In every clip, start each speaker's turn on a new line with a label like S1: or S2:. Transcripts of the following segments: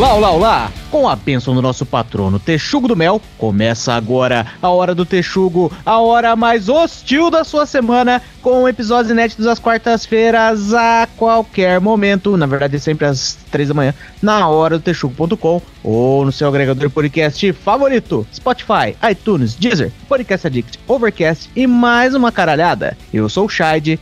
S1: Olá, olá, olá! Com a bênção do nosso patrono Texugo do Mel, começa agora a Hora do Texugo, a hora mais hostil da sua semana, com episódios inéditos às quartas-feiras a qualquer momento, na verdade sempre às três da manhã, na hora do texugo.com ou no seu agregador podcast favorito, Spotify, iTunes, Deezer, Podcast Addict, Overcast e mais uma caralhada. Eu sou o Shide,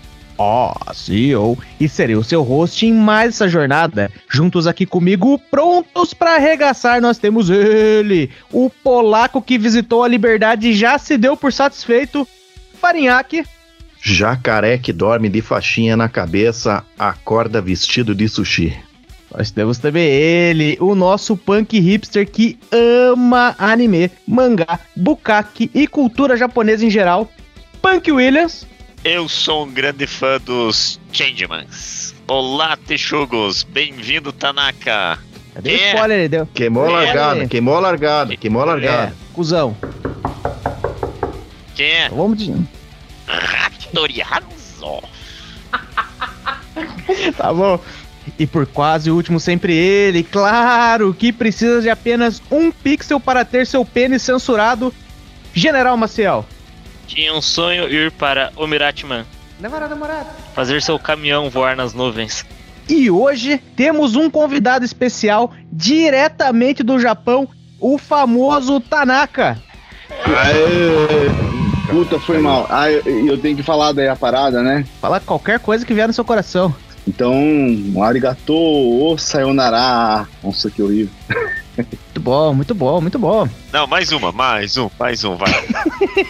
S1: CEO, e serei o seu host em mais essa jornada. Juntos aqui comigo, prontos para arregaçar, nós temos ele, o polaco que visitou a liberdade e já se deu por satisfeito, Farinhaque.
S2: Jacaré que dorme de faixinha na cabeça, acorda vestido de sushi.
S1: Nós temos também ele, o nosso punk hipster que ama anime, mangá, bukkake e cultura japonesa em geral, Punk Williams.
S3: Eu sou um grande fã dos Changemans. Olá, Texugos. Bem-vindo, Tanaka.
S1: Cadê o spoiler? Ele deu.
S2: Queimou a largada, queimou a largada, queimou a largada.
S1: É, cuzão.
S3: Quem é?
S1: Vamos de...
S3: Raptoriazo.
S1: tá bom. E por quase o último, sempre ele, claro, que precisa de apenas um pixel para ter seu pênis censurado, General Maciel.
S4: Tinha um sonho ir para.
S1: Demorado, demorado.
S4: Fazer seu caminhão voar nas nuvens.
S1: E hoje temos um convidado especial diretamente do Japão, o famoso Tanaka.
S5: Aê, puta, foi mal. Ah, eu, eu tenho que falar daí a parada, né?
S1: Fala qualquer coisa que vier no seu coração.
S5: Então, um arigato, o sayonara. Nossa, que horrível.
S1: Muito bom, muito bom, muito bom.
S3: Não, mais uma, mais um, mais um, vai.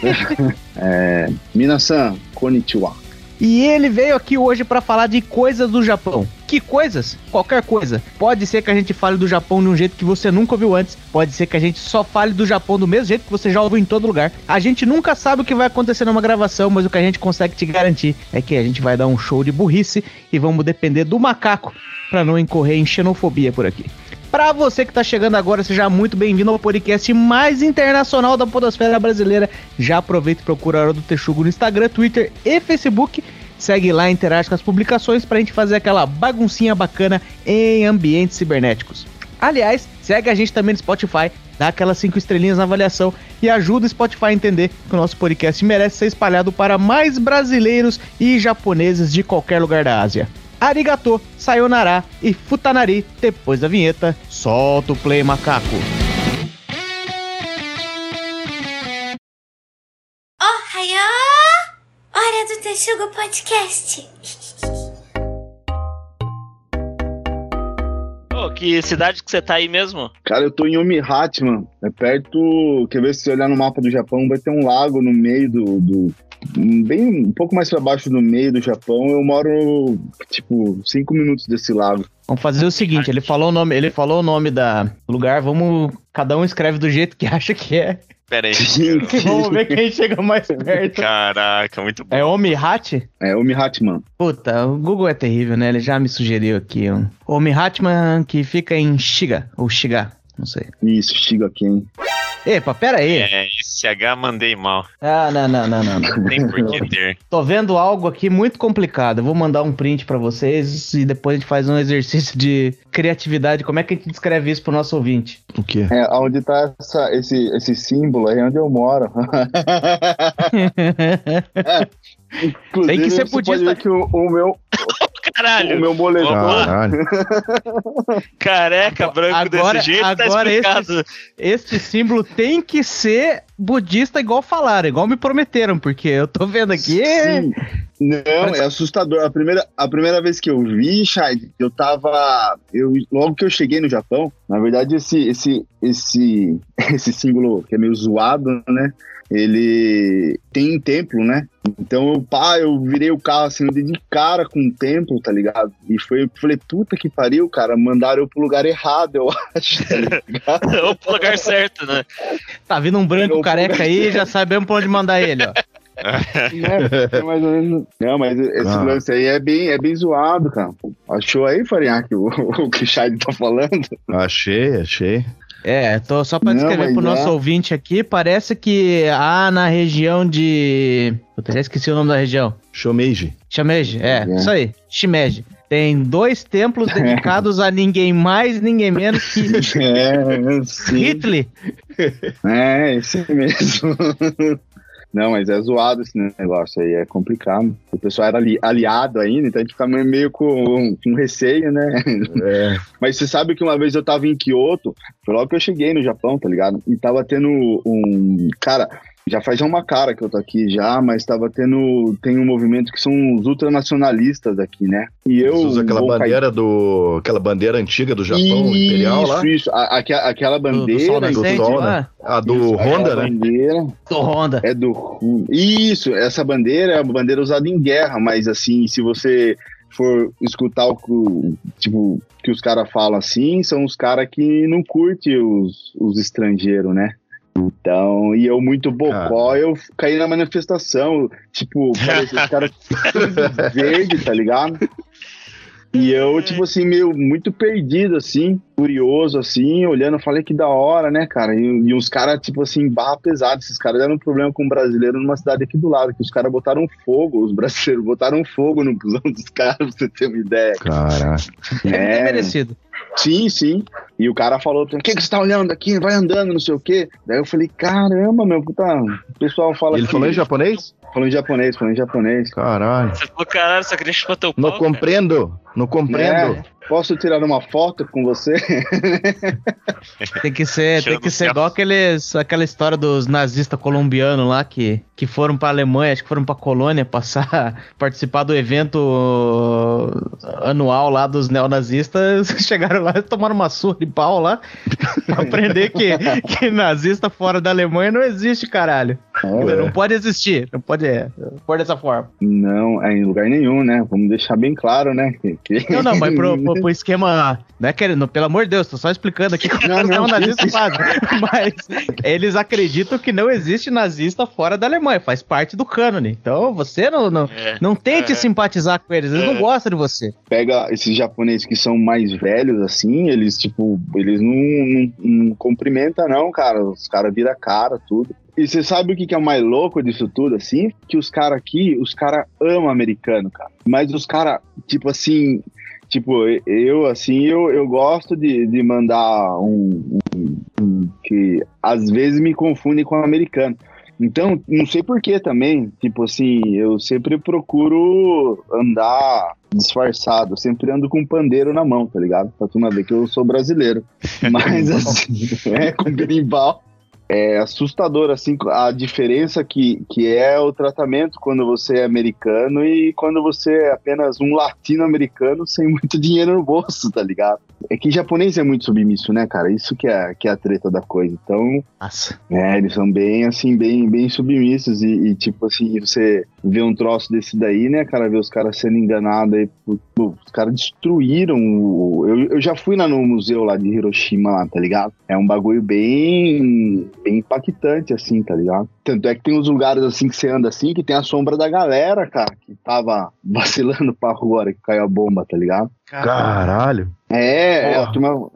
S5: é, Minasan, konnichiwa.
S1: E ele veio aqui hoje para falar de coisas do Japão. Que coisas? Qualquer coisa. Pode ser que a gente fale do Japão de um jeito que você nunca ouviu antes. Pode ser que a gente só fale do Japão do mesmo jeito que você já ouviu em todo lugar. A gente nunca sabe o que vai acontecer numa gravação, mas o que a gente consegue te garantir é que a gente vai dar um show de burrice e vamos depender do macaco para não incorrer em xenofobia por aqui. Para você que está chegando agora, seja muito bem-vindo ao podcast mais internacional da podosfera brasileira. Já aproveita e procura a Hora do Texugo no Instagram, Twitter e Facebook. Segue lá, interage com as publicações para a gente fazer aquela baguncinha bacana em ambientes cibernéticos. Aliás, segue a gente também no Spotify, dá aquelas 5 estrelinhas na avaliação e ajuda o Spotify a entender que o nosso podcast merece ser espalhado para mais brasileiros e japoneses de qualquer lugar da Ásia arigato, sayonara e futanari. Depois da vinheta, solta o play, macaco.
S6: Ohayô! Hora do Texugo Podcast.
S4: Oh, que cidade que você tá aí mesmo?
S5: Cara, eu tô em Omihat, mano. É perto. Quer ver se você olhar no mapa do Japão, vai ter um lago no meio do, do bem um pouco mais para baixo do meio do Japão, eu moro tipo cinco minutos desse lago.
S1: Vamos fazer o seguinte, ele falou o nome, ele falou o nome da lugar, vamos cada um escreve do jeito que acha que é.
S3: Pera aí.
S1: vamos ver quem chega mais perto.
S3: Caraca, muito bom.
S1: É Omihat?
S5: É Omihatman.
S1: Puta, o Google é terrível, né? Ele já me sugeriu aqui. Um. Omihatman que fica em Shiga, ou Shiga, não sei.
S5: Isso, Shiga Ken.
S1: Epa, pera aí.
S3: É, esse H mandei mal.
S1: Ah, não, não, não, não.
S3: Não tem por que ter.
S1: Tô vendo algo aqui muito complicado. Eu vou mandar um print para vocês e depois a gente faz um exercício de criatividade. Como é que a gente descreve isso pro nosso ouvinte?
S2: O quê?
S5: É, onde tá essa, esse, esse símbolo aí, onde eu moro.
S1: é, Tem que ser budista.
S5: que o, o meu.
S4: Caralho!
S5: O meu boletim.
S2: Caralho.
S4: Careca, branco
S1: agora,
S4: desse jeito, tá
S1: agora
S4: explicado.
S1: Este, este símbolo tem que ser budista igual falaram, igual me prometeram, porque eu tô vendo aqui.
S5: Sim. Não, é assustador. A primeira, a primeira vez que eu vi, Shai, eu tava. Eu, logo que eu cheguei no Japão, na verdade, esse, esse, esse, esse símbolo que é meio zoado, né? Ele tem um templo, né? Então, pá, eu virei o carro assim, eu dei de cara com o templo, tá ligado? E foi, eu falei, puta que pariu, cara, mandaram eu pro lugar errado, eu acho, tá ligado?
S4: Ou pro lugar certo, né?
S1: Tá vindo um branco
S5: Eu-
S1: careca aí, já sabemos pra onde mandar ele, ó.
S5: Né? É mais ou menos- Não, mas esse
S2: Ah.
S5: lance aí é bem, é bem zoado, cara. Achou aí, Farinhaque, o, o que o Shai tá falando?
S2: Achei, achei.
S1: É, tô só pra
S5: Não,
S1: descrever pro nosso
S5: é.
S1: ouvinte aqui, parece que há na região de. Eu até esqueci o nome da região.
S2: Shomeiji.
S1: Shimeji, é,
S5: É.
S1: isso aí, Shimeji. tem dois templos dedicados a ninguém mais, ninguém menos que
S5: É, sim.
S1: Hitler.
S5: É, esse mesmo. Não, mas é zoado esse negócio aí, é complicado. O pessoal era ali, aliado ainda, então a gente fica meio, meio com, com receio, né?
S2: É.
S5: Mas você sabe que uma vez eu tava em Kyoto, foi logo que eu cheguei no Japão, tá ligado? E tava tendo um. Cara, já faz já uma cara que eu tô aqui já, mas tava tendo. Tem um movimento que são os ultranacionalistas aqui, né? E eu.
S2: Usam aquela
S5: vou cair-
S2: bandeira do. aquela bandeira antiga do Japão imperial lá.
S5: Isso, isso. A- aque- aquela
S1: Do,
S5: bandeira.
S1: do Sol
S2: do Sol,
S1: lá.
S2: A do
S5: isso,
S2: Honda, né?
S5: bandeira
S1: Do Honda.
S5: é do. Isso, essa bandeira é uma bandeira usada em guerra, mas assim, se você for escutar o que, o- tipo, que os caras falam assim, são os caras que não curtem os, os estrangeiros, né? Então, e eu muito bocó, eu caí na manifestação, tipo, parecia os caras verde, tá ligado? E eu, tipo assim, meio muito perdido, assim, curioso, assim, olhando, eu falei que da hora, né, cara? E, e uns caras, tipo assim, barra pesada. Esses caras deram um problema com um brasileiro numa cidade aqui do lado, que os caras botaram fogo, os brasileiros botaram fogo no busão dos caras, pra você ter uma ideia.
S2: Caraca.
S1: É,
S5: É.
S1: merecido.
S5: Sim, sim. E o cara falou, o que, que você tá olhando aqui? Vai andando, não sei o quê. Daí eu falei, caramba, meu, puta. O pessoal fala
S2: Ele
S5: que-
S2: falou em japonês?
S5: Falou em japonês, falou em japonês.
S2: Caralho.
S4: Você falou, caralho, só queria chupar teu
S2: Não
S4: pau. cara.
S2: compreendo. Não compreendo.
S5: É, posso tirar uma foto com você?
S1: Tem que ser, tem que ser igual aqueles, aquela história dos nazistas colombianos lá que, que foram pra Alemanha, acho que foram pra colônia passar, participar do evento anual lá dos neonazistas. Chegaram lá e tomaram uma surra de pau lá. pra aprender que, que nazista fora da Alemanha não existe, caralho. Não pode existir, não pode é, por dessa forma.
S5: Não, é em lugar nenhum, né? Vamos deixar bem claro, né? Que, que-
S1: Não, não, mas pro, pro, pro esquema. Não é querendo, pelo amor de Deus, tô só explicando aqui como
S5: Não,
S1: os
S5: não,
S1: neonazistas
S5: sim,
S1: fazem. Mas eles acreditam que não existe nazista fora da Alemanha, faz parte do cânone. Então você não, não,
S3: É.
S1: não tente
S3: É.
S1: simpatizar com eles, eles não
S3: É.
S1: gostam de você.
S5: Pega esses japoneses que são mais velhos, assim, eles, tipo, eles não, não, não cumprimentam, não, cara. Os caras viram cara, tudo. E você sabe o que, que é o mais louco disso tudo, assim? Que os caras aqui, os caras amam americano, cara. Mas os caras, tipo assim, tipo, eu, assim, eu, eu gosto de, de mandar um, um- um que às vezes me confunde com americano. Então, não sei porquê também. Tipo assim, eu sempre procuro andar disfarçado. Eu sempre ando com um pandeiro na mão, tá ligado? Pra tu não ver que eu sou brasileiro. Mas assim, é, com berimbau. É assustador, assim, a diferença que, que é o tratamento quando você é americano e quando você é apenas um latino-americano sem muito dinheiro no bolso, tá ligado? É que japonês é muito submisso, né, cara? Isso que é, que é a treta da coisa. Então,
S1: Nossa.
S5: é, eles são bem, assim, bem, bem submissos e, e, tipo assim, você vê um troço desse daí, né, cara, ver os caras sendo enganados aí, pô, os caras destruíram o... Eu, eu já fui lá no museu lá de Hiroshima lá, tá ligado? É um bagulho bem, bem impactante, assim, tá ligado? Tanto é que tem uns lugares, assim, que você anda assim, que tem a sombra da galera, cara, que tava vacilando pra rua hora que caiu a bomba, tá ligado?
S2: Caralho.
S5: É, é,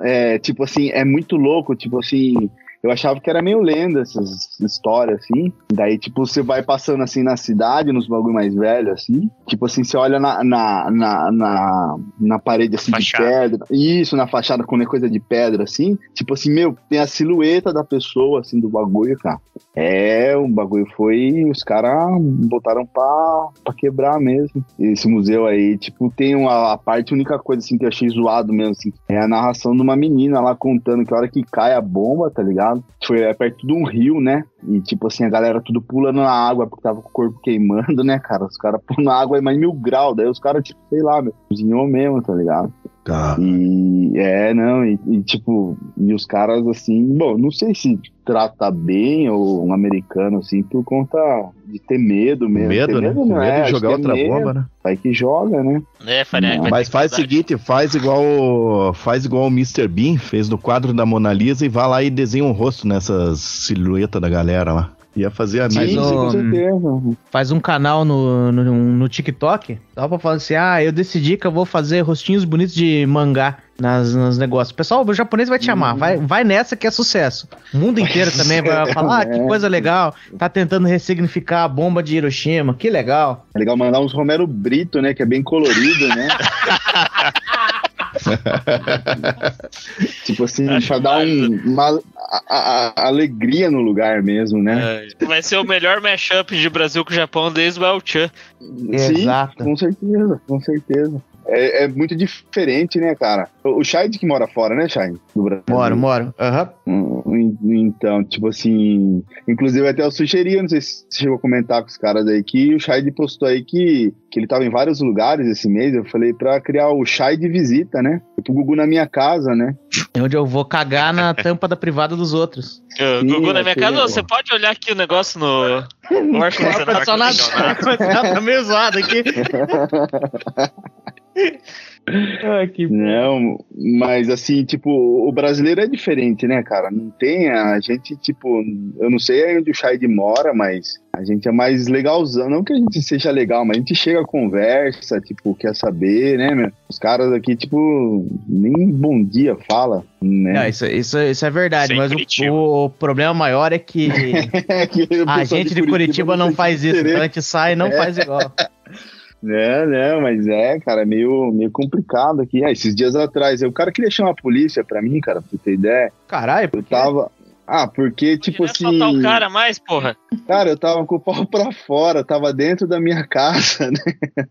S5: é, tipo assim, é muito louco, tipo assim, eu achava que era meio lenda essas histórias, assim. Daí, tipo, você vai passando assim na cidade, nos bagulho mais velho, assim. Tipo assim, você olha na, na, na, na, na parede assim
S3: Fachada.
S5: de pedra. Isso, na fachada com coisa de pedra, assim. Tipo assim, meu, tem a silhueta da pessoa, assim, do bagulho, cara. É, o bagulho foi. Os caras botaram pra, pra quebrar mesmo. Esse museu aí, tipo, tem uma a parte, a única coisa assim que eu achei zoado mesmo, assim, é a narração de uma menina lá contando que a hora que cai a bomba, tá ligado? Foi é perto de um rio, né? E tipo assim, a galera tudo pulando na água porque tava com o corpo queimando, né, cara? Os caras pulam na água é mais mil graus, daí os caras, tipo, sei lá, meu, cozinhou mesmo, tá ligado?
S2: Tá.
S5: E é, não, e, e, tipo, e os caras assim, bom, não sei se trata bem ou um americano assim por conta de ter medo mesmo.
S2: Medo,
S5: ter
S2: né?
S5: medo,
S2: Medo
S5: não é,
S2: de
S5: acho
S2: jogar
S5: que é
S2: outra
S5: medo.
S2: bomba, né?
S5: Vai que joga, né?
S4: É, Faria,
S2: Mas faz o seguinte, faz igual faz igual o Mr. Bean fez no quadro da Mona Lisa e vai lá e desenha um rosto nessas silhueta da galera lá. Ia fazer amigos.
S5: com certeza.
S1: Faz um canal no, no, no TikTok, dá pra falar assim, ah, eu decidi que eu vou fazer rostinhos bonitos de mangá nas, nos negócios. Pessoal, o japonês vai te chamar, vai, vai nessa que é sucesso. O mundo inteiro também vai falar, ah, que coisa legal, tá tentando ressignificar a bomba de Hiroshima, que legal.
S5: É legal mandar uns Romero Brito, né? Que é bem colorido, né? tipo assim,
S4: Acho
S5: pra dar um- uma a- a- alegria no lugar mesmo, né?
S4: É, Vai ser o melhor mashup de Brasil com o Japão desde o El-Chan.
S1: Exato.
S5: Sim, com certeza, com certeza. É, é muito diferente, né, cara? O Shide que mora fora, né, Shide? Do Brasil.
S1: Moro, moro. Aham.
S5: Hum, Então, tipo assim. Inclusive, até eu sugeri, não sei se você chegou a comentar com os caras aí, que o Shide postou aí que, que ele tava em vários lugares esse mês. Eu falei pra criar o Shide Visita, né? O Gugu na minha casa, né?
S1: É onde eu vou cagar na tampa da privada dos outros.
S4: Eu,
S5: Sim,
S4: Gugu, na minha casa, você pode olhar aqui o negócio no, no ar-condicionado.
S1: tá meio zoado aqui. Ai, que
S5: Não, mas assim, tipo, o brasileiro é diferente, né, cara? Não tem, a gente, tipo, eu não sei onde o Shide mora, mas a gente é mais legalzão. Não que a gente seja legal, mas a gente chega, conversa, tipo, quer saber, né, meu? Os caras aqui, tipo, nem bom dia fala, né?
S1: Não, isso, isso, isso é verdade,
S3: Sem
S1: mas o-
S3: Curitiba.
S1: o, problema maior é que
S5: Que o
S1: a gente de Curitiba não
S5: tem
S1: faz isso,
S5: interesse.
S1: então a gente sai e não faz igual.
S5: Não, não, mas é, cara, é meio, meio complicado aqui. Ah, esses dias atrás, o cara queria chamar a polícia pra mim, cara, pra você ter ideia.
S1: Caralho,
S5: Eu
S1: porque
S5: tava. Ah, porque, tipo
S4: Não
S5: assim.
S4: faltar o cara mais, porra.
S5: Cara, eu tava com o pau pra fora, tava dentro da minha casa, né?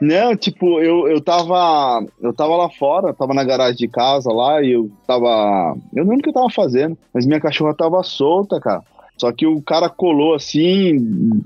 S5: Não, tipo, eu, eu tava. Eu tava lá fora, tava na garagem de casa lá e eu tava. Eu não lembro o que eu tava fazendo, mas minha cachorra tava solta, cara. Só que o cara colou assim,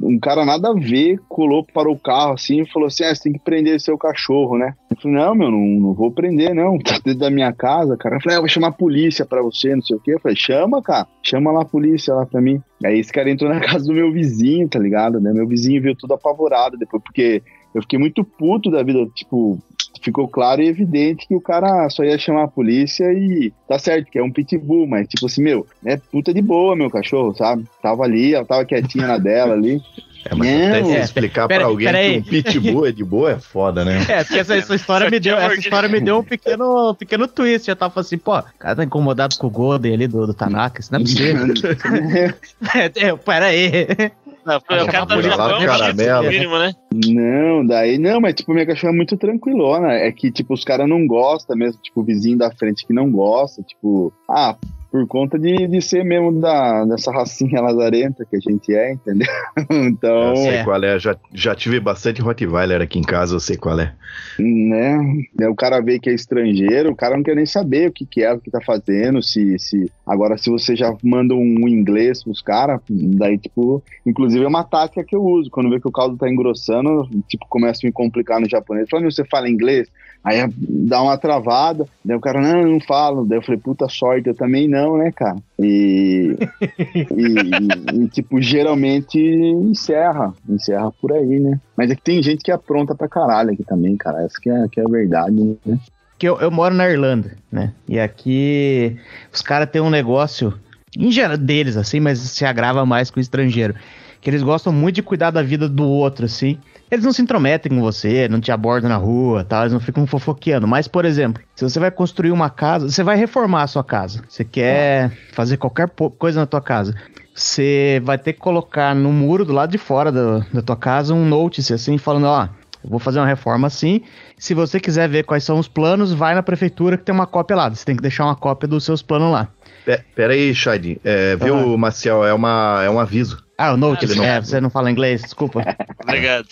S5: um cara nada a ver, colou para o carro assim e falou assim: ah, você tem que prender seu cachorro, né? Eu falei, não, meu, não, não vou prender, não. Tá dentro da minha casa, cara. Eu falei, ah, eu vou chamar a polícia pra você, não sei o quê. Eu falei, chama, cara, chama lá a polícia lá pra mim. Aí esse cara entrou na casa do meu vizinho, tá ligado? Né? Meu vizinho veio tudo apavorado depois, porque eu fiquei muito puto da vida, tipo, ficou claro e evidente que o cara só ia chamar a polícia e tá certo, que é um pitbull, mas tipo assim, meu, é puta de boa, meu cachorro, sabe? Tava ali, ela tava quietinha na dela ali.
S2: É, mas
S5: Não.
S2: até se
S1: É,
S2: explicar
S1: pera-
S2: pra alguém
S1: pera
S2: que um pitbull é de boa é foda, né?
S1: É, porque essa, essa história me deu, essa história me deu um pequeno, pequeno twist. Eu tava assim, pô, o cara tá incomodado com o Golden ali do, do Tanaka, isso não é possível. é, é, pera aí.
S4: Não, o cara tá Japão,
S2: caramelo.
S4: no mínimo, né?
S5: Não, daí não, mas tipo, minha cachorra é muito tranquilona. É que, tipo, os caras não gostam mesmo, tipo, o vizinho da frente que não gosta, tipo, ah, por conta de, de ser mesmo da, dessa racinha lazarenta que a gente é, entendeu? então,
S2: Eu sei
S1: é.
S2: qual é. Já, já tive bastante Rottweiler aqui em casa, eu sei qual é.
S5: né? Daí o cara vê que é estrangeiro, o cara não quer nem saber o que, que é, o que tá fazendo, se, se. Agora, se você já manda um inglês pros caras, daí, tipo, inclusive é uma tática que eu uso. Quando vê que o caldo tá engrossando, tipo, começa a me complicar no japonês. Fala, "Meu, você fala inglês? Aí dá uma travada, daí o cara, não, eu não falo. Daí eu falei, puta sorte, eu também não, né, cara? E, e, e, tipo, geralmente encerra, encerra por aí, né? Mas é que tem gente que apronta pra caralho aqui também, cara. Essa que é, que é a verdade, né?
S1: que eu, eu moro na Irlanda, né? E aqui os caras têm um negócio, em geral deles, assim, mas se agrava mais com o estrangeiro. Que eles gostam muito de cuidar da vida do outro, assim. Eles não se intrometem com você, não te abordam na rua, tal, eles não ficam fofoqueando. Mas, por exemplo, se você vai construir uma casa, você vai reformar a sua casa, você quer fazer qualquer coisa na tua casa, você vai ter que colocar no muro do lado de fora da, da tua casa um notice, assim, falando, ó, eu vou fazer uma reforma assim. Se você quiser ver quais são os planos, vai na prefeitura que tem uma cópia lá. Você tem que deixar uma cópia dos seus planos lá.
S2: Pe- Pera aí, Shade. É, viu,
S1: Aham.
S2: Maciel? É, uma, é um aviso.
S1: Ah, o notice,
S2: não-
S1: é, você não fala inglês, desculpa.
S4: Obrigado.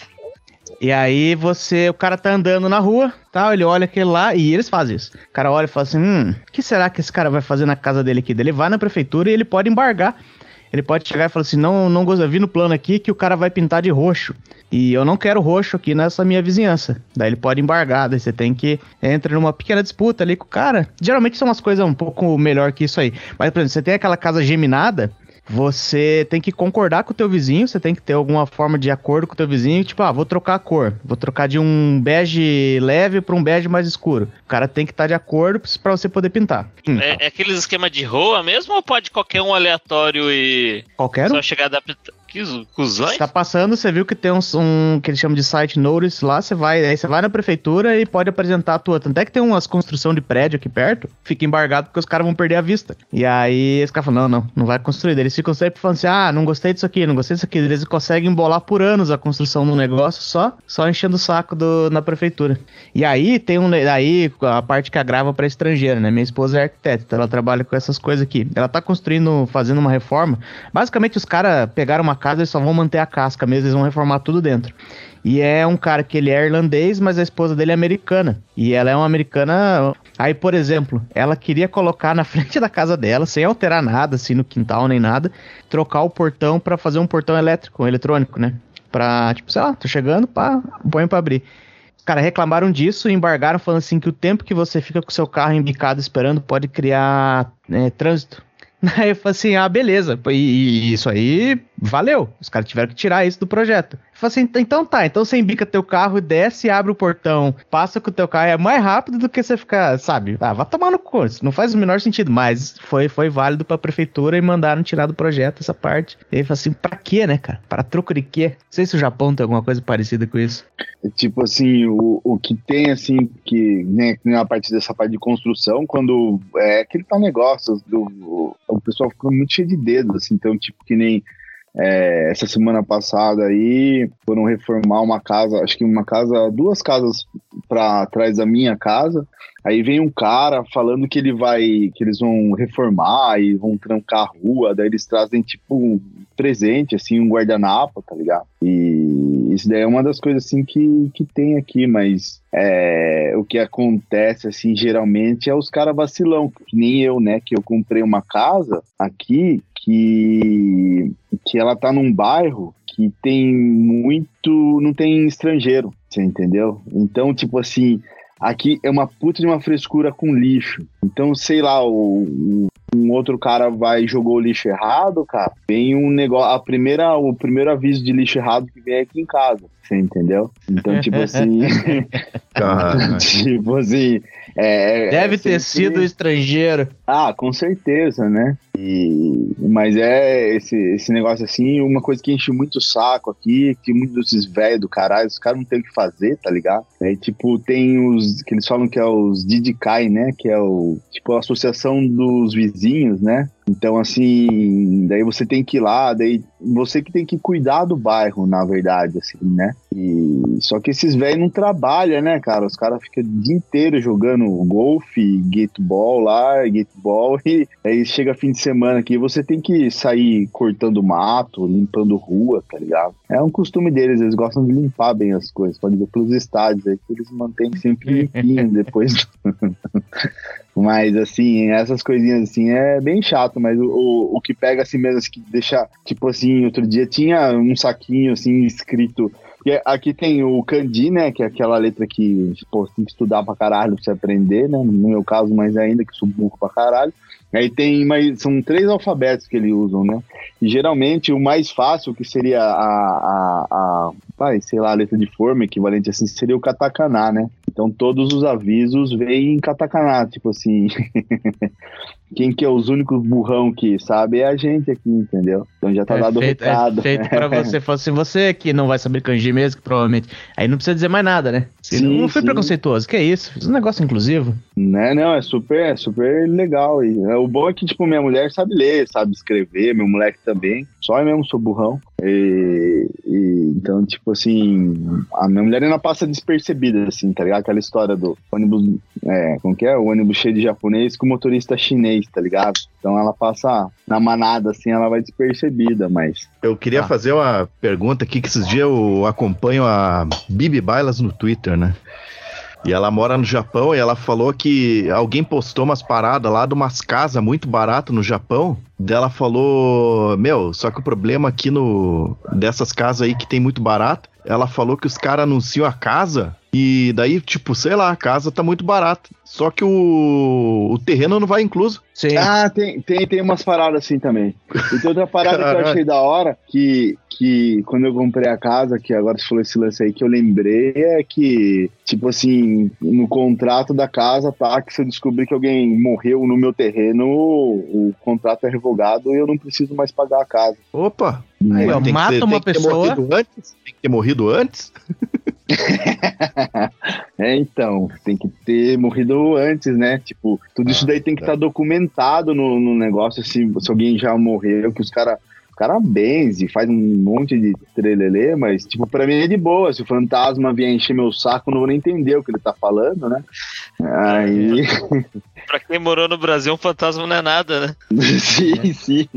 S1: E aí você, o cara tá andando na rua, tal, ele olha aquele lá e eles fazem isso. O cara olha e fala assim, hum, o que será que esse cara vai fazer na casa dele aqui? Ele vai na prefeitura e ele pode embargar. Ele pode chegar e falar assim, não, não gosto, vi no plano aqui que o cara vai pintar de roxo. E eu não quero roxo aqui nessa minha vizinhança. Daí ele pode embargar, daí você tem que entra numa pequena disputa ali com o cara. Geralmente são umas coisas um pouco melhor que isso aí. Mas, por exemplo, você tem aquela casa geminada, você tem que concordar com o teu vizinho, você tem que ter alguma forma de acordo com o teu vizinho, tipo, ah, vou trocar a cor, vou trocar de um bege leve para um bege mais escuro. O cara tem que estar de acordo para você poder pintar. Hum,
S4: É, é aqueles esquema de roa mesmo ou pode qualquer um aleatório e
S1: Qualquer um.
S4: só chegar a dar que cuzões?
S1: Tá passando, você viu que tem um que eles chamam de site notice lá, você vai, aí você vai na prefeitura e pode apresentar a tua. Tanto é que tem umas construção de prédio aqui perto, fica embargado porque os caras vão perder a vista. E aí os caras falam, não, não, não vai construir. Eles ficam sempre falando assim, ah, não gostei disso aqui, não gostei disso aqui. Eles conseguem embolar por anos a construção do negócio só, só enchendo o saco do, na prefeitura. E aí tem um, aí a parte que agrava pra estrangeiro, né? Minha esposa é arquiteta, então ela trabalha com essas coisas aqui. Ela tá construindo, fazendo uma reforma. Basicamente os caras pegaram uma casa e só vão manter a casca mesmo, eles vão reformar tudo dentro. E é um cara que ele é irlandês, mas a esposa dele é americana. E ela é uma americana. Aí, por exemplo, ela queria colocar na frente da casa dela, sem alterar nada, assim, no quintal nem nada, trocar o portão pra fazer um portão elétrico, eletrônico, né? Pra, tipo, sei lá, tô chegando, pá, põe pra abrir. Os caras reclamaram disso e embargaram, falando assim que o tempo que você fica com seu carro embicado esperando pode criar é, trânsito. Aí eu falei assim, ah, beleza. E, e isso aí valeu. Os caras tiveram que tirar isso do projeto. Assim, então tá, então você embica teu carro, desce, abre o portão, passa com o teu carro, é mais rápido do que você ficar, sabe? Ah, vai tomar no cu. Não faz o menor sentido, mas foi, foi válido pra prefeitura e mandaram tirar do projeto essa parte. E aí assim, pra quê, né, cara? Para troco de quê? Não sei se o Japão tem alguma coisa parecida com isso.
S5: Tipo assim, o, o que tem assim, que né, a partir dessa parte de construção, quando é aquele tal negócio, do, o, o pessoal fica muito cheio de dedos, assim, então, tipo, que nem é, essa semana passada aí foram reformar uma casa, acho que uma casa, duas casas para trás da minha casa. Aí vem um cara falando que ele vai, que eles vão reformar e vão trancar a rua, daí eles trazem tipo um presente, assim, um guardanapo, tá ligado? E isso daí é uma das coisas assim que, que tem aqui, mas é, o que acontece assim geralmente é os caras vacilão, que nem eu, né? Que eu comprei uma casa aqui que, que ela tá num bairro que tem muito. não tem estrangeiro, você entendeu? Então, tipo assim, aqui é uma puta de uma frescura com lixo. Então, sei lá, o, o- um outro cara vai e jogou o lixo errado, cara. Vem um negócio, a primeira, o primeiro aviso de lixo errado que vem é aqui em casa, você entendeu? Então, tipo assim,
S2: Cara,
S5: tipo assim, é, é
S1: Deve ter
S5: sempre-
S1: sido estrangeiro.
S5: ah, com certeza, né? E, mas é esse, esse negócio assim, uma coisa que enche muito o saco aqui, que muitos desses velhos do caralho, os caras não tem o que fazer, tá ligado? Aí, tipo, tem os que eles falam que é os Didikai, né? Que é o tipo a associação dos vizinhos, né? Então, assim, daí você tem que ir lá, daí você que tem que cuidar do bairro, na verdade, assim, né? E só que esses velhos não trabalham, né, cara? Os caras ficam o dia inteiro jogando golfe, gateball lá, gateball, e aí chega fim de semana aqui, você tem que sair cortando mato, limpando rua, tá ligado? É um costume deles, eles gostam de limpar bem as coisas. Pode ver pelos estádios aí, que eles mantêm sempre limpinho depois. Mas, assim, essas coisinhas assim é bem chato, mas o, o, o que pega assim mesmo, assim, que deixa, tipo assim, outro dia tinha um saquinho assim escrito. porque aqui tem o kanji, né? Que é aquela letra que pô, tem que estudar pra caralho pra você aprender, né? No meu caso, mais ainda, que sou burro pra caralho. Aí tem, mas são três alfabetos que eles usam, né? E geralmente o mais fácil, que seria a, a, a vai, sei lá, a letra de forma equivalente assim, seria o katakana, né? Então todos os avisos vêm em katakana, tipo assim. Quem que é os únicos burrão que sabe é a gente aqui, entendeu? Então já tá
S1: é
S5: dado o
S1: feito,
S5: recado.
S1: É feito pra você. Fala assim, você que não vai saber kanji mesmo, que provavelmente. Aí não precisa dizer mais nada, né? Se
S5: Sim,
S1: não foi
S5: sim.
S1: preconceituoso. Que isso? Fiz um negócio inclusivo.
S5: Né? Não, é super, é super legal. E, é, o bom é que, tipo, minha mulher sabe ler, sabe escrever, meu moleque também. Só eu mesmo sou burrão. E, e, então, tipo assim, a minha mulher ainda passa despercebida, assim, tá ligado? Aquela história do ônibus, é, como que é? O ônibus cheio de japonês com motorista chinês, tá ligado? Então ela passa na manada, assim, ela vai despercebida, mas.
S2: eu queria
S1: Ah.
S2: fazer uma pergunta aqui, que esses dias eu acompanho a Bibi Bailas no Twitter, né? E ela mora no Japão e ela falou que alguém postou umas paradas lá de umas casas muito baratas no Japão. Dela falou, meu, só que o problema aqui no dessas casas aí que tem muito barato, ela falou que os caras anunciam a casa E daí, tipo, sei lá, a casa tá muito barata. Só que o, o terreno não vai incluso.
S1: Sim.
S5: Ah, tem, tem, tem umas paradas assim também. E tem outra parada que eu achei da hora, que, que quando eu comprei a casa, que agora você falou esse lance aí, que eu lembrei, é que, tipo assim, no contrato da casa, tá, que se eu descobrir que alguém morreu no meu terreno, o, o contrato é revogado e eu não preciso mais pagar a casa.
S2: Opa!
S1: Ó,
S2: Tem
S1: mata
S2: ser-
S1: uma
S2: tem
S1: pessoa.
S2: antes? Tem que ter morrido antes?
S5: É, então, tem que ter morrido antes, né? Tipo, tudo isso daí tem que estar documentado no, no negócio, se, se alguém já morreu, que os caras cara benze, faz um monte de trelelê, mas, tipo, pra mim é de boa. Se o fantasma vier encher meu saco, eu não vou nem entender o que ele tá falando, né? Aí.
S4: Pra quem morou no Brasil, um fantasma não é nada, né?
S5: sim, sim.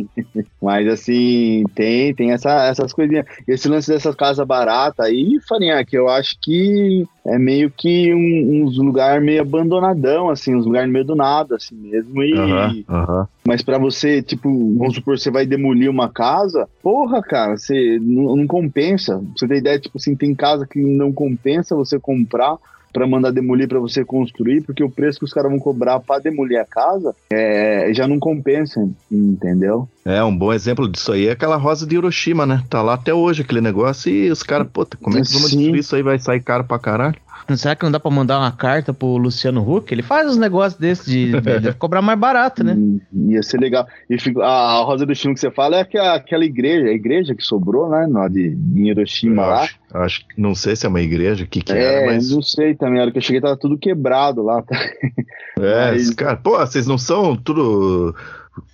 S5: Mas assim, tem, tem essa, essas coisinhas. Esse lance dessas casas baratas aí, Farinha, que eu acho que é meio que um- uns lugar meio abandonadão, assim, uns lugares meio do nada, assim mesmo. E,
S2: Aham, aham.
S5: Mas pra você, tipo, vamos supor, você vai demolir uma casa, porra, cara, você não, não compensa. Pra você ter ideia, tipo assim, tem casa que não compensa você comprar pra mandar demolir pra você construir, porque o preço que os caras vão cobrar pra demolir a casa é, já não compensa, entendeu?
S2: É, um bom exemplo disso aí é aquela rosa de Hiroshima, né? Tá lá até hoje aquele negócio e os caras, puta, como é que vamos destruir isso aí? Vai sair caro pra caralho?
S1: Será que não dá pra mandar uma carta pro Luciano Huck? Ele faz uns negócios desses de, de cobrar mais barato, né?
S5: Hum, Ia ser legal. E a, Rosa do Chino que você fala é aquela, aquela igreja, a igreja que sobrou, né? De, de Hiroshima lá.
S2: acho, acho que não sei se é uma igreja, o que que
S5: É,
S2: era, mas.
S5: não sei também. A hora que eu cheguei tava tudo quebrado lá. Tá?
S2: É,
S5: mas-
S2: cara, pô, vocês não são tudo.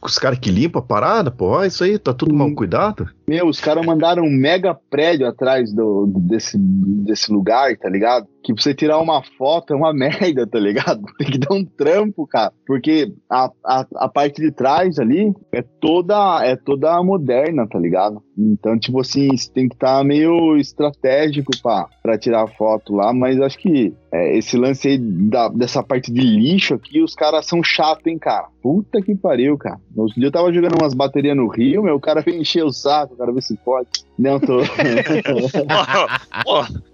S2: Os caras que limpam a parada, pô, ó, isso aí, tá tudo mal cuidado?
S5: Meu, os caras mandaram um mega prédio atrás do, desse, desse lugar, tá ligado? Que você tirar uma foto é uma merda, tá ligado? Tem que dar um trampo, cara. Porque a, a, a parte de trás ali é toda, é toda moderna, tá ligado? Então, tipo assim, você tem que estar meio estratégico pra tirar foto lá, mas acho que é, esse lance aí da- dessa parte de lixo aqui, os caras são chatos, hein, cara? Puta que pariu, cara. Outro dia eu tava jogando umas baterias no Rio, meu, o cara veio encher o saco, o cara ver se pode. Não, tô.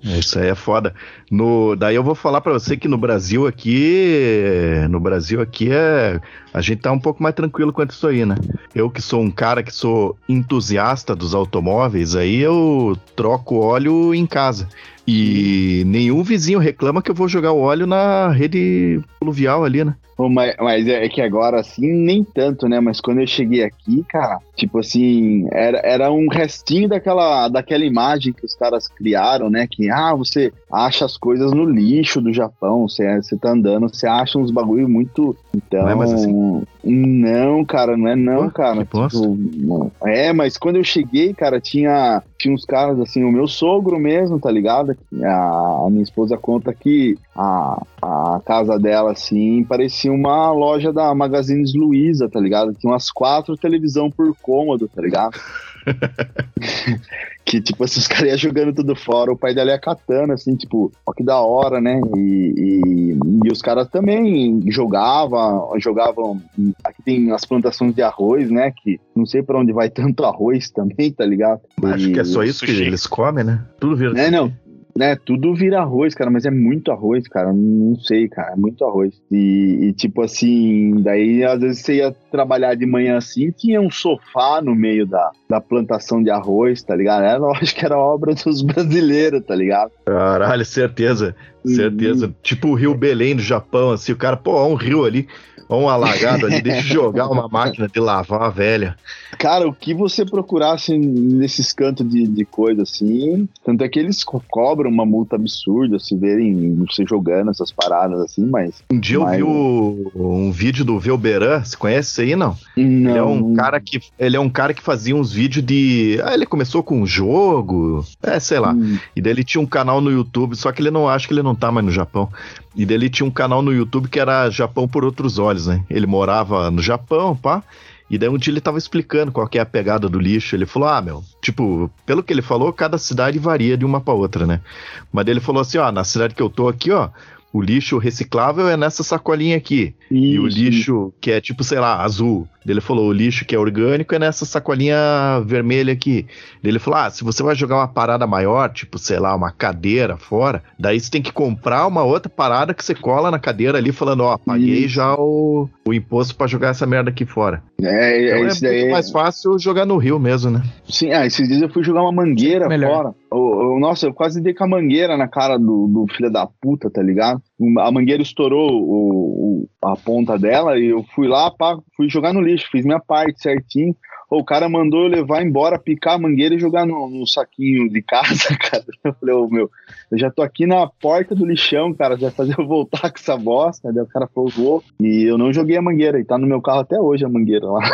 S2: Isso aí é foda. No, daí eu vou falar pra você que no Brasil aqui, no Brasil aqui é, a gente tá um pouco mais tranquilo quanto isso aí, né? Eu que sou um cara que sou entusiasta dos automóveis, aí eu troco óleo em casa. E nenhum vizinho reclama que eu vou jogar o óleo na rede pluvial ali, né?
S5: Pô, mas, mas é que agora, assim, nem tanto, né? Mas quando eu cheguei aqui, cara, tipo assim, era, era um restinho daquela, daquela imagem que os caras criaram, né? Que, ah, você acha as coisas no lixo do Japão, você, você tá andando, você acha uns bagulho muito. Então.
S2: Não é mais assim?
S5: Não, cara, não é não,
S2: Pô,
S5: cara. Tipo, não. é, mas quando eu cheguei, cara, tinha, tinha uns caras, assim, o meu sogro mesmo, tá ligado? A, a minha esposa conta que a, a casa dela, assim, parecia uma loja da Magazines Luiza, tá ligado? Tinha umas quatro televisão por cômodo, tá ligado? que, tipo, assim, os caras iam jogando tudo fora, o pai dela ia catando, assim, tipo, ó que da hora, né? E, e, e os caras também jogavam, jogavam. Aqui tem as plantações de arroz, né? Que não sei pra onde vai tanto arroz também, tá ligado?
S2: Acho
S5: E-
S2: que é só isso que eles comem, né? Tudo vira.
S5: né, não. Né, tudo vira arroz, cara, mas é muito arroz, cara. Não sei, cara, é muito arroz. E, e, tipo assim, daí às vezes você ia trabalhar de manhã assim, tinha um sofá no meio da, da plantação de arroz, tá ligado? Era, eu acho que era obra dos brasileiros, tá ligado?
S2: Caralho, certeza. Certeza. Tipo o Rio Belém do Japão, assim, o cara, pô, ó um rio ali, ó um alagado ali, deixa eu jogar uma máquina de lavar, velha.
S5: Cara, o que você procurasse nesses cantos de, de coisa assim, tanto é que eles co- cobram uma multa absurda se verem você jogando essas paradas assim, mas.
S2: Um dia eu
S5: Mas-
S2: vi o- um vídeo do Velberan, você conhece isso aí, não?
S5: Não,
S2: Ele é um cara que ele é um cara que fazia uns vídeos de, ah, ele começou com um jogo, é, sei lá.
S5: Hum,
S2: E daí ele tinha um canal no YouTube, só que ele não acho que ele não tá mais no Japão. E daí ele tinha um canal no YouTube que era Japão por outros olhos, né? Ele morava no Japão, pá. E daí um dia ele tava explicando qual que é a pegada do lixo. Ele falou: "Ah, meu, tipo, pelo que ele falou, cada cidade varia de uma pra outra, né? Mas ele falou assim, ó, na cidade que eu tô aqui, ó, o lixo reciclável é nessa sacolinha aqui. E o
S5: Isso,
S2: lixo que é tipo, sei lá, azul. Ele falou, o lixo que é orgânico é nessa sacolinha vermelha aqui. Ele falou, ah, se você vai jogar uma parada maior, tipo, sei lá, uma cadeira fora, daí você tem que comprar uma outra parada que você cola na cadeira ali, falando, ó, paguei
S5: Isso.
S2: já o, o imposto pra jogar essa merda aqui fora.
S5: É,
S2: Então
S5: é,
S2: é
S5: isso
S2: muito
S5: daí.
S2: mais fácil jogar no rio mesmo, né?
S5: Sim, ah, esses dias eu fui jogar uma mangueira
S1: Melhor.
S5: fora. O- o- nossa, eu quase dei com a mangueira na cara do, do filho da puta, tá ligado? A mangueira estourou o, o- a ponta dela e eu fui lá, pá, fui jogar no lixo, fiz minha parte certinho. O cara mandou eu levar embora, picar a mangueira e jogar no, no saquinho de casa, cara. Eu falei, ô meu, eu já tô aqui na porta do lixão, cara, vai fazer eu voltar com essa bosta? Daí o cara falou, vou. E eu não joguei a mangueira, e tá no meu carro até hoje a mangueira lá.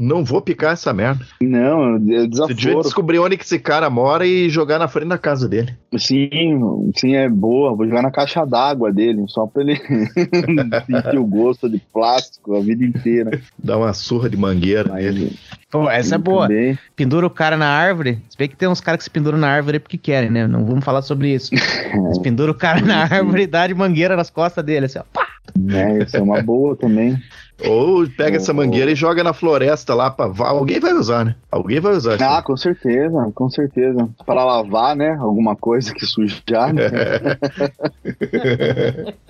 S2: Não vou picar essa merda.
S5: Não, eu
S2: Você devia
S5: desaforo.
S2: descobrir onde que esse cara mora e jogar na frente da casa dele.
S5: Sim, sim, é boa. Vou jogar na caixa d'água dele, só pra ele sentir o gosto de plástico a vida inteira.
S2: Dar uma surra de mangueira nele.
S5: Mas,
S1: Pô, essa é boa.
S5: também,
S1: Pendura o cara na árvore. Se bem que tem uns caras que se penduram na árvore porque querem, né? Não vamos falar sobre isso. Mas pendura o cara na árvore e dá de mangueira nas costas dele, assim, ó. Pá!
S5: né, isso é uma boa também.
S2: Ou pega essa mangueira e joga na floresta lá pra. va- Alguém vai usar, né? Alguém vai usar.
S5: Ah, com certeza, com certeza. Para lavar, né? Alguma coisa que sujar. Né?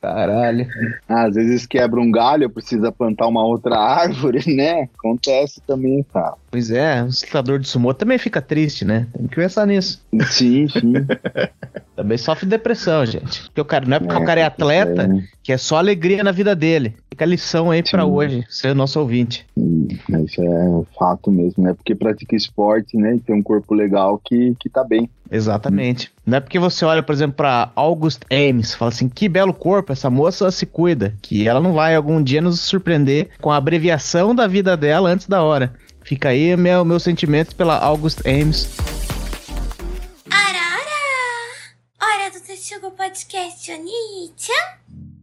S1: Caralho.
S5: Às vezes quebra um galho, precisa plantar uma outra árvore, né? Acontece também, cara.
S1: Pois é, o lutador de sumô também fica triste, né? Tem que pensar nisso.
S5: Sim, sim.
S1: Também sofre depressão, gente. Porque o cara, não é porque o cara é
S5: É,
S1: atleta que é só alegria na vida dele. Fica a lição aí pra
S5: Sim.
S1: hoje, ser nosso ouvinte.
S5: Isso é fato mesmo, né? Porque pratica esporte, né? E tem um corpo legal que, que tá bem.
S1: Exatamente. Não é porque você olha, por exemplo, pra August Ames, fala assim, que belo corpo, essa moça se cuida, que ela não vai algum dia nos surpreender com a abreviação da vida dela antes da hora. Fica aí meu, meus sentimentos pela August Ames.
S6: Arara! Hora do Texugo Podcast Oni-chan.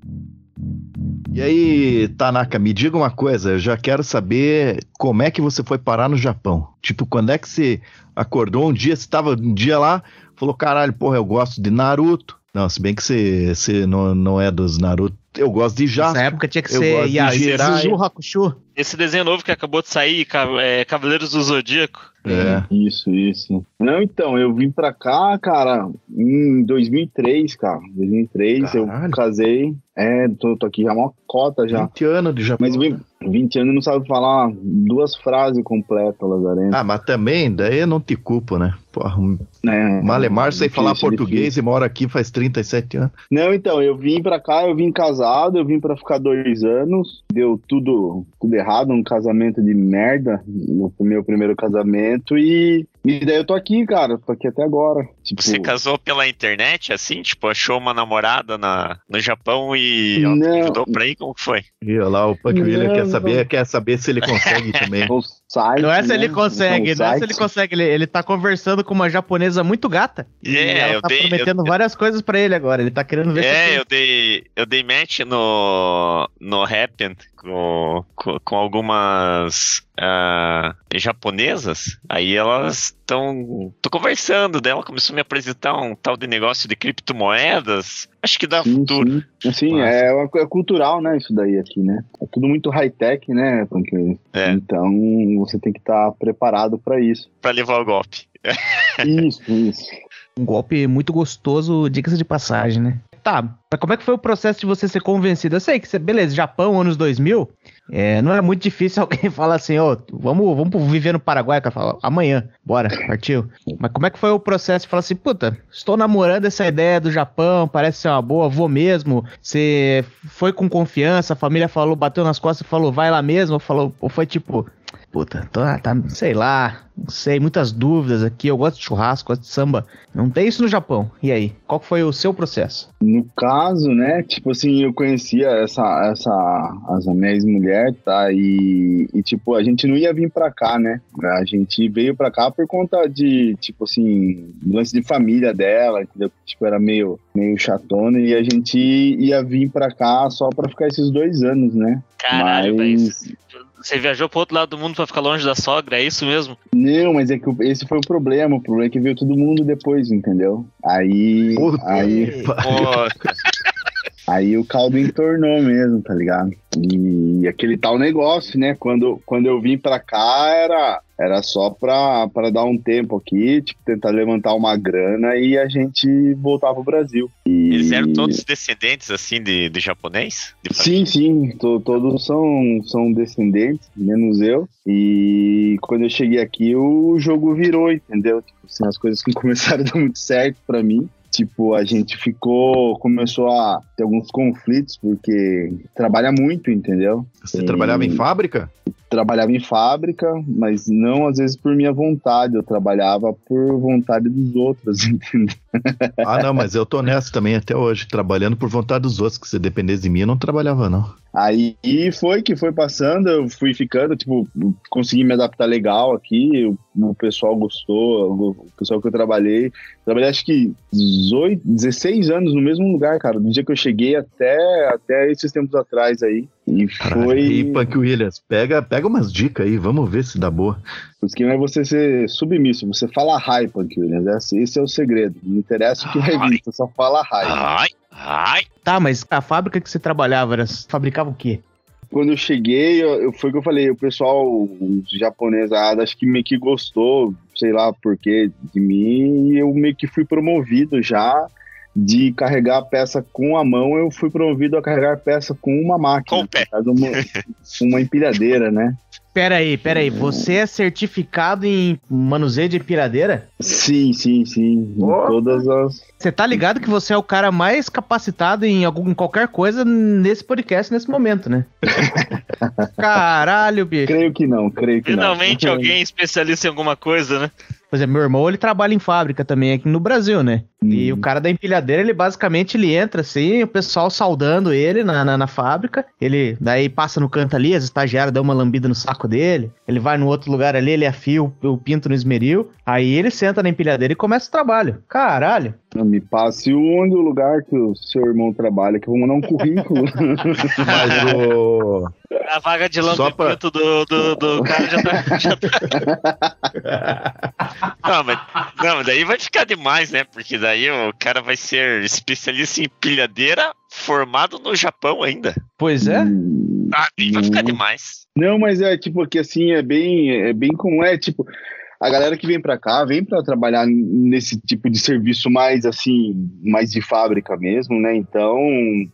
S2: E aí, Tanaka, me diga uma coisa, eu já quero saber como é que você foi parar no Japão. Tipo, quando é que você acordou um dia, você tava um dia lá, falou, caralho, porra, eu gosto de Naruto. Não, se bem que você, você não, não é dos Naruto. Eu gosto de
S1: Nessa
S2: Jasper.
S1: época tinha que
S2: eu
S1: ser Yasuzu
S2: Jiraiya.
S1: Hakusho.
S4: Esse desenho novo que acabou de sair, é, Cavaleiros do Zodíaco.
S2: É.
S5: Isso, isso. Não, então, eu vim pra cá, cara, em 2003, cara. 2003, eu
S2: Caralho.
S5: casei. É, tô, tô aqui já uma cota já.
S2: 20 anos de Japão.
S5: Mas eu vim 20 anos não sabe falar duas frases completas, Lazarento.
S2: Ah, mas também, daí eu não te culpo, né? Porra, um
S5: É,
S2: Malemar sem falar
S5: difícil,
S2: português
S5: difícil.
S2: e mora aqui faz 37 anos.
S5: Não, então, eu vim pra cá, eu vim casado, eu vim pra ficar dois anos. Deu tudo, tudo errado, um casamento de merda, no meu primeiro casamento. E, e daí eu tô aqui, cara, tô aqui até agora. Tipo,
S3: Você casou pela internet, assim? Tipo, achou uma namorada na, no Japão e ela
S5: Não.
S3: ajudou pra ir? Como que foi?
S2: E olha lá, o Punk William quer
S5: Não,
S2: saber, quer saber se ele consegue também.
S5: site,
S1: Não é se
S5: né?
S1: ele consegue,
S5: São
S1: não é se ele consegue. Ele, ele tá conversando com uma japonesa muito gata. E
S3: É,
S1: ela
S3: eu
S1: tá
S3: dei-
S1: prometendo
S3: eu-
S1: várias coisas pra ele agora. Ele tá querendo ver se
S3: É, eu dei, eu dei match no, no Happn com, com, com algumas ah, japonesas. Aí elas estão. tô conversando dela, começou a me apresentar um tal de negócio de criptomoedas. Acho que dá
S5: Sim,
S3: futuro.
S5: sim.
S2: Massa.
S5: é, uma- é cultural, né, isso daí aqui, né? É tudo muito high-tech, né, Punk?
S3: É.
S5: Então, você tem que estar preparado pra isso.
S3: Pra levar o golpe.
S5: Isso, isso.
S1: Um golpe muito gostoso, diga-se de passagem, né? Tá, mas como é que foi o processo de você ser convencido? Eu sei que você, beleza, Japão, anos 2000, é, não é muito difícil alguém falar assim, ó, vamos, vamos viver no Paraguai, cara fala, amanhã, bora, partiu. Mas como é que foi o processo de falar assim, puta, estou namorando essa ideia do Japão, parece ser uma boa, vou mesmo, você foi com confiança, a família falou, bateu nas costas falou, vai lá mesmo, ou falou, ou foi tipo, puta, tô, tá, sei lá, não sei, muitas dúvidas aqui, eu gosto de churrasco, gosto de samba, não tem isso no Japão, e aí, qual foi o seu processo?
S5: No caso, né, tipo assim, eu conhecia essa, essa, essa minha ex-mulher, tá, e, e, tipo, a gente não ia vir pra cá, né, a gente veio pra cá por conta de, tipo assim, lance de família dela, entendeu, tipo, era meio, meio chatona, e a gente ia vir pra cá só pra ficar esses dois anos, né,
S3: Caralho,
S5: Mas-
S3: mas.
S4: Você viajou pro outro lado do mundo pra ficar longe da sogra, é isso mesmo?
S5: Não, mas é que esse foi o problema. O problema é que veio todo mundo depois, entendeu? Aí.
S2: Puta
S5: aí.
S3: Pô,
S5: aí o caldo entornou mesmo, tá ligado? E aquele tal negócio, né? Quando, quando eu vim pra cá, era, era só pra, pra dar um tempo aqui, tipo, tentar levantar uma grana e a gente voltar pro Brasil. E...
S3: eles eram todos descendentes, assim, de, de japonês? De
S5: Sim, sim, to- todos são, são descendentes, menos eu. E quando eu cheguei aqui, o jogo virou, entendeu? Tipo, assim, as coisas não começaram a dar muito certo pra mim. Tipo, a gente ficou, começou a ter alguns conflitos, porque trabalha muito, entendeu?
S2: Você
S5: Sim.
S2: trabalhava em fábrica?
S5: Trabalhava em fábrica, mas não às vezes por minha vontade, eu trabalhava por vontade dos outros, entendeu?
S2: Ah, não, mas eu tô nessa também até hoje, trabalhando por vontade dos outros, que se dependesse de mim, eu não trabalhava, não.
S5: Aí foi que foi passando, eu fui ficando, tipo, consegui me adaptar legal aqui, o, o pessoal gostou, o, pessoal que eu trabalhei. Trabalhei acho que 18, 16 anos no mesmo lugar, cara, do dia que eu cheguei até, até esses tempos atrás aí. E
S2: Caralho.
S5: foi.
S2: E Punk Williams, pega, pega umas dicas aí, vamos ver se dá boa.
S5: O esquema é você ser submisso, você fala hi, Punk Williams. Esse, esse é o segredo. Não interessa o que vai vir, você só fala hi.
S3: Ai, ai.
S1: Tá, mas a fábrica que você trabalhava, era, fabricava o quê?
S5: Quando eu cheguei, eu, eu- foi o que eu falei, o pessoal os japonesado acho que meio que gostou, sei lá por quê, de mim, e eu meio que fui promovido já de carregar a peça com a mão, eu fui promovido a carregar a peça com uma máquina.
S3: Com o pé.
S5: caso, Uma, uma empilhadeira, né?
S1: Pera aí, pera aí. Você é certificado em manuseio de empilhadeira?
S5: Sim, sim, sim. Em
S2: Opa!
S5: todas as.
S1: Você tá ligado que você é o cara mais capacitado em, algum, em qualquer coisa nesse podcast, nesse momento, né? Caralho, bicho.
S5: Creio que não, creio que
S4: Finalmente
S5: não.
S4: alguém especialista em alguma coisa, né?
S1: Por exemplo, meu irmão, ele trabalha em fábrica também aqui no Brasil, né? E o cara da empilhadeira, ele basicamente ele entra assim, o pessoal saudando ele na, na, na fábrica. Ele daí passa no canto ali, as estagiárias dão uma lambida no saco dele. Ele vai no outro lugar ali, ele afia o, o pinto no esmeril. Aí ele senta na empilhadeira e começa o trabalho. Caralho.
S5: Me passe onde o lugar que o seu irmão trabalha, que eu vou mandar um currículo.
S2: Mas o.
S4: A vaga de
S2: Só pra-
S4: lambimento do, do, do cara já tá, já tá.
S3: Não mas, não, mas daí vai ficar demais, né? Porque daí o cara vai ser especialista em pilhadeira formado no Japão ainda.
S1: Pois é.
S3: Ah, vai ficar
S5: Hum.
S3: demais.
S5: Não, mas é tipo que assim, é bem, é bem comum, é tipo, a galera que vem pra cá vem pra trabalhar nesse tipo de serviço mais assim, mais de fábrica mesmo, né? Então,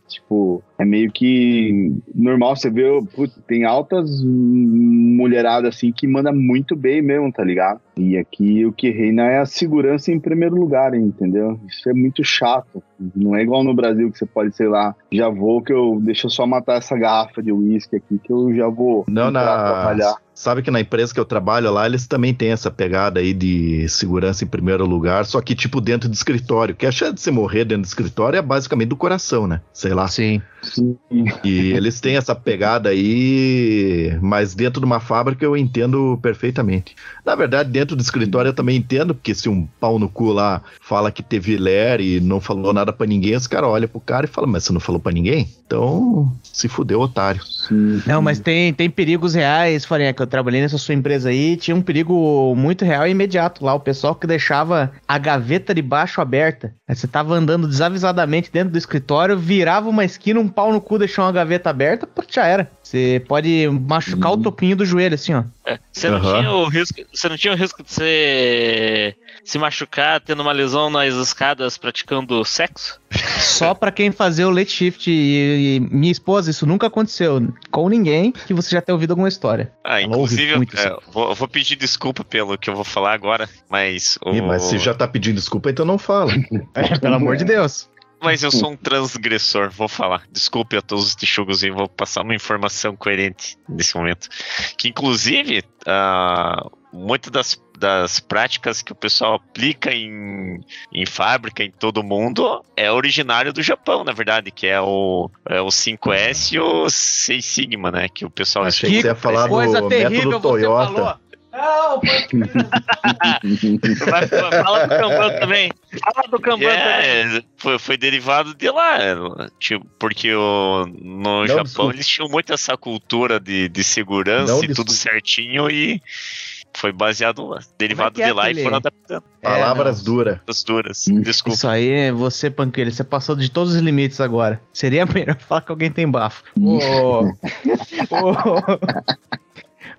S5: tipo, é meio que normal você ver, putz, tem altas mulheradas assim que manda muito bem mesmo, tá ligado? E aqui o que reina é a segurança em primeiro lugar, entendeu? Isso é muito chato. Não é igual no Brasil que você pode, sei lá, já vou que eu deixa eu só matar essa garrafa de uísque aqui que eu já vou
S2: Não, na.
S5: trabalhar.
S2: Sabe que na empresa que eu trabalho lá, eles também têm essa pegada aí de segurança em primeiro lugar, só que tipo dentro do escritório. Que a chance de você morrer dentro do escritório é basicamente do coração, né? Sei lá.
S1: Sim.
S5: Sim.
S2: E eles têm essa pegada aí, mas dentro de uma fábrica eu entendo perfeitamente. Na verdade, dentro do escritório eu também entendo, porque se um pau no cu lá fala que teve ler e não falou nada pra ninguém, os caras olham pro cara e falam, mas você não falou pra ninguém? Então, se fudeu, otário.
S5: Sim.
S1: Não, mas tem, tem perigos reais, Farinha, eu trabalhei nessa sua empresa aí, tinha um perigo muito real e imediato lá. O pessoal que deixava a gaveta de baixo aberta. Aí você tava andando desavisadamente dentro do escritório, virava uma esquina, um pau no cu, deixou uma gaveta aberta, pô, já era. Você pode machucar o topinho do joelho, assim, ó.
S4: É, Você não,
S2: Aham.
S4: tinha o risco, você não tinha o risco de você se machucar tendo uma lesão nas escadas praticando sexo?
S1: Só pra quem fazer o late shift e, e minha esposa, isso nunca aconteceu com ninguém que você já tenha ouvido alguma história.
S3: Ah,
S1: Ela ouve
S3: inclusive,
S1: muito
S3: é,
S1: isso.
S3: vou, eu vou pedir desculpa pelo que eu vou falar agora, mas. O...
S2: Ih, mas se já tá pedindo desculpa, então não fala.
S1: É, pelo amor de Deus.
S3: Mas eu sou um transgressor, vou falar. Desculpe a todos os texugos e vou passar uma informação coerente nesse momento. Que inclusive, ah, muitas das, das práticas que o pessoal aplica em, em fábrica em todo mundo é originário do Japão, na verdade, que é o, é o 5S e o 6 Sigma, né? Que o pessoal
S2: Achei que você ia falar
S1: Coisa
S2: do
S1: terrível
S2: método
S1: você
S2: Toyota.
S1: falou. Não,
S4: Vai, fala pro Cambão também. Ah, do Kanban também.
S3: É, foi, foi derivado de lá. Tipo, porque o, no Japão
S2: desculpa.
S3: eles tinham muito essa cultura de, de segurança
S2: Não
S3: e tudo
S2: desculpa.
S3: certinho e foi baseado lá. Derivado
S1: que é
S3: de lá
S1: aquele-
S3: e foram adaptando
S2: Palavras duras.
S3: as duras. Desculpa.
S1: Isso aí, é você, Panqueira, você passou de todos os limites agora. Seria melhor falar que alguém tem bafo. Ô, ô.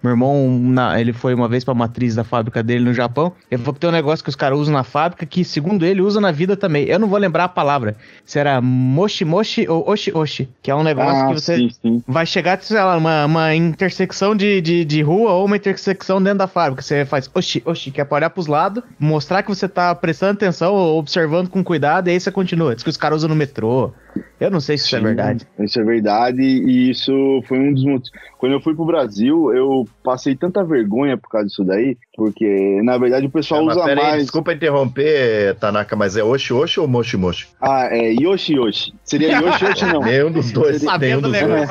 S1: Meu irmão, na- ele foi uma vez pra matriz da fábrica dele no Japão. Ele falou que tem um negócio que os caras usam na fábrica que, segundo ele, usa na vida também. Eu não vou lembrar a palavra. Se era moshi moshi ou oshi oshi, que é um negócio
S5: Ah,
S1: que você
S5: sim, sim.
S1: vai chegar, sei lá, uma, uma intersecção de, de, de rua ou uma intersecção dentro da fábrica. Você faz oxi, oxi, que é pra olhar pros lados, mostrar que você tá prestando atenção ou observando com cuidado, e aí você continua. Diz que os caras usam no metrô. Eu não sei se isso é
S5: Sim,
S1: verdade.
S5: Isso é verdade e isso foi um dos motivos. Quando eu fui pro Brasil, eu passei tanta vergonha por causa disso daí, porque na verdade o pessoal
S2: É,
S5: usa
S2: pera aí,
S5: mais.
S2: desculpa interromper, Tanaka, mas é Oshi Oshi ou Moshi Moshi?
S5: Ah, é Yoshi Yoshi. Seria Yoshi Yoshi não.
S2: Nenhum dos dois. Nenhum
S1: Sabendo
S2: dos dois.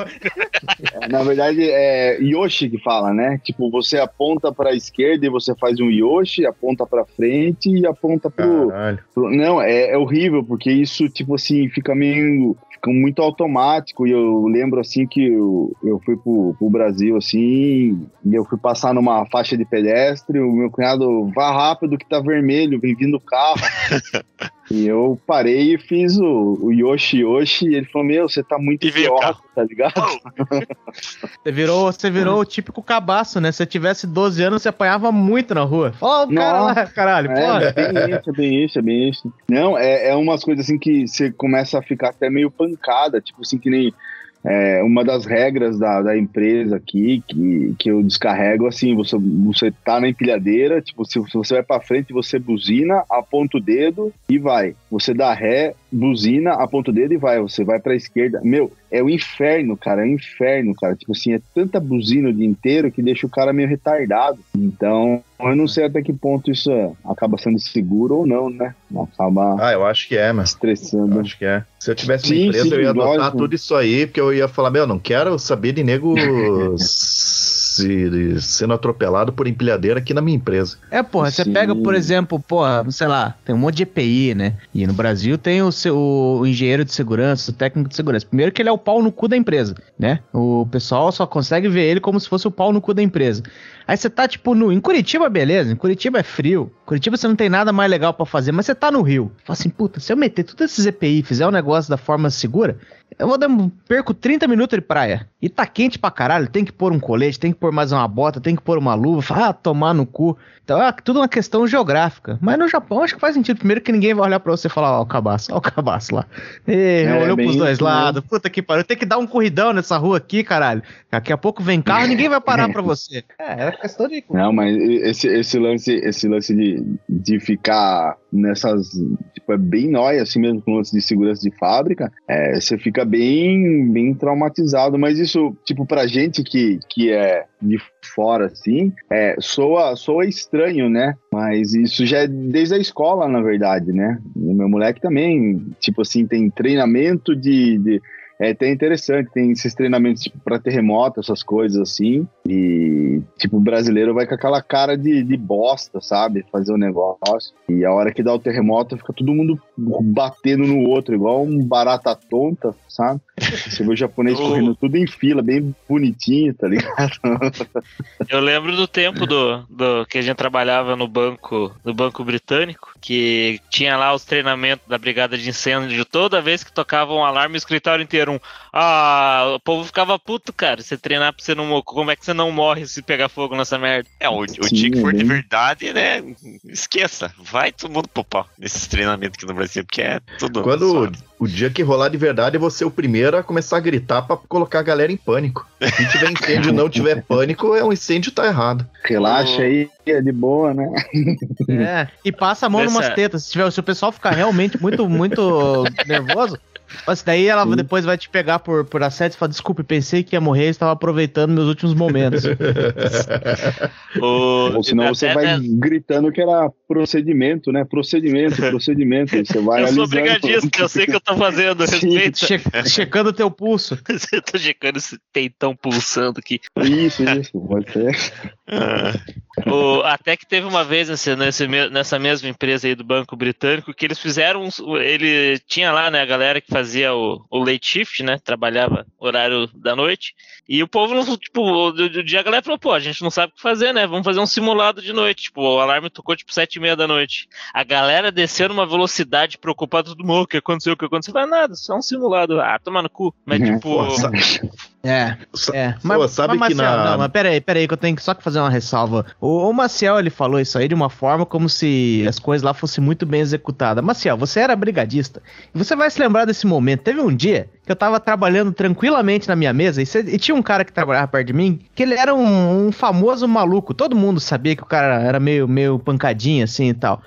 S5: Na verdade é Yoshi que fala, né? Tipo, você aponta pra esquerda e você faz um Yoshi, aponta pra frente e aponta pro. Pro- Não, é, é horrível, porque isso, tipo assim, fica meio. Fica muito automático. E eu lembro assim que eu, eu fui pro, pro Brasil assim, e eu fui passar numa faixa de pedestre, o meu cunhado, vá rápido que tá vermelho, vem vindo o carro. E eu parei e fiz o, o Yoshi Yoshi, e ele falou, meu, você tá muito idiota, tá ligado?
S1: Você virou, você virou o típico cabaço, né? Se você tivesse 12 anos, você apanhava muito na rua. Ó, o cara lá, caralho,
S5: É,
S1: porra.
S5: é bem isso, é bem isso, é bem isso. Não, é, é umas coisas assim que você começa a ficar até meio pancada, tipo assim, que nem é, uma das regras da, da empresa aqui, que, que eu descarrego, assim, você, você tá na empilhadeira, tipo, se, se você vai pra frente, você buzina, aponta o dedo e vai. Você dá ré, buzina, aponta o dedo e vai. Você vai pra esquerda. Meu, é o inferno, cara, é o inferno, cara. Tipo assim, é tanta buzina o dia inteiro que deixa o cara meio retardado. Então, eu não sei até que ponto isso é- acaba sendo seguro ou não, né? Acaba
S2: Ah, eu acho que é, mas. Eu
S5: estressando.
S2: acho que é. Se eu tivesse
S5: Sim,
S2: uma empresa,
S5: sim,
S2: eu ia adotar
S5: lógico.
S2: tudo isso aí, porque eu ia falar, meu, não quero saber de nego se, sendo atropelado por empilhadeira aqui na minha empresa.
S1: É, porra, você pega, por exemplo, porra, sei lá, tem um monte de EPI, né? E no Brasil tem o, seu, o engenheiro de segurança, o técnico de segurança. Primeiro que ele é o pau no cu da empresa, né? O pessoal só consegue ver ele como se fosse o pau no cu da empresa. Aí você tá, tipo, no, em Curitiba, beleza, em Curitiba é frio. Curitiba você não tem nada mais legal pra fazer, mas você tá no Rio. Fala assim, puta, se eu meter todos esses EPI e fizer um negócio da forma segura, eu vou dar, um- perco 30 minutos de praia. E tá quente pra caralho, tem que pôr um colete, tem que pôr mais uma bota, tem que pôr uma luva. Fala, ah, tomar no cu. Então é tudo uma questão geográfica. Mas no Japão acho que faz sentido. Primeiro que ninguém vai olhar pra você e falar, ó, o cabaço, ó o cabaço lá. Ê,
S5: É,
S1: olhou
S5: bem
S1: pros dois
S5: isso
S1: lados. Puta que pariu. Tem que dar um corridão nessa rua aqui, caralho. Daqui a pouco vem carro ninguém vai parar pra você. É, é questão de.
S5: Não, mas esse, esse lance, esse lance de, de ficar nessas. Tipo, é bem nóia, assim mesmo, com o lance de segurança de fábrica. É, você fica bem, bem traumatizado. Mas isso, tipo, pra gente que, que é de fora, assim, é, soa, soa estranho, né? Mas isso já é desde a escola, na verdade, né? O meu moleque também, tipo assim, tem treinamento de- de é até interessante, tem esses treinamentos tipo, para terremoto, essas coisas assim. E, tipo, o brasileiro vai com aquela cara de, de bosta, sabe? Fazer o negócio. E a hora que dá o terremoto, fica todo mundo batendo no outro, igual um barata tonta, sabe? Você vê o japonês
S4: Oh.
S5: correndo tudo em fila, bem bonitinho, tá ligado?
S4: Eu lembro do tempo do, do que a gente trabalhava no banco, no banco britânico, que tinha lá os treinamentos da brigada de incêndio. Toda vez que tocava um alarme, o escritório inteiro ah, o povo ficava puto, cara. Você treinar pra você não morrer. Como é que você não morre se pegar fogo nessa merda?
S3: É, o, o
S5: Sim,
S3: que for
S5: é
S3: de
S5: bem-
S3: verdade, né? Esqueça. Vai todo mundo pro pau nesses treinamentos aqui no Brasil, porque é tudo.
S2: Quando o dia que rolar de verdade, eu vou ser o primeiro a começar a gritar pra colocar a galera em pânico. Se tiver incêndio e não tiver pânico, é um incêndio tá errado.
S5: Relaxa aí, é de boa, né?
S1: É, e passa a mão
S4: Nessa-
S1: numas tetas. Se, tiver, se o pessoal ficar realmente muito, muito nervoso, mas daí ela
S5: Sim.
S1: depois vai te pegar por, por assédio e falar, desculpe, pensei que ia morrer e estava aproveitando meus últimos momentos.
S4: O,
S5: Ou senão você vai gritando que era procedimento, né? Procedimento, procedimento. Você vai
S4: Eu sou brigadista, eu sei o que eu tô fazendo.
S5: Sim.
S4: Respeita.
S1: Che- checando o teu pulso.
S4: Eu tô checando esse peitão pulsando aqui.
S5: Isso, isso. Pode ser.
S4: O- até que teve uma vez nesse, nessa mesma empresa aí do Banco Britânico que eles fizeram. ele tinha lá, né, a galera que fazia o, o late shift, né? Trabalhava horário da noite. E o povo, não, tipo, do, dia a galera falou, pô, a gente não sabe o que fazer, né? Vamos fazer um simulado de noite. Tipo, o alarme tocou tipo sete e meia da noite. A galera desceu numa velocidade preocupada, todo mundo, o que aconteceu, o que aconteceu? Vai nada, só um simulado. Ah, toma no cu. Mas,
S5: Uhum.
S4: tipo.
S1: É, é.
S2: Pô, sabe que
S1: Marcel,
S2: na-
S1: Não, mas peraí, peraí, que eu tenho que só que fazer uma ressalva. O, o Maciel, ele falou isso aí de uma forma como se as coisas lá fossem muito bem executadas. Maciel, você era brigadista. E você vai se lembrar desse momento. Teve um dia que eu tava trabalhando tranquilamente na minha mesa e, cê- e tinha um cara que trabalhava perto de mim, que ele era um, um famoso maluco. Todo mundo sabia que o cara era meio, meio pancadinho assim e tal.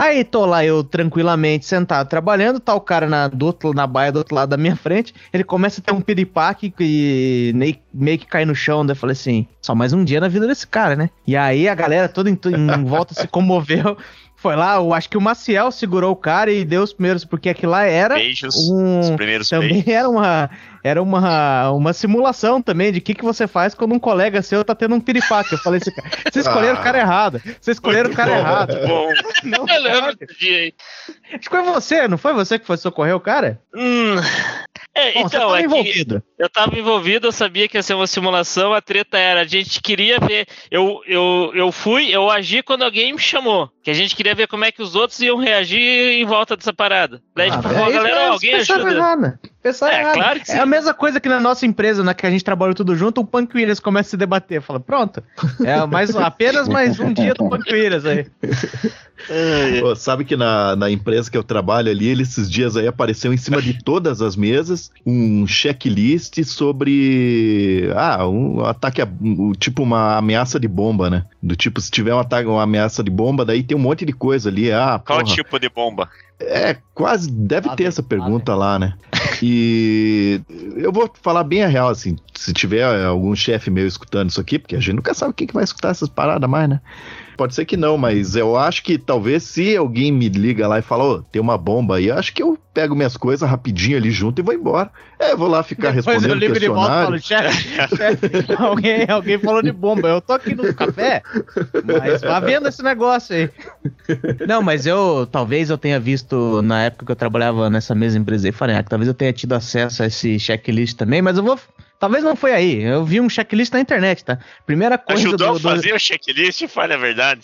S1: Aí tô lá eu tranquilamente sentado trabalhando, tá o cara na, do outro, na baia do outro lado da minha frente, ele começa a ter um piripaque e nem- meio que cai no chão, daí eu falei assim, só mais um dia na vida desse cara, né? E aí a galera toda em, em volta se comoveu, foi lá, eu acho que o Maciel segurou o cara e deu os primeiros, porque aquilo lá era
S3: beijos. Os
S1: um...
S3: primeiros
S1: Também
S3: beijos.
S1: era uma, era uma, uma simulação também de o que, que você faz quando um colega seu tá tendo um piripaque. Eu falei assim, cara, vocês escolheram o cara errado. Vocês escolheram o cara
S3: Bom,
S1: errado.
S3: Bom,
S1: Não,
S4: Eu lembro desse dia aí.
S1: Acho que foi você, não foi você que foi socorrer o cara?
S4: Hum. É,
S1: Bom,
S4: então, é
S1: envolvido.
S4: eu tava envolvido, eu sabia que ia ser uma simulação, a treta era, a gente queria ver, eu, eu, eu fui, eu agi quando alguém me chamou, que a gente queria ver como é que os outros iam reagir em volta dessa parada. Daí, tipo,
S1: Ah,
S4: falou,
S1: é
S4: galera, alguém ajuda.
S1: errado. Pensaram
S4: É,
S1: errado.
S4: claro que
S1: É
S4: sim.
S1: a mesma coisa que na nossa empresa, na que a gente trabalha tudo junto, o Punk Williams começa a se debater. Fala, pronto. É mais, apenas mais um dia do Punk Williams aí.
S2: Pô, sabe que na, na empresa que eu trabalho ali, ele, esses dias aí apareceu em cima de todas as mesas um checklist sobre ah, um ataque, a- um- tipo uma ameaça de bomba, né? Do tipo, se tiver um ataque, uma ameaça de bomba, daí tem um monte de coisa ali. Ah,
S3: qual
S2: porra,
S3: tipo de bomba?
S2: É, quase deve ter essa pergunta lá, né? E eu vou falar bem a real, assim, se tiver algum chefe meu escutando isso aqui, porque a gente nunca sabe quem que vai escutar essas paradas mais, né? Pode ser que não, mas eu acho que talvez se alguém me liga lá e fala, ô, tem uma bomba aí, eu acho que eu pego minhas coisas rapidinho ali junto e vou embora. É, eu vou lá ficar
S1: Depois eu
S2: respondendo
S1: ligo de volta e falo, chefe, chefe, alguém, alguém falou de bomba. Eu tô aqui no café, mas vá vendo esse negócio aí. Não, mas eu, talvez eu tenha visto, na época que eu trabalhava nessa mesma empresa aí, falei, ah, talvez eu tenha tido acesso a esse checklist também, mas eu vou... Talvez não foi aí, eu vi um checklist na internet, tá? Primeira coisa
S3: Ajudou a
S1: do, do,
S3: fazer o checklist? Fale a verdade.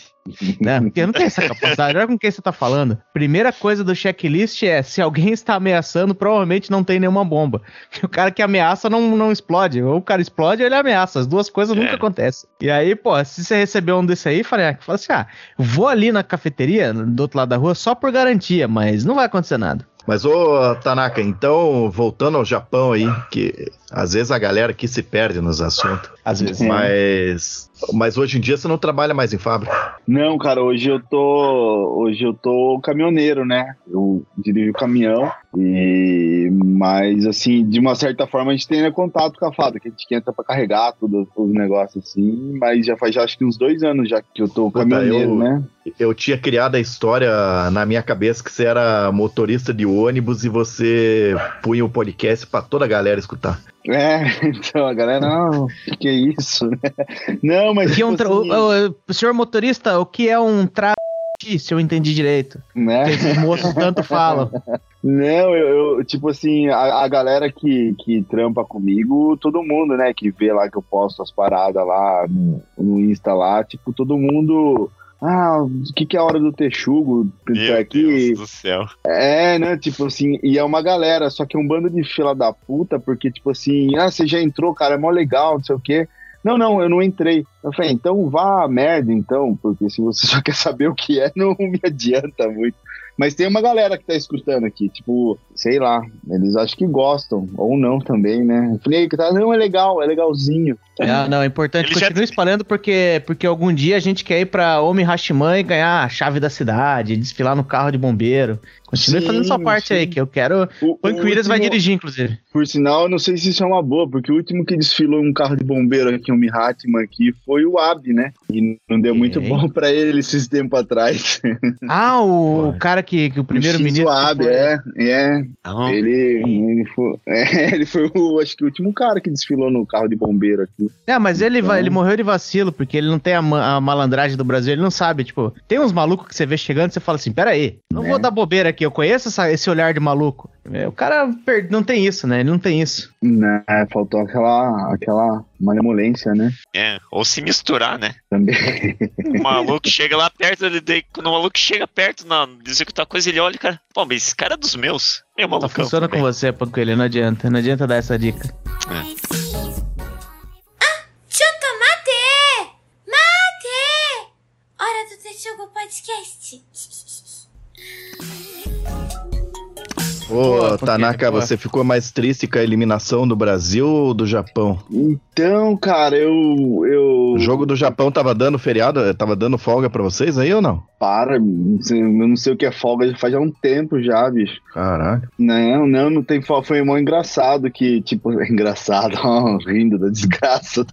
S1: né? Porque eu não tenho essa capacidade. Olha com quem você tá falando. Primeira coisa do checklist é: se alguém está ameaçando, provavelmente não tem nenhuma bomba. O cara que ameaça não, não explode. Ou o cara explode ou ele ameaça. As duas coisas nunca
S3: É.
S1: acontecem. E aí, pô, se você recebeu um desse aí, falei, ah, fala assim: ah, vou ali na cafeteria, do outro lado da rua, só por garantia, mas não vai acontecer nada.
S2: Mas, ô, Tanaka, então, voltando ao Japão aí, que às vezes a galera aqui se perde nos assuntos.
S1: Às vezes.
S2: Mas, mas hoje em dia você não trabalha mais em fábrica.
S5: Não, cara, hoje eu tô. Hoje eu tô caminhoneiro, né? Eu dirijo caminhão. E mas assim, de uma certa forma a gente tem né, contato com a fábrica, a gente que entra pra carregar tudo, os negócios assim, mas já faz já, acho que uns dois anos já que eu tô
S2: Puta,
S5: caminhoneiro,
S2: eu-
S5: né?
S2: Eu tinha criado a história na minha cabeça que você era motorista de ônibus e você punha o podcast pra toda a galera escutar.
S5: É, então a galera, não, que, é isso, né? Não, mas.
S1: É um
S5: tipo
S1: tra-
S5: assim,
S1: o- o- senhor motorista, o que é um tra... se eu entendi direito?
S5: né?
S1: Que esses moços tanto falam.
S5: Não, eu, eu, tipo assim, a, a galera que, que trampa comigo, todo mundo, né, que vê lá que eu posto as paradas lá no, no Insta lá, tipo, todo mundo. Ah, o que, que é a hora do texugo?
S3: Meu
S5: aqui.
S3: Deus do céu.
S5: É, né? Tipo assim, e é uma galera, só que é um bando de fila da puta, porque, tipo assim, ah, você já entrou, cara, é mó legal, não sei o quê. Não, não, eu não entrei. Eu falei, então vá a merda, então, porque se você só quer saber o que é, não me adianta muito. Mas tem uma galera que tá escutando aqui, tipo, sei lá, eles acham que gostam, ou não também, né? Eu falei, tá, não, é legal, é legalzinho.
S1: Não, não, é importante
S3: Ele já-
S1: continuar espalhando porque, porque algum dia a gente quer ir pra Omi Hashiman e ganhar a chave da cidade, desfilar no carro de bombeiro. Continue
S5: Sim,
S1: fazendo sua parte
S5: sim.
S1: aí, que eu quero.
S5: O,
S1: Punk
S5: o
S1: Williams vai
S5: último-
S1: dirigir, inclusive.
S5: Por sinal, eu não sei se isso é uma boa, porque o último que desfilou um carro de bombeiro aqui, um Mihatman aqui, foi o Ab, né? E não deu muito bom pra ele esses tempos atrás.
S1: Ah, o cara que, que o
S5: O
S1: primeiro-ministro.
S5: Shinzo Abe,
S1: foi-
S5: é, é.
S3: Não.
S5: Ele, ele, foi, é, ele foi o, acho que o último cara que desfilou no carro de bombeiro aqui.
S1: É, mas ele, vai,
S5: Então-
S1: ele morreu de vacilo, porque ele não tem a, ma- a malandragem do Brasil, ele não sabe, tipo, tem uns malucos que você vê chegando e você fala assim, pera aí, não
S5: É.
S1: vou dar bobeira aqui, eu conheço essa- esse olhar de maluco. É, O cara per- não tem isso, né? Ele não tem isso.
S5: Né, faltou aquela, aquela malemolência, né?
S3: É, ou se misturar, né?
S5: Também.
S3: O maluco chega lá perto, ele quando o maluco chega perto na de executar coisa, ele olha, cara, pô, mas esse cara é dos meus. Meu
S1: Só
S3: malucão.
S1: funciona com
S3: também.
S1: você, Pancoelho, não adianta, não adianta dar essa dica.
S6: Ah, chuta, mate! Mate! Hora do Texugo Podcast.
S2: Ô, Tanaka, você ficou mais triste com a eliminação do Brasil ou do Japão?
S5: Então, cara, eu. eu
S2: O jogo do Japão tava dando feriado, tava dando folga pra vocês aí ou não?
S5: Para, eu não sei o que é folga, já faz já um tempo já, bicho.
S2: Caralho.
S5: Não, não, não tem folga. Foi mó engraçado que, tipo, engraçado, rindo da desgraça.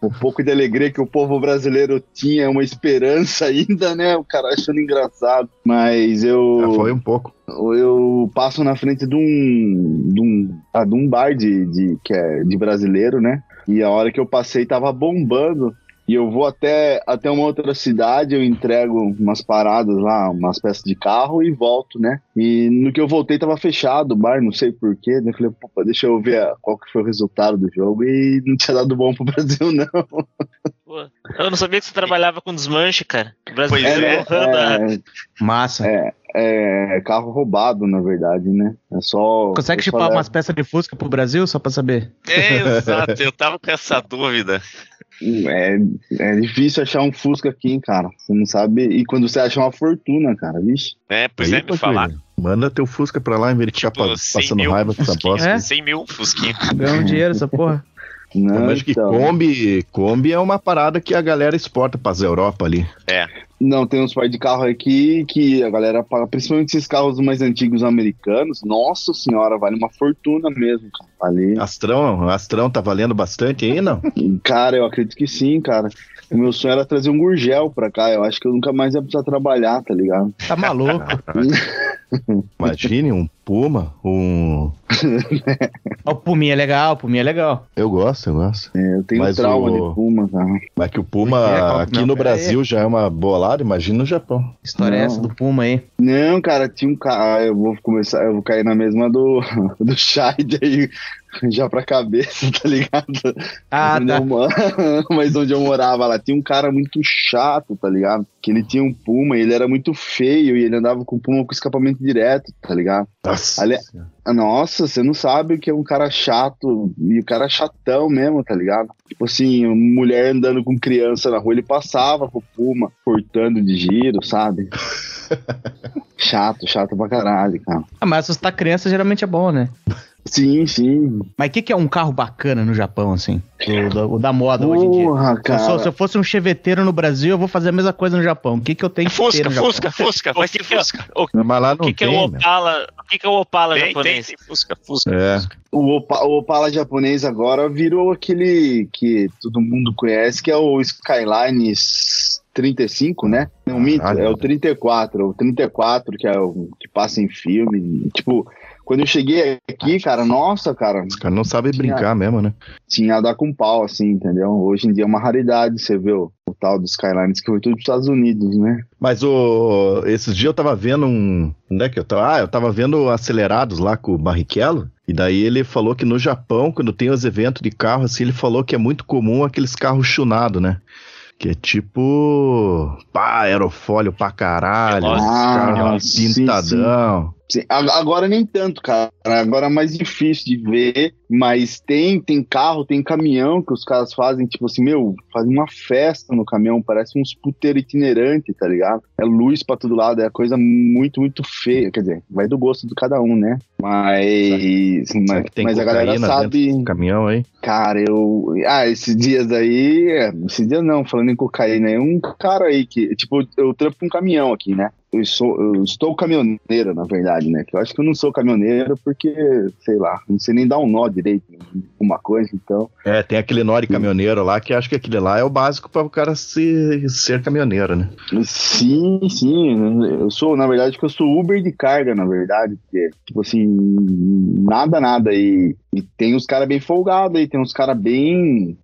S5: O pouco de alegria que o povo brasileiro tinha, uma esperança ainda, né? O cara achando engraçado. Mas eu.
S2: Já foi um pouco.
S5: eu passo na frente de um, de um, ah, de um bar de, de, que é de brasileiro, né? E a hora que eu passei tava bombando. E eu vou até, até uma outra cidade, eu entrego umas paradas lá, umas peças de carro e volto, né? E no que eu voltei tava fechado o bar, não sei porquê. Né? Eu falei, pô, deixa eu ver a- qual que foi o resultado do jogo. E não tinha dado bom pro Brasil, não.
S4: Pô, eu não sabia que você trabalhava com desmanche, cara. O Brasil
S3: Pois é.
S4: honrando a-
S1: Massa.
S5: É carro roubado, na verdade, né? É só.
S1: Consegue chipar
S5: levo-
S1: umas peças de Fusca pro Brasil, só pra saber?
S3: É, exato, eu tava com essa dúvida.
S5: É, é difícil achar um Fusca aqui, cara. Você não sabe. E quando você acha uma fortuna, cara, vixe.
S3: É, pois
S2: Aí,
S3: é, me falar.
S2: Manda teu Fusca pra lá em vez de ficar
S3: Tipo,
S2: pa-
S3: 100
S2: passando raiva com essa bosta.
S1: É?
S3: 100 mil Fusquinha.
S1: Ganhou um dinheiro essa porra.
S5: Não,
S2: Eu acho que
S5: então.
S2: Kombi, Kombi é uma parada que a galera exporta pras Europa ali.
S5: Não, tem uns par de carro aqui que a galera paga, principalmente esses carros mais antigos americanos. Nossa senhora, vale uma fortuna mesmo, cara. Vale.
S2: Astrão, Astrão tá valendo bastante aí, não?
S5: Cara, eu acredito que sim, cara. O meu sonho era trazer um Gurgel pra cá. Eu acho que eu nunca mais ia precisar trabalhar, tá ligado?
S1: Tá maluco.
S2: Imagine um Puma, um.
S1: O Puminha é legal, o Puminha é legal.
S2: Eu gosto, eu gosto.
S5: É, eu tenho
S2: Mas
S5: trauma
S2: o-
S5: de Puma, cara.
S2: Mas que o Puma
S1: É, qual-
S2: aqui
S1: não,
S2: no
S1: aí.
S2: Brasil já é uma bolada, imagina no Japão.
S1: História é
S5: Não.
S1: essa do Puma aí.
S5: Não, cara, tinha um cara. Eu vou começar, eu vou cair na mesma do, do Shide aí, já pra cabeça, tá ligado?
S1: Ah,
S5: Onde
S1: tá.
S5: Mas onde eu morava lá, tinha um cara muito chato, tá ligado? Que ele tinha um Puma e ele era muito feio e ele andava com o Puma com escapamento direto, tá ligado?
S2: Nossa.
S5: Ali- Ah, Nossa, você não sabe o que é um cara chato e o cara é chatão mesmo, tá ligado? Tipo assim, mulher andando com criança na rua, ele passava com o Puma, cortando de giro, sabe? chato, chato pra caralho, cara.
S1: Ah, mas assustar criança geralmente é bom, né?
S5: Sim, sim.
S1: Mas o que, que é um carro bacana no Japão, assim? O, da- o da moda hoje em dia.
S5: Porra,
S1: Se eu,
S5: cara.
S1: sou- se eu fosse um cheveteiro no Brasil, eu vou fazer a mesma coisa no Japão. O que, que eu tenho que ter
S3: Fusca,
S1: no Japão?
S3: Fusca, Fusca, vai
S4: O
S3: ter
S4: é-
S3: Fusca.
S2: Mas lá
S4: O
S2: não
S4: que, que é
S2: tem,
S4: o
S2: meu.
S4: Opala? O que, que é o Opala
S3: Tem, tem,
S4: japonês?
S3: tem Fusca, Fusca.
S2: É.
S3: Fusca.
S5: O, Opa, o Opala japonês agora virou aquele que todo mundo conhece, que é o Skyline 35, né? Não, minto,
S2: Caralho.
S5: é o 34. O 34, que é o que passa em filme. Tipo, quando eu cheguei aqui, cara, nossa, cara,
S2: Os caras não sabem
S5: Tinha-
S2: brincar mesmo, né?
S5: tinha a dar com pau, assim, entendeu? Hoje em dia é uma raridade você ver o, o tal dos Skylines, que foi tudo dos Estados Unidos, né?
S2: Mas o, esses dias eu tava vendo um. Onde é que eu tava? Ah, eu tava vendo acelerados lá com o Barrichello. E daí ele falou que no Japão, quando tem os eventos de carro, assim, ele falou que é muito comum aqueles carros chunados, né? Que é tipo. Pá, aerofólio pra caralho.
S3: Nossa,
S2: carro
S5: ah, sim,
S2: pintadão.
S5: Sim, agora nem tanto, cara. Agora é mais difícil de ver, mas tem, tem carro, tem caminhão que os caras fazem, tipo assim, meu, fazem uma festa no caminhão, parece uns puteiros itinerantes, tá ligado? É luz pra todo lado, é coisa muito, muito feia. Quer dizer, vai do gosto de cada um, né? Mas, mas,
S2: tem
S5: mas a galera sabe.
S2: do caminhão aí?
S5: Cara, eu. Ah, esses dias aí. é, Esses dias não, falando em cocaína, é um cara aí que. Tipo, eu trampo um caminhão aqui, né? eu, sou, eu estou caminhoneiro, na verdade, né? Que eu acho que eu não sou caminhoneiro porque, sei lá, não sei nem dar um nó direito em alguma coisa, então.
S2: É, tem aquele Nori caminhoneiro lá que acho que aquele lá é o básico para o cara se, ser caminhoneiro, né?
S5: Sim, sim. Eu sou, na verdade, que eu sou Uber de carga, na verdade. Porque, tipo assim, nada, nada. E, e tem uns caras bem folgados aí, tem uns caras bem.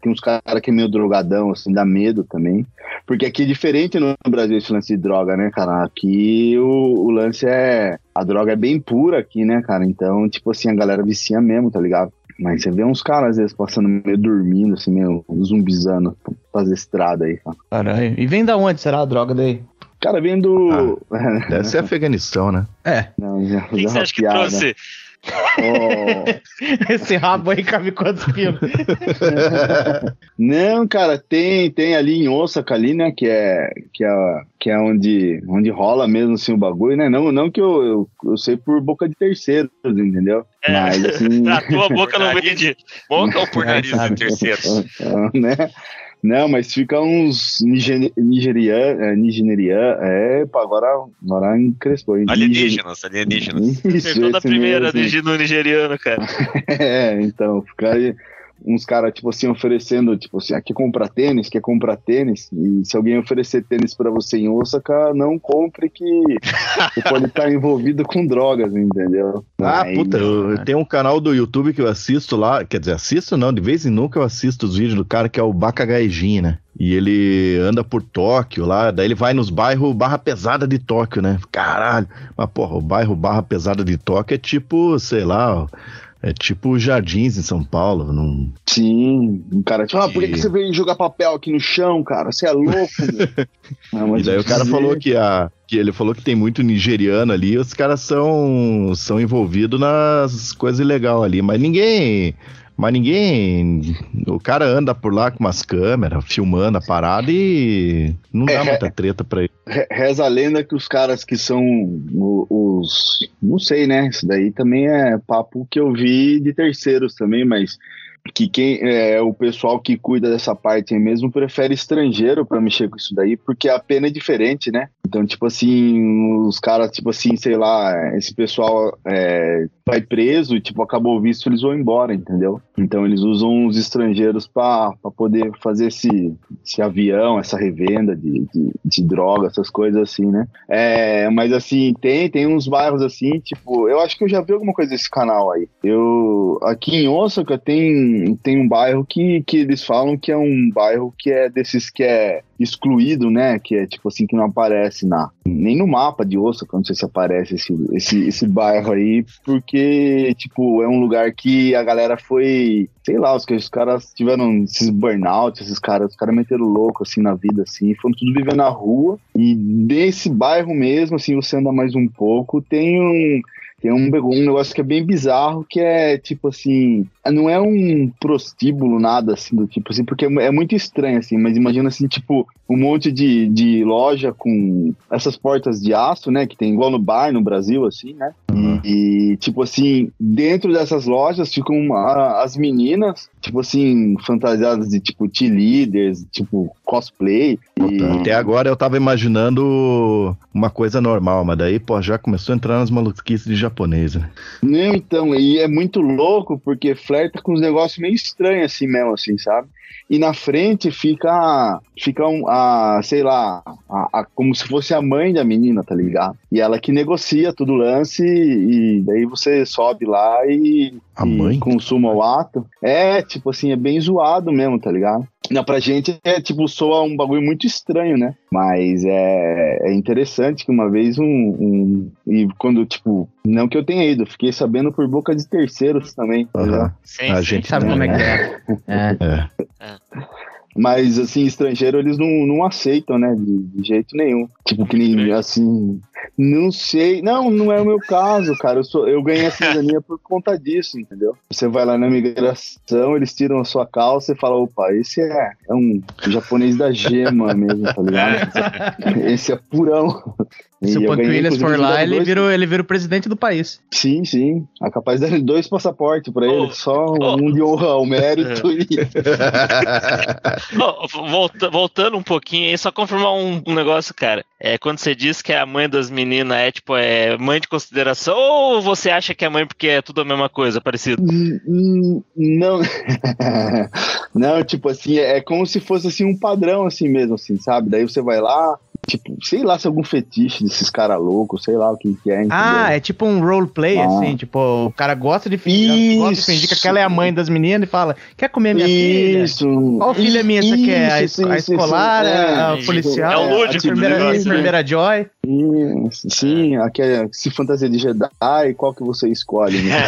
S5: Tem uns caras que é meio drogadão, assim, dá medo também. Porque aqui é diferente no Brasil esse lance de droga, né, cara? Aqui o, o lance é. A droga é bem pura aqui, né, cara? Então, tipo assim, a galera vicia mesmo, tá ligado? Mas você vê uns caras, às vezes, passando meio dormindo, assim, meio zumbizando, fazer estrada aí, cara.
S1: Caralho. E vem da onde será a droga daí?
S5: Cara, vem do.
S2: Deve ser Afeganistão, né?
S1: É.
S5: Não, já,
S4: O que,
S5: já
S4: você acha que trouxe?
S5: Oh.
S1: Esse rabo aí cabe quantos quilos?
S5: Não, cara, tem, tem ali em Osaka ali, né, que é que é, que é onde, onde rola mesmo assim o bagulho, né? Não, não que eu, eu, eu sei por boca de terceiros, entendeu?
S4: É.
S5: Mas assim,
S4: A tua boca não vende.
S3: Boca ou por nariz de terceiros?
S5: né? Não, mas fica uns nigeri- nigerian, é, nigerian, é, pá, agora, agora encrespou. hein?
S3: Alienígenas, alienígenas.
S5: Isso,
S4: Acertou da
S5: esse mesmo,
S4: primeira
S5: assim.
S4: no nigeriano, cara.
S5: É, então, fica aí uns caras, tipo assim, oferecendo, tipo assim, aqui compra tênis, quer comprar tênis, e se alguém oferecer tênis pra você em Osaka, não compre que você pode estar envolvido com drogas, entendeu?
S2: Ah,
S5: Aí-
S2: puta, eu, eu tenho um canal do YouTube que eu assisto lá, quer dizer, assisto não, de vez em nunca eu assisto os vídeos do cara que é o Bakagaijin, né? E ele anda por Tóquio lá, daí ele vai nos bairros Barra Pesada de Tóquio, né? Caralho, mas porra, o bairro Barra Pesada de Tóquio é tipo, sei lá, é tipo Jardins em São Paulo, não...
S5: Sim, um cara, tipo, ah, por que, que você veio jogar papel aqui no chão, cara? Você é louco, meu. Não, mas
S2: E daí o cara
S5: dizer-
S2: falou que a. Que ele falou que tem muito nigeriano ali, os caras são, são envolvidos nas coisas ilegais ali, mas ninguém. Mas ninguém. O cara anda por lá com umas câmeras, filmando a parada e não dá
S5: É,
S2: muita treta pra ele.
S5: Re- Reza a lenda que os caras que são os. Não sei, né? Isso daí também é papo que eu vi de terceiros também, mas que quem é o pessoal que cuida dessa parte mesmo prefere estrangeiro pra mexer com isso daí, porque a pena é diferente, né? Então, tipo assim, os caras, tipo assim, sei lá, esse pessoal é, vai preso e, tipo, acabou o visto, eles vão embora, entendeu? Então, eles usam os estrangeiros pra poder fazer esse, esse avião, essa revenda de, de, de droga, essas coisas assim, né? É, mas assim, tem, tem uns bairros assim, tipo, eu acho que eu já vi alguma coisa desse canal aí. Eu, aqui em Osaka tem, tem um bairro que, que eles falam que é um bairro que é desses que é excluído, né? Que é tipo assim, que não aparece na, nem no mapa de Osaka, não sei se aparece esse, esse, esse bairro aí, porque, tipo, é um lugar que a galera foi, sei lá, os, que os caras tiveram esses burnout, esses caras, os caras meteram louco, assim, na vida, assim, foram tudo viver na rua, e desse bairro mesmo, assim, você anda mais um pouco, tem um... Tem um, um negócio que é bem bizarro, que é tipo assim, não é um prostíbulo, nada assim, do tipo assim, porque é muito estranho, assim, mas imagina assim, tipo, um monte de, de loja com essas portas de aço, né, que tem igual no bar no Brasil, assim, né? E, tipo assim, dentro dessas lojas ficam a- as meninas, tipo assim, fantasiadas de tipo T-leaders, tipo cosplay. E,
S2: Até agora eu tava imaginando uma coisa normal, mas daí, pô, já começou a entrar nas maluquices de japonês, né?
S5: Não, então, e é muito louco porque flerta com uns negócios meio estranhos assim mesmo, assim, sabe? E na frente fica, fica um, a, sei lá, a, a- como se fosse a mãe da menina, tá ligado? E ela que negocia todo o lance e daí você sobe lá e,
S2: A
S5: e
S2: mãe?
S5: consuma o ato. É, tipo assim, é bem zoado mesmo, tá ligado? Não, pra gente é tipo, soa um bagulho muito estranho, né? Mas é, é interessante que uma vez um, um- E quando, tipo, não que eu tenha ido, fiquei sabendo por boca de terceiros também.
S2: Aham.
S4: Sim,
S2: A
S4: sim.
S2: gente
S1: Sabe como é que
S2: né?
S1: é? É.
S5: Mas, assim, estrangeiro eles não, não aceitam, né? De, de jeito nenhum. Tipo, que nem assim. Não sei. Não, não é o meu caso, cara. Eu, sou, eu ganhei a cidadania por conta disso, entendeu? Você vai lá na imigração, eles tiram a sua calça e fala, opa, esse é, é um japonês da gema mesmo, tá ligado? Esse é purão.
S1: Se
S5: E
S1: o Williams for lá, ele
S5: dois-
S1: vira, o- ele vira o presidente do país.
S5: Sim, sim. É capaz de dar dois passaportes pra ele,
S4: Oh,
S5: só
S4: oh.
S5: um de honra ao mérito e.
S4: Ó, volta- voltando um pouquinho aí, só confirmar um, um negócio, cara. É, quando você diz que a mãe das meninas é, tipo, é mãe de consideração, ou você acha que é mãe porque é tudo a mesma coisa, parecido?
S5: Hum, hum, Não, não, tipo assim, é como se fosse assim um padrão assim mesmo, assim, sabe? Daí você vai lá, tipo, sei lá se é algum fetiche desses caras loucos, sei lá o que que é. entendeu?
S1: Ah, é tipo um roleplay,
S5: Ah.
S1: assim, tipo, o cara gosta de fingir, gosta de
S5: Isso.
S1: fingir que aquela é a mãe das meninas e fala, quer comer minha filha?
S5: Isso.
S1: Qual filha minha você quer? A,
S5: Isso,
S1: a
S5: isso,
S1: escolar,
S5: isso.
S1: a, a
S5: É,
S1: policial,
S4: é o
S1: a
S4: lúdico do
S1: enfermeira,
S4: negócio, né?
S1: enfermeira Joy?
S5: Sim, aqui é, se fantasia de Jedi, qual que você escolhe? Né?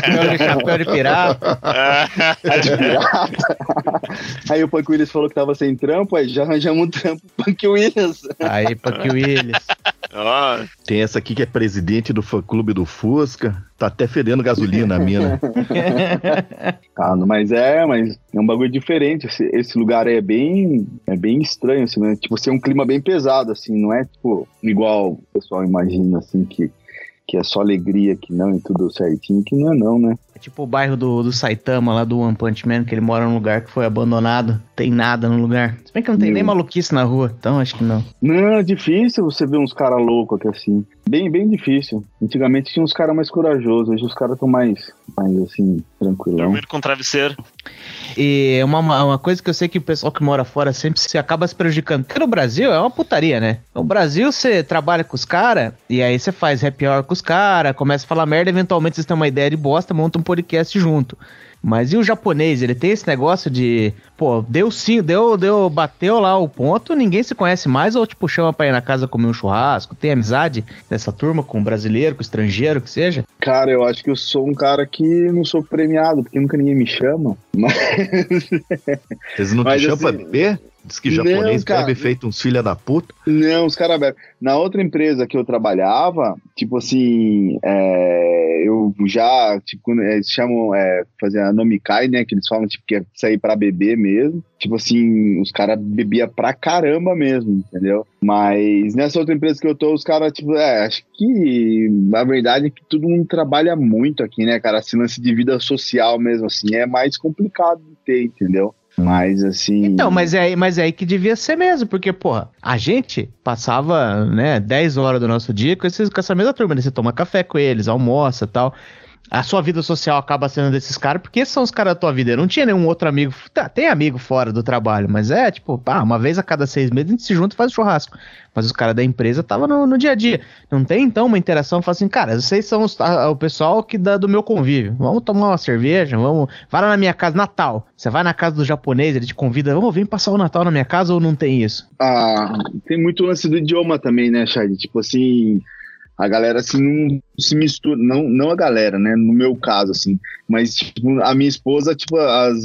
S1: Chapéu de, chapéu de pirata.
S5: A de pirata. Aí o Punk Williams falou que tava sem trampo, aí já arranjamos um trampo pro Punk Williams.
S1: Aí, Punk Williams.
S3: Ó,
S2: Tem essa aqui que é presidente do fã clube do Fusca. Tá até fedendo gasolina a mina.
S5: Ah, mas é, mas é um bagulho diferente. Esse, esse lugar aí é bem, é bem estranho, assim, né? Tipo, assim, é um clima bem pesado, assim, não é tipo igual o pessoal imagina, assim, que, que é só alegria, que não, e tudo certinho, que não é não, né?
S1: Tipo o bairro do, do Saitama, lá do One Punch Man, que ele mora num lugar que foi abandonado. Tem nada no lugar. Se bem que não tem nem
S5: Meu.
S1: maluquice na rua, então acho que não.
S5: Não, é difícil você ver uns caras loucos aqui assim. Bem, bem difícil. Antigamente tinha uns caras mais corajosos, hoje os caras estão mais, mais assim, tranquilão.
S4: Dormindo com travesseiro.
S1: E uma, uma uma coisa que eu sei que o pessoal que mora fora sempre se acaba se prejudicando. Porque no Brasil é uma putaria, né? No Brasil você trabalha com os caras, e aí você faz happy hour com os caras, começa a falar merda, eventualmente vocês têm uma ideia de bosta, monta um podcast junto. Mas e o japonês? Ele tem esse negócio de, pô, deu sim, deu, deu, bateu lá o ponto, ninguém se conhece mais, ou tipo, chama pra ir na casa comer um churrasco, tem amizade dessa turma com o brasileiro, com o estrangeiro, que seja.
S5: Cara, eu acho que eu sou um cara que não sou premiado, porque nunca ninguém me chama. Mas
S2: Vocês não te
S5: Mas,
S2: chamam pra
S5: assim,
S2: beber? Diz que
S5: não,
S2: japonês
S5: cara.
S2: bebe feito uns filha da puta.
S5: não, os caras bebem. Na outra empresa que eu trabalhava, tipo assim, é, eu já, tipo, quando eles chamam, é, fazer a nomikai, né, que eles falam, tipo, que é sair pra beber mesmo. Tipo assim, os caras bebiam pra caramba mesmo, entendeu? Mas nessa outra empresa que eu tô, os caras, tipo, é, acho que a verdade é que todo mundo trabalha muito aqui, né, cara? Esse lance de vida social mesmo, assim, é mais complicado de ter, entendeu? Mas assim.
S1: Então, mas é, mas é aí que devia ser mesmo, porque, porra, a gente passava, né, 10 horas do nosso dia com, esses, com essa mesma turma, né? Você toma café com eles, almoça tal. A sua vida social acaba sendo desses caras, porque são os caras da tua vida. Eu não tinha nenhum outro amigo. Tá, tem amigo fora do trabalho, mas é tipo, pá, uma vez a cada seis meses a gente se junta e faz churrasco. Mas os caras da empresa tava no, no dia a dia. Não tem então uma interação, fala assim, cara, vocês são os- a- o pessoal que dá do meu convívio. Vamos tomar uma cerveja, vamos. Vai lá na minha casa, Natal. Você vai na casa do japonês, ele te convida, vamos, vem passar o Natal na minha casa ou não tem isso?
S5: Ah, tem muito lance do idioma também, né, Chad? Tipo assim, a galera assim não se mistura, não, não a galera, né? No meu caso, assim, mas tipo, a minha esposa, tipo, as,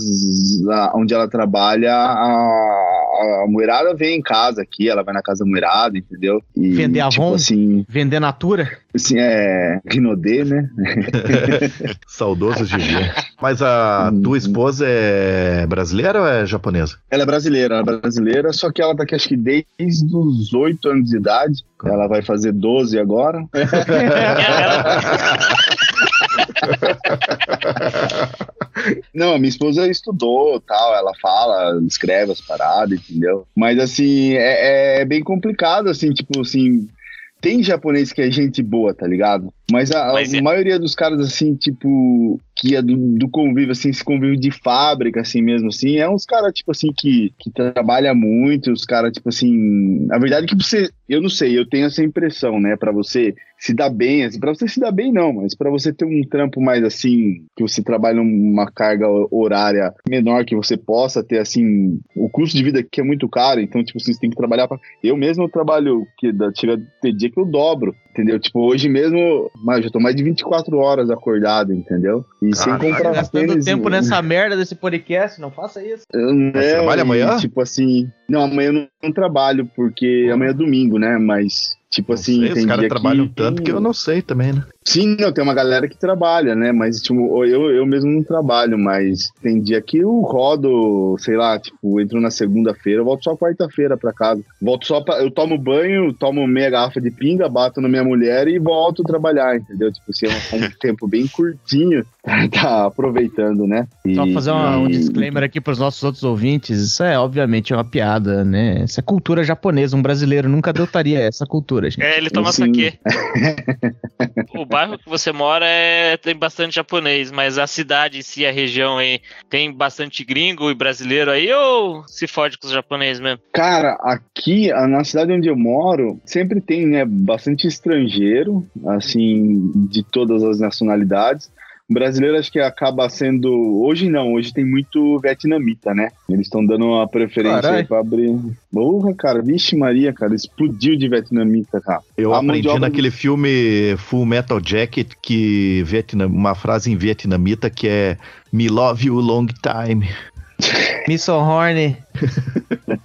S5: a- onde ela trabalha, a, a mulherada vem em casa aqui, ela vai na casa da mulherada, entendeu? E,
S1: Vender
S5: tipo
S1: Avon?
S5: assim,
S1: Vender Natura?
S5: Assim, é Rinodê, né?
S2: Saudoso Gigi. Mas a
S5: Uhum.
S2: tua esposa é brasileira ou é japonesa?
S5: Ela é brasileira, ela é brasileira, só que ela tá aqui acho que desde os 8 anos de idade. Ela vai fazer 12 agora. Não, a minha esposa estudou tal, ela fala, escreve as paradas, entendeu? Mas assim, é, é bem complicado, assim, tipo assim. Tem japonês que é gente boa, tá ligado? Mas a, a
S4: Mas é-
S5: maioria dos caras, assim, tipo, que é do, do convívio, assim, esse convívio de fábrica, assim mesmo, assim, é uns caras, tipo assim, que, que trabalha muito, os caras, tipo assim. A verdade é que você. Eu não sei, eu tenho essa impressão, né? Pra você se dar bem, assim, pra você se dar bem, não, mas pra você ter um trampo mais assim, que você trabalha uma carga horária menor, que você possa ter, assim, o custo de vida aqui é muito caro, então, tipo, assim, você tem que trabalhar pra. Eu mesmo trabalho, que dá- chega a ter dia que eu dobro, entendeu? Tipo, hoje mesmo, mas eu já tô mais de 24 horas acordado, entendeu? E sem
S2: Caralho,
S5: comprar
S1: Gastando
S5: tênis,
S1: tempo
S5: né?
S1: nessa merda desse podcast, não faça isso.
S5: Eu não,
S2: trabalha
S5: e,
S2: amanhã?
S5: Tipo assim. Não, amanhã eu não, não trabalho, porque amanhã é domingo, né? Mas Tipo
S2: Não
S5: assim,
S2: sei,
S5: tem
S2: os caras trabalham tanto
S5: tem-
S2: que eu não sei também, né?
S5: Sim, não, tem uma galera que trabalha, né? Mas, tipo, eu, eu mesmo não trabalho, mas tem dia que eu rodo, sei lá, tipo, entro na segunda-feira, volto só quarta-feira pra casa. Volto só pra. Eu tomo banho, tomo meia garrafa de pinga, bato na minha mulher e volto trabalhar, entendeu? Tipo, assim, é um, um tempo bem curtinho pra tá aproveitando, né? E-
S1: Só fazer uma- um disclaimer aqui pros nossos outros ouvintes. Isso é, obviamente, uma piada, né? Isso é cultura japonesa. Um brasileiro nunca adotaria essa cultura, gente.
S4: É, ele toma
S5: Sim.
S4: saquê. bairro que você mora é, tem bastante japonês, mas a cidade em si, a região aí, tem bastante gringo e brasileiro aí ou se fode com os japoneses mesmo?
S5: Cara, aqui na cidade onde eu moro, sempre tem, né, bastante estrangeiro, assim, de todas as nacionalidades. Brasileiro acho que acaba sendo. Hoje não, hoje tem muito vietnamita, né? Eles estão dando uma preferência aí
S1: Caralho.
S5: pra abrir. Porra, cara, vixe Maria, cara, explodiu de vietnamita, cara.
S2: Eu
S5: A
S2: aprendi
S5: obra-
S2: naquele filme Full Metal Jacket que Vietnam, uma frase em vietnamita que é Me love you long time.
S1: Miss Horny.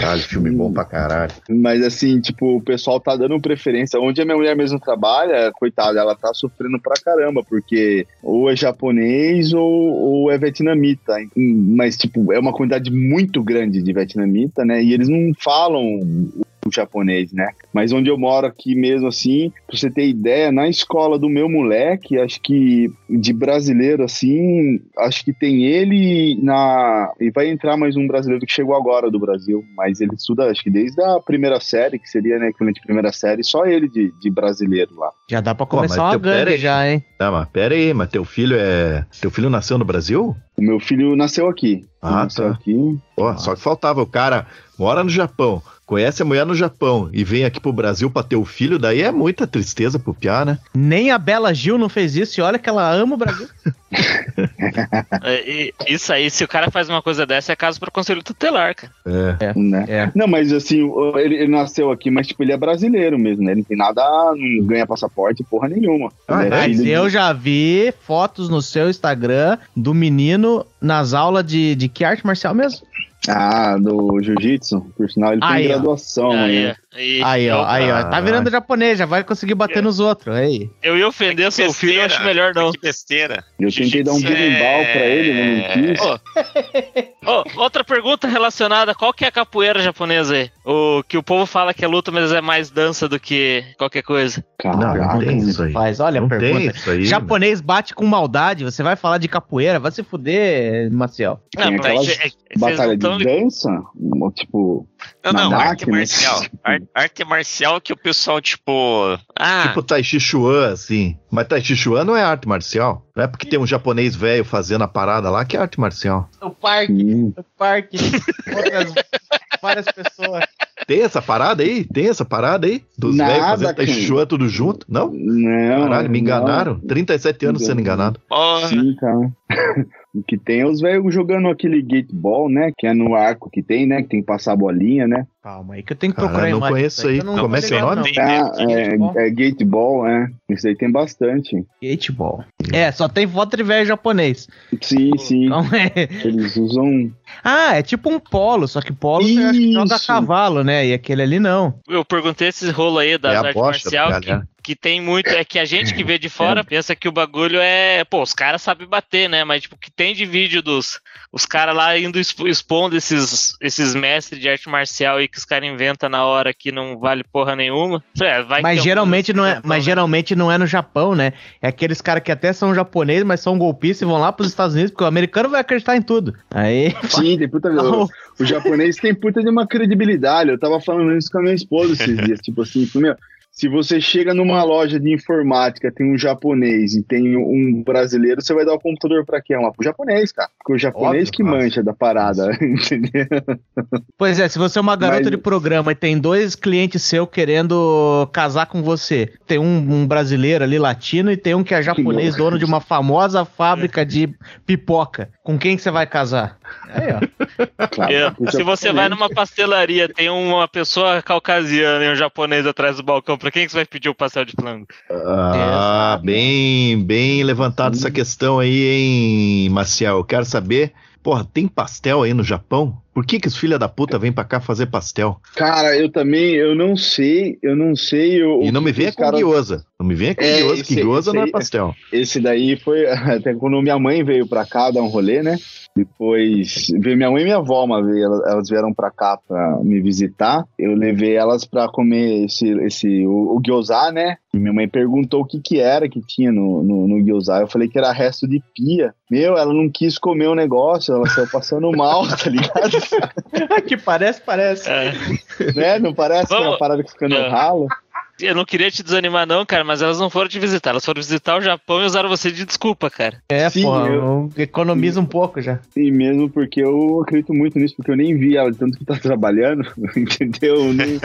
S2: Caralho, filme bom pra caralho.
S5: Mas assim, tipo, o pessoal tá dando preferência. Onde a minha mulher mesmo trabalha, coitada, ela tá sofrendo pra caramba, porque ou é japonês ou, ou é vietnamita. Mas, tipo, é uma quantidade muito grande de vietnamita, né? E eles não falam o japonês, né? Mas onde eu moro aqui mesmo assim, pra você ter ideia, na escola do meu moleque, acho que de brasileiro assim, acho que tem ele na e vai entrar mais um brasileiro que chegou agora do Brasil, mas ele estuda acho que desde a primeira série, que seria né, equivalente à primeira série, só ele de, de brasileiro lá.
S1: Já dá pra começar uma gangue
S2: aí.
S1: já, hein?
S2: Tá, mas pera aí, mas teu filho é. Teu filho nasceu no Brasil?
S5: O meu filho nasceu aqui.
S2: Ah,
S5: nasceu
S2: tá.
S5: aqui.
S2: Pô, só que faltava. O cara mora no Japão, conhece a mulher no Japão e vem aqui pro Brasil pra ter o filho, daí é muita tristeza pro Piá, né?
S1: Nem a Bela Gil não fez isso e olha que ela ama o Brasil.
S4: É, e isso aí, se o cara faz uma coisa dessa, é caso pro conselho tutelar, cara.
S2: É.
S5: Né?
S1: É.
S5: Não, mas assim, ele, ele nasceu aqui, mas tipo, ele é brasileiro mesmo, né? Ele não tem nada, não ganha passaporte, porra nenhuma.
S2: Ah, é?
S1: Mas
S5: filho de-
S1: eu já vi fotos no seu Instagram do menino nas aulas de, de que arte marcial mesmo?
S5: Ah, do jiu-jitsu, por sinal, ele tem graduação,
S4: Aí,
S5: né?
S4: Aí,
S1: Aí, ó, aí, ó. Tá virando japonês, já vai conseguir bater nos outros. Aí.
S4: eu ia ofender
S3: Que
S4: seu filho, eu acho
S3: besteira.
S4: melhor não.
S3: Que besteira.
S5: Eu tentei dar um berimbau
S3: é-
S5: pra ele, mas não quis.
S4: Ô, outra pergunta relacionada, qual que é a capoeira japonesa aí? O que o povo fala que é luta, mas é mais dança do que qualquer coisa.
S2: Não, não
S5: Caraca,
S2: tem isso aí.
S1: Faz, olha
S2: não
S1: a pergunta.
S2: tem isso aí.
S1: Japonês bate com maldade, você vai falar de capoeira, vai se fuder, Maciel.
S5: Tem
S4: Não, mas é- é-
S5: batalha
S4: não
S5: de
S4: tão
S5: dança, tipo,
S3: Não, não, arte marcial. Ar- arte marcial que o pessoal, tipo. Ah,
S2: Tipo Tai Chi Chuan, assim. Mas Tai Chi Chuan não é arte marcial. Não é porque tem um japonês velho fazendo a parada lá que é arte marcial.
S1: O parque,
S5: hum,
S1: o parque, outras várias pessoas.
S2: Tem essa parada aí? Tem essa parada aí? Dos
S5: Nada,
S2: velhos fazendo Tai Chi. Chuan tudo junto? Não?
S5: não.
S2: Caralho, me
S5: não.
S2: enganaram. 37 anos sendo enganado.
S3: porra.
S5: Sim, cara. O que tem é os velhos jogando aquele gateball, né? Que é no arco que tem, né? Que tem que passar a bolinha, né?
S1: Calma aí que eu tenho que
S2: Caralho,
S1: procurar
S2: não conheço aí.
S1: que não
S2: Como é que é o
S1: ligado,
S2: nome?
S5: Ah,
S1: Gateball.
S5: é, é gateball, é. Isso aí tem bastante.
S1: Gateball. É, só tem foto de velho japonês.
S5: Sim, sim.
S1: Então é.
S5: Eles usam.
S1: Ah, é tipo um polo, só que polo você acha que joga a
S5: Isso.
S1: cavalo, né? E aquele ali não.
S4: Eu perguntei esse rolo aí das
S2: É
S4: artes
S2: da
S4: marcial, que,
S2: galera.
S4: que tem muito, é que a gente que vê de fora pensa que o bagulho é, pô, os caras sabem bater, né? Mas tipo, que tem de vídeo dos os caras lá indo expo- expondo esses esses mestres de arte marcial aí que os caras inventam na hora que não vale porra nenhuma. É, vai
S1: Mas
S4: ter
S1: geralmente
S4: alguns
S1: não é, mas
S4: né?
S1: geralmente não é no Japão, né? É aqueles caras que até são japoneses, mas são golpistas e vão lá pros Estados Unidos, porque o americano vai acreditar em tudo. Aí,
S5: Sim, tem puta. O, o japonês tem puta de uma credibilidade. Eu tava falando isso com a minha esposa esses dias. Tipo assim, meu, se você chega numa loja de informática, tem um japonês e tem um brasileiro, você vai dar o computador pra quem? Uma pro japonês, cara. Porque o japonês
S2: Óbvio,
S5: que
S2: nossa.
S5: mancha da parada, entendeu?
S1: Pois é, se você é uma garota
S5: Mas-
S1: de programa e tem dois clientes seus querendo casar com você, tem um, um brasileiro ali latino e tem um que é japonês, dono de uma famosa fábrica de pipoca. Com quem que você vai casar? Aí, ó.
S5: Claro,
S4: É, se você vai numa pastelaria, tem uma pessoa caucasiana e um japonês atrás do balcão, pra quem que você vai pedir o pastel de flango?
S2: Ah, bem, bem levantada essa questão aí, hein, Maciel? Eu quero saber, porra, tem pastel aí no Japão? Por que que os filha da puta vêm pra cá fazer pastel?
S5: Cara, eu também, eu não sei, eu não sei. o-
S2: E
S5: o
S2: não me venha com
S5: caras-
S2: guiosa. Não me venha com
S5: É,
S2: que
S5: esse-
S2: guiosa
S5: esse
S2: não é pastel.
S5: Esse daí foi até quando minha mãe veio pra cá dar um rolê, né? Depois veio minha mãe e minha avó uma vez, elas, vieram pra cá pra me visitar. Eu levei elas pra comer esse, esse o, o gyoza, né? E minha mãe perguntou o que que era que tinha no, no, no gyoza. Eu falei que era resto de pia. Meu, ela não quis comer o negócio, ela saiu passando mal, tá ligado?
S1: que parece, parece.
S4: É,
S5: né? Não parece que é uma
S4: Vamos-
S5: parada que fica no
S4: É.
S5: ralo?
S4: Eu não queria te desanimar, não, cara, mas elas não foram te visitar. Elas foram visitar o Japão e usaram você de desculpa, cara.
S1: É,
S5: Sim,
S1: porra,
S5: eu-
S1: economiza um pouco já.
S5: E mesmo porque eu acredito muito nisso, porque eu nem vi ela de tanto que tá trabalhando, entendeu? Nem-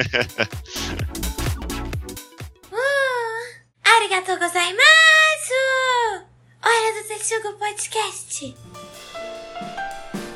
S6: Arigatou gozaimasu! Hora do Tetsugo Podcast.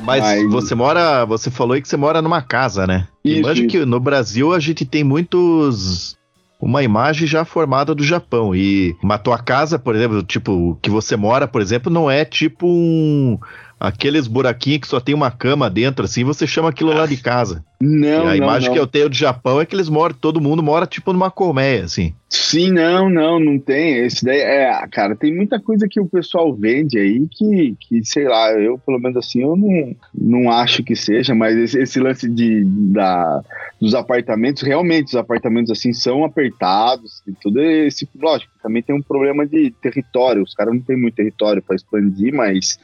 S2: Mas
S5: Mas-
S2: você mora. Você falou aí que você mora numa casa, né?
S5: Isso,
S2: Imagina
S5: isso.
S2: que no Brasil a gente tem muitos. Uma imagem já formada do Japão. E uma tua casa, por exemplo, tipo, que você mora, por exemplo, não é tipo um. Aqueles buraquinhos que só tem uma cama dentro, assim, você chama aquilo lá de casa.
S5: Não,
S2: e a
S5: não,
S2: imagem
S5: não.
S2: que eu tenho do Japão é que eles moram, todo mundo mora tipo numa colmeia, assim.
S5: Sim, não, não, não tem. Esse daí é, cara, tem muita coisa que o pessoal vende aí que, que sei lá, eu pelo menos assim, eu não, não acho que seja, mas esse, esse lance de, da, dos apartamentos, realmente os apartamentos assim são apertados e tudo esse, lógico, também tem um problema de território, os caras não têm muito território para expandir, mas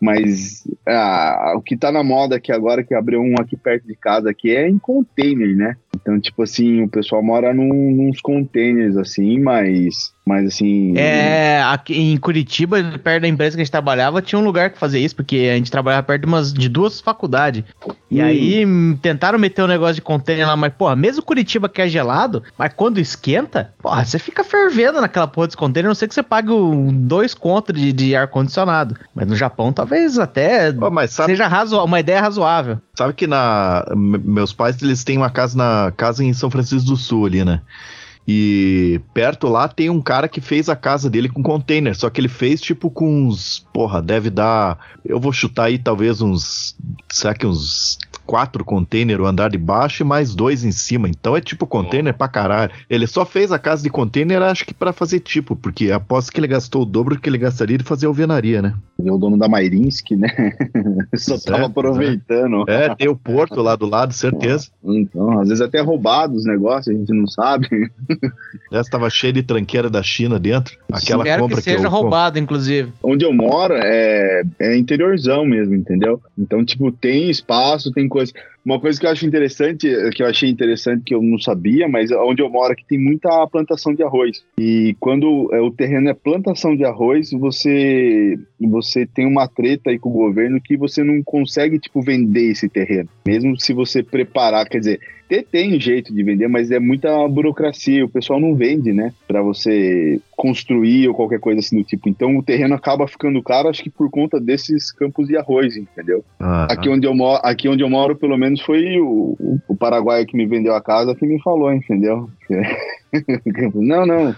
S5: mas ah, o que tá na moda aqui agora, que abriu um aqui perto de casa, aqui é em container, né? Então, tipo assim, o pessoal mora num, nos containers, assim, mas, mas assim...
S1: É, aqui em Curitiba, perto da empresa que a gente trabalhava, tinha um lugar que fazia isso, porque a gente trabalhava perto de, umas, de duas faculdades. E
S5: Hum.
S1: aí hum, tentaram meter um negócio de container lá, mas, porra, mesmo Curitiba que é gelado, mas quando esquenta, porra, você fica fervendo naquela porra desse container, a não sei que você pague o- dois contos de, de ar-condicionado. Mas no Japão, talvez até
S2: mas sabe,
S1: seja razo uma ideia razoável.
S2: sabe que na. me- Meus pais, eles têm uma casa na casa em São Francisco do Sul ali, né? E perto lá tem um cara que fez a casa dele com container, só que ele fez tipo com uns, porra, deve dar, eu vou chutar aí talvez uns, será que uns quatro container o andar de baixo e mais dois em cima. Então é tipo container pra caralho. Ele só fez a casa de container, acho que pra fazer tipo, porque aposto que ele gastou o dobro do que ele gastaria de fazer alvenaria, né?
S5: É o dono da Mairinsky, né? Só
S2: Certo,
S5: tava aproveitando.
S2: É, tem o porto lá do lado, certeza.
S5: Então, às vezes até roubado os negócios, a gente não sabe.
S2: Essa tava cheia de tranqueira da China dentro. Aquela
S1: Espero
S2: compra
S1: que seja
S2: eu
S1: roubado, inclusive.
S5: Onde eu moro é, é interiorzão mesmo, entendeu? Então, tipo, tem espaço, tem coisa. Uma coisa que eu acho interessante, que eu achei interessante, que eu não sabia, mas onde eu moro aqui tem muita plantação de arroz. E quando é, o terreno é plantação de arroz, você você tem uma treta aí com o governo que você não consegue, tipo, vender esse terreno. Mesmo se você preparar, quer dizer, tem, tem jeito de vender, mas é muita burocracia. O pessoal não vende, né? Pra você construir ou qualquer coisa assim do tipo. Então o terreno acaba ficando caro, acho que por conta desses campos de arroz, entendeu?
S2: Ah,
S5: Aqui onde eu moro, aqui onde eu moro pelo menos foi o, o, o paraguaio que me vendeu a casa que me falou, entendeu? não, não.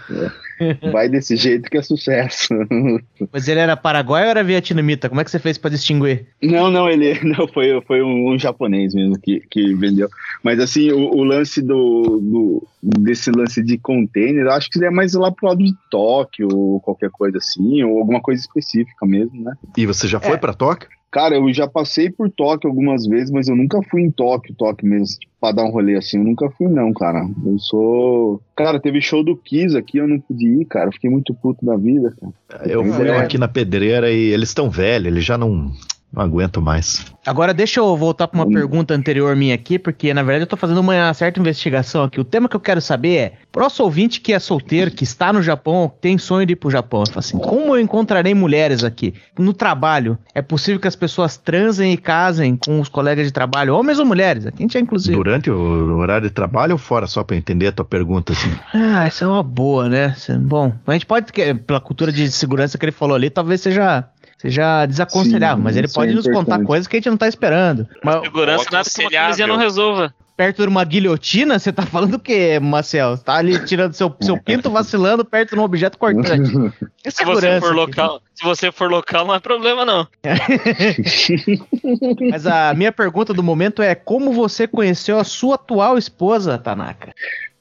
S5: Vai desse jeito que é sucesso.
S1: Mas ele era paraguaio ou era vietnamita? Como é que você fez pra distinguir?
S5: Não, não, ele não foi, foi um, um japonês mesmo que, que vendeu. Mas assim, o, o lance do, do- desse lance de container, eu acho que é mais lá pro lado de Tóquio ou qualquer coisa assim, ou alguma coisa específica mesmo, né?
S2: E você já foi
S1: É.
S2: pra Tóquio?
S5: Cara, eu já passei por Tóquio algumas vezes, mas eu nunca fui em Tóquio, Tóquio mesmo, tipo, pra dar um rolê assim. Eu nunca fui, não, cara. Eu sou. Cara, teve show do Kiss aqui, eu não pude ir, cara. Eu Fiquei muito puto da vida, cara.
S2: Eu
S5: Pois
S2: fui
S5: é.
S2: aqui na pedreira e eles estão velhos, eles já não, não aguentam mais.
S1: Agora deixa eu voltar para uma
S5: Vamos.
S1: pergunta anterior minha aqui, porque na verdade eu tô fazendo uma certa investigação aqui. O tema que eu quero saber é: pro nosso ouvinte que é solteiro, que está no Japão, tem sonho de ir pro Japão, fala assim, como eu encontrarei mulheres aqui? No trabalho, é possível que as pessoas transem e casem com os colegas de trabalho, homens ou mulheres? Aqui a gente é inclusive.
S2: Durante o horário de trabalho ou fora, só pra eu entender a tua pergunta assim?
S1: Ah, essa é uma boa, né? Bom, a gente pode, que- pela cultura de segurança que ele falou ali, talvez seja, seja desaconselhável,
S5: Sim,
S1: mas ele pode
S5: é
S1: nos contar
S5: importante.
S1: coisas que a gente não tá esperando. Mas,
S4: Segurança nada que uma camisinha não resolva.
S1: perto de uma guilhotina, você tá falando o quê, Marcel? Tá ali tirando seu, seu pinto vacilando perto de um objeto cortante. É
S4: Se você for
S1: aqui.
S4: local, se você for local, não é problema, não.
S1: Mas a minha pergunta do momento é como você conheceu a sua atual esposa, Tanaka?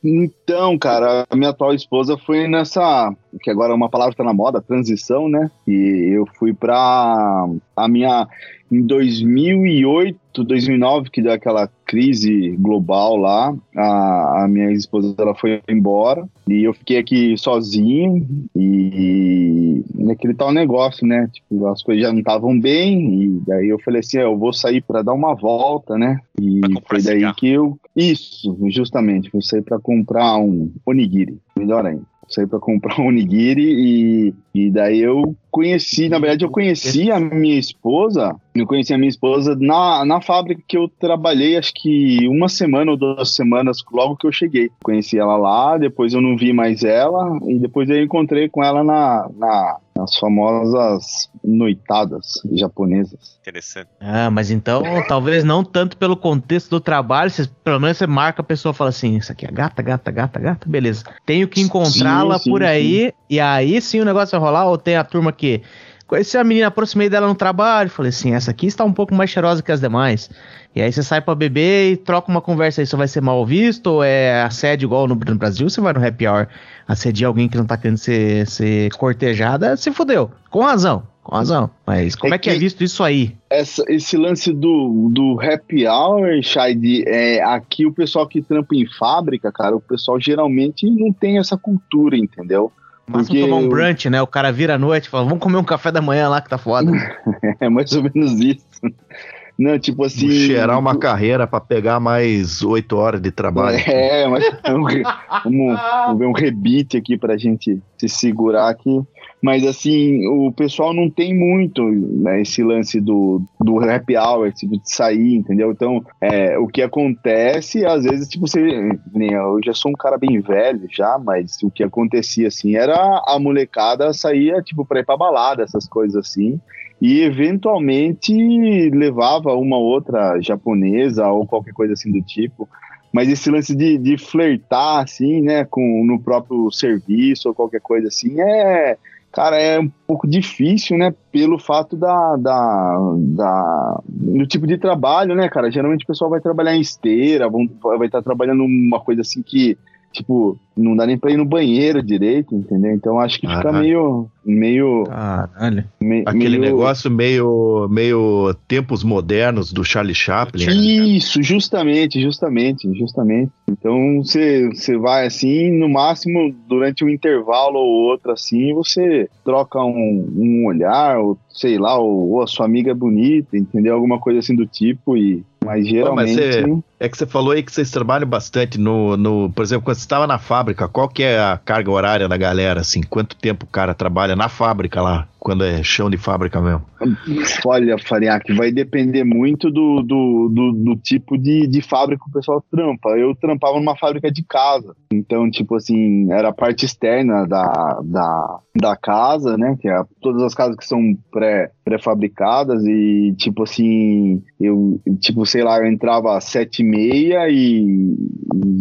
S5: Então, cara, a minha atual esposa foi nessa, que agora é uma palavra que tá na moda, transição, né? E eu fui pra a minha em 2008, 2009, que deu aquela crise global lá, a, a minha esposa ela foi embora e eu fiquei aqui sozinho e naquele tal negócio, né? Tipo, as coisas já não estavam bem e daí eu falei assim, "Ah, eu vou sair para dar uma volta, né? E foi daí
S3: cigarro.
S5: que eu isso, justamente, eu saí para comprar um onigiri, melhor ainda. Saí para comprar um onigiri e, e daí eu conheci, na verdade eu conheci a minha esposa, eu conheci a minha esposa na, na fábrica que eu trabalhei, acho que uma semana ou duas semanas logo que eu cheguei. Conheci ela lá, depois eu não vi mais ela e depois eu encontrei com ela na, na nas famosas noitadas japonesas.
S3: Interessante.
S1: Ah, mas então, talvez não tanto pelo contexto do trabalho, você, pelo menos você marca a pessoa e fala assim, isso aqui é gata, gata, gata, gata, beleza. Tenho que encontrá-la
S5: Sim, sim,
S1: por aí, e aí sim o negócio vai rolar, ou tem a turma que... Conheci a menina, aproximei dela no trabalho, falei assim, essa aqui está um pouco mais cheirosa que as demais. E aí você sai pra beber e troca uma conversa aí, isso vai ser mal visto, ou é assédio igual no, no Brasil, você vai no happy hour assediar alguém que não tá querendo ser, ser cortejada, se fudeu. Com razão, com razão. Mas como é,
S5: É
S1: que é
S5: que-
S1: visto isso aí?
S5: Essa, esse lance do, do happy hour, Shade, é, aqui o pessoal que trampa em fábrica, cara, o pessoal geralmente não tem essa cultura, entendeu?
S1: Máximo
S5: Porque
S1: tomar um brunch, né? O cara vira à noite e fala, vamos comer um café da manhã lá que tá foda.
S5: É mais ou menos isso. Não, tipo assim.
S2: Vou cheirar uma carreira pra pegar mais oito horas de trabalho.
S5: É, mas vamos, vamos, vamos ver um rebite aqui pra gente se segurar aqui. Mas assim, o pessoal não tem muito né, esse lance do, do happy hour, tipo, de sair, entendeu? Então, é, o que acontece, às vezes, tipo, você. nem Eu já sou um cara bem velho já, mas o que acontecia assim era a molecada saía, tipo, pra ir pra balada, essas coisas assim e eventualmente levava uma outra japonesa ou qualquer coisa assim do tipo. Mas esse lance de, de flertar, assim, né, com, no próprio serviço ou qualquer coisa assim, é, cara, é um pouco difícil, né, pelo fato da, da, da, do tipo de trabalho, né, cara. Geralmente o pessoal vai trabalhar em esteira, vão, vai estar trabalhando uma coisa assim que, tipo, não dá nem pra ir no banheiro direito, entendeu? Então acho que fica
S2: Caralho.
S5: meio, meio,
S1: Caralho.
S5: me-
S2: Aquele
S5: meio...
S2: negócio meio, meio tempos modernos do Charlie Chaplin. né?
S5: Isso, justamente, justamente, justamente. Então você você vai assim, no máximo durante um intervalo ou outro assim, você troca um, um olhar, ou sei lá, ou, ou a sua amiga é bonita, entendeu? Alguma coisa assim do tipo e mas geralmente
S2: você- É que você falou aí que vocês trabalham bastante no, no por exemplo, quando você estava na fábrica, qual que é a carga horária da galera, assim? Quanto tempo o cara trabalha na fábrica lá, quando é chão de fábrica mesmo?
S5: Olha, Fariac, vai depender muito do, do, do, do tipo de, de fábrica que o pessoal trampa. Eu trampava numa fábrica de casa. Então, tipo assim, era a parte externa da, da, da casa, né? Que é todas as casas que são pré, pré-fabricadas. E, tipo assim, eu, tipo, sei lá, eu entrava às sete e meia e,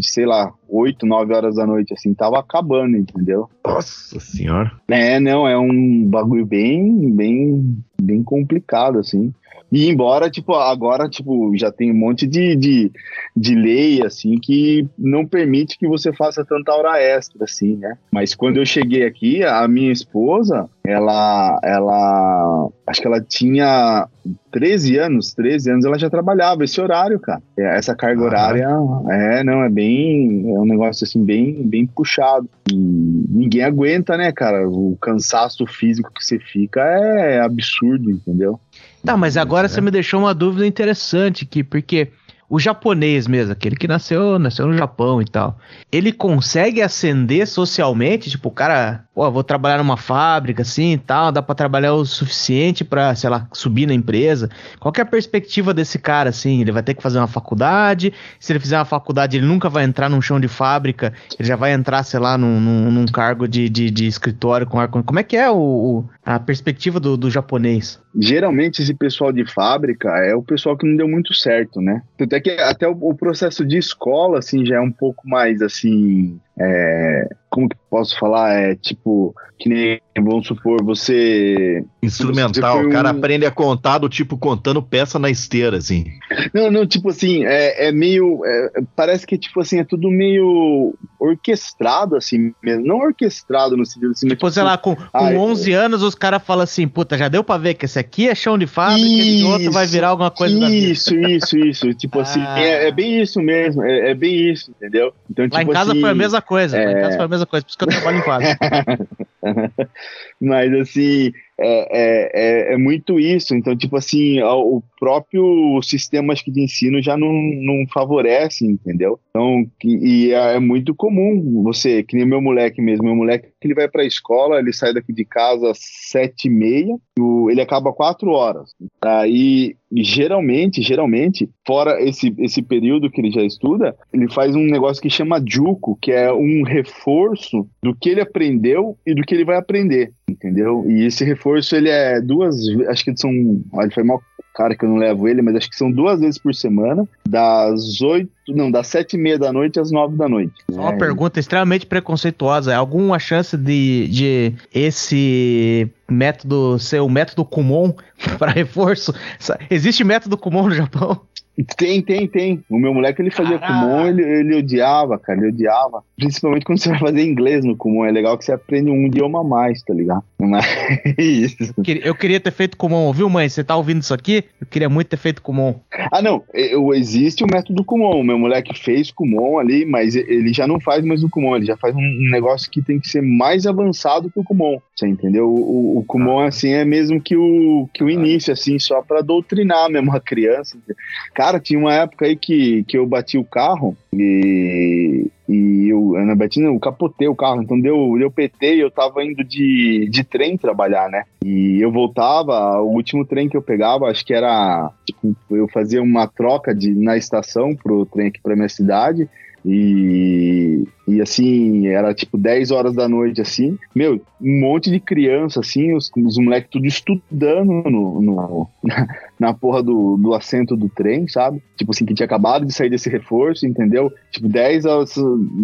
S5: sei lá, oito, nove horas da noite, assim, tava acabando, entendeu?
S2: Nossa senhora.
S5: É, não, é um bagulho bem, bem, bem complicado, assim. E embora, tipo, agora, tipo, já tem um monte de, de, de lei, assim, que não permite que você faça tanta hora extra, assim, né? Mas quando eu cheguei aqui, a minha esposa, ela, ela, acho que ela tinha 13 anos, 13 anos, ela já trabalhava esse horário, cara. É, Essa carga
S2: Ah.
S5: horária, é, não, é bem, é um negócio, assim, bem, bem puxado. E ninguém aguenta, né, cara? O cansaço físico que você fica é absurdo, entendeu?
S1: Tá, mas agora
S2: É.
S1: você me deixou uma dúvida interessante aqui, porque o japonês mesmo, aquele que nasceu, nasceu no Japão e tal, ele consegue ascender socialmente? Tipo, o cara, pô, vou trabalhar numa fábrica assim e tal, dá pra trabalhar o suficiente pra, sei lá, subir na empresa. Qual é a perspectiva desse cara, assim? Ele vai ter que fazer uma faculdade? Se ele fizer uma faculdade, ele nunca vai entrar num chão de fábrica, ele já vai entrar, sei lá, num, num, num cargo de, de, de escritório com ar Como é que é o, o- a perspectiva do, do japonês?
S5: Geralmente esse pessoal de fábrica é o pessoal que não deu muito certo, né? Tanto é que até o, o processo de escola, assim, já é um pouco mais, assim, é, como que posso falar? É tipo, que nem, vamos supor, você.
S2: Instrumental,
S5: você
S2: o cara
S5: um-
S2: aprende a contar do tipo contando peça na esteira, assim.
S5: Não, não, tipo assim, é, é meio. é, parece que, tipo assim, é tudo meio orquestrado, assim mesmo. Não orquestrado no sentido assim, mas,
S1: Tipo, sei lá, com, com
S5: eu-
S1: 11 anos os caras falam assim, puta, já deu pra ver que esse aqui é chão de fábrica e esse outro vai
S5: Isso,
S1: virar alguma coisa da vida.
S5: Isso, isso, isso. Tipo assim,
S1: Ah.
S5: é, é bem isso mesmo. É, é bem isso, entendeu? Então,
S1: Lá em
S5: tipo
S1: casa
S5: assim,
S1: foi a mesma coisa, lá em
S5: é.
S1: casa foi a mesma coisa, por isso que eu trabalho em fábrica.
S5: Mas assim, é, é, é, é muito isso. Então, tipo assim, o próprio sistema de ensino já não, não favorece, entendeu? Então, e é, é muito comum você, que nem meu moleque mesmo, meu moleque ele vai pra escola, ele sai daqui de casa às sete e meia, ele acaba quatro horas. Aí, geralmente, geralmente, fora esse, esse período que ele já estuda, ele faz um negócio que chama Juco, que é um reforço do que ele aprendeu e do que ele vai aprender, entendeu? E esse reforço, ele é duas, acho que são, olha, foi mal cara que eu não levo ele, mas acho que são duas vezes por semana, das oito, não, das sete e meia da noite às nove da noite.
S1: Só uma
S5: É,
S1: pergunta extremamente preconceituosa. Alguma chance de, de esse método ser o método Kumon para reforço? Existe método Kumon no Japão?
S5: Tem, tem, tem. O meu moleque ele fazia
S1: Caraca.
S5: Kumon, ele, ele odiava, cara, ele odiava. Principalmente quando você vai fazer inglês no Kumon, é legal que você aprende um idioma a mais, tá ligado? Mas isso.
S1: Eu queria- Eu queria ter feito Kumon, viu, mãe? Você tá ouvindo isso aqui? Eu queria muito ter feito Kumon.
S5: Ah, não, eu, existe o método Kumon. O meu moleque fez Kumon ali, mas ele já não faz mais o Kumon, ele já faz um, negócio que tem que ser mais avançado que o Kumon. Você entendeu? O, o, o Kumon, assim, é mesmo que o, que o início, assim, só pra doutrinar mesmo a criança. Cara, tinha uma época aí que, que eu bati o carro e. E eu, na Betina, eu capotei o carro, então deu, deu PT e eu tava indo de, de trem trabalhar, né? E eu voltava, o último trem que eu pegava, acho que era. Tipo, eu fazia uma troca de, na estação pro trem aqui pra minha cidade. E, e assim, era tipo 10 horas da noite, assim. Meu, um monte de criança, assim, os, os moleques tudo estudando no, no- na porra do, do assento do trem, sabe? Tipo assim, que tinha acabado de sair desse reforço, entendeu? Tipo, 10 horas,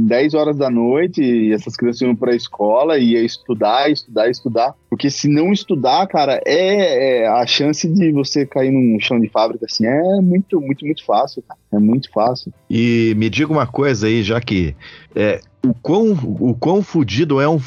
S5: 10 horas da noite, e essas crianças iam pra escola e ia estudar, estudar, estudar. Porque se não estudar, cara, é, é a chance de você cair num chão de fábrica, assim, é muito, muito, muito fácil, cara. É muito fácil.
S2: E me diga uma coisa aí, já que é, o quão, o quão fudido é um,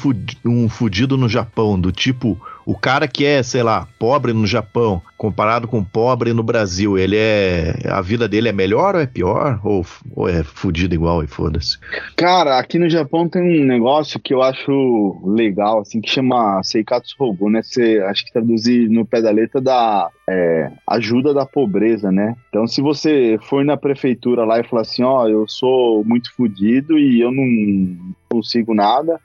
S2: um fudido no Japão, do tipo, o cara que é, sei lá, pobre no Japão, comparado com pobre no Brasil, ele é. A vida dele é melhor ou é pior? Ou, ou é fudido igual e foda-se?
S5: Cara, aqui no Japão tem um negócio que eu acho legal, assim, que chama Seikatsu Rogo, né? Você, acho que traduzir no pé da letra da é, ajuda da pobreza, né? Então, se você for na prefeitura lá e falar assim, ó, eu sou muito fudido e eu não consigo nada,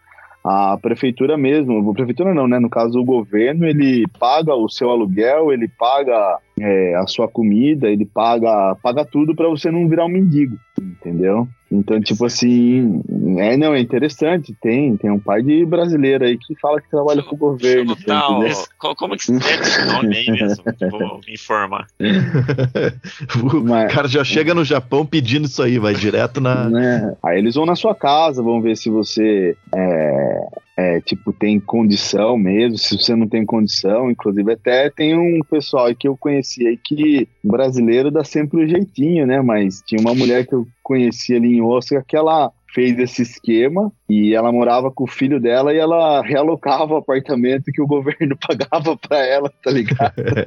S5: a prefeitura mesmo, a prefeitura não, né? No caso, o governo, ele paga o seu aluguel, ele paga é, a sua comida, ele paga, paga tudo pra você não virar um mendigo, entendeu? Então, tipo assim, é, não, é interessante, tem, tem um pai de brasileiro aí que fala que trabalha com o governo,
S3: o- co- como que se escreve esse nome aí mesmo? Vou me informar.
S2: o
S5: Mas-
S2: cara já chega no Japão pedindo isso aí, vai direto na.
S5: né? Aí eles vão na sua casa, vão ver se você é, é, tipo tem condição mesmo, se você não tem condição. Inclusive até tem um pessoal que eu conheci aí que brasileiro dá sempre o jeitinho, né? Mas tinha uma mulher que eu conheci ali em Osaka que ela fez esse esquema e ela morava com o filho dela e ela realocava o apartamento que o governo pagava pra ela, tá ligado?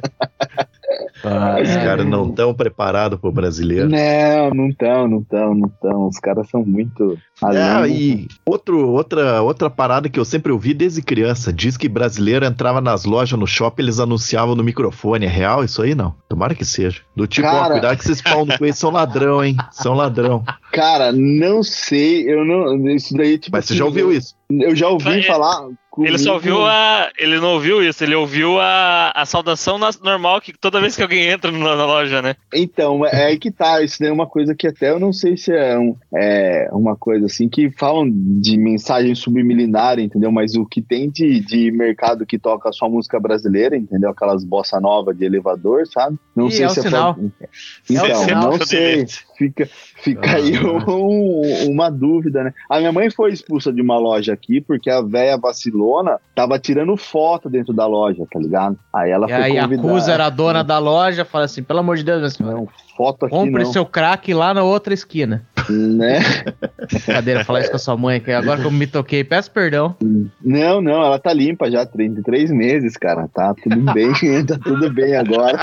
S2: Os caras não estão preparados pro brasileiro.
S5: Não, não estão, não estão, não estão. Os caras são muito
S2: É,
S5: além.
S2: e outro, outra, outra parada que eu sempre ouvi desde criança, diz que brasileiro entrava nas lojas, no shopping, eles anunciavam no microfone. É real isso aí, não? Tomara que seja. Do tipo, ó,
S5: Cara.
S2: cuidado que esses pau no coelho são ladrão, hein? São ladrão.
S5: Cara, não sei, eu não. Isso daí, tipo.
S2: Mas você
S5: assim,
S2: já ouviu isso?
S5: Eu já ouvi
S4: É.
S5: falar.
S4: Ele só ouviu a. Ele não ouviu isso, ele ouviu a, a saudação normal que toda vez que alguém entra na, na loja, né?
S5: Então, é aí que tá. Isso daí é uma coisa que até eu não sei se é, um- é uma coisa assim que falam de mensagem subliminar, entendeu? Mas o que tem de, de mercado que toca só música brasileira, entendeu? Aquelas bossa nova de elevador, sabe? Não
S1: Ih,
S5: sei
S1: é o
S5: se
S1: sinal.
S5: é.
S1: É
S5: Então,
S1: o sinal.
S5: não sei. Fica, fica aí
S2: Ah.
S5: um- uma dúvida, né? A minha mãe foi expulsa de uma loja aqui porque a véia vacilona tava tirando foto dentro da loja, tá ligado? Aí ela
S1: E
S5: foi
S1: aí a
S5: convidada.
S1: Yakuza era a dona da loja, fala assim, pelo amor de Deus, minha senhora,
S5: Não, foto aqui
S1: compre
S5: não,
S1: seu crack lá na outra esquina.
S5: né?
S1: Brincadeira, falar isso com a sua mãe, que agora que eu me toquei, peço perdão.
S5: Não, não, ela tá limpa já, 33 meses, cara. Tá tudo bem, tá tudo bem agora.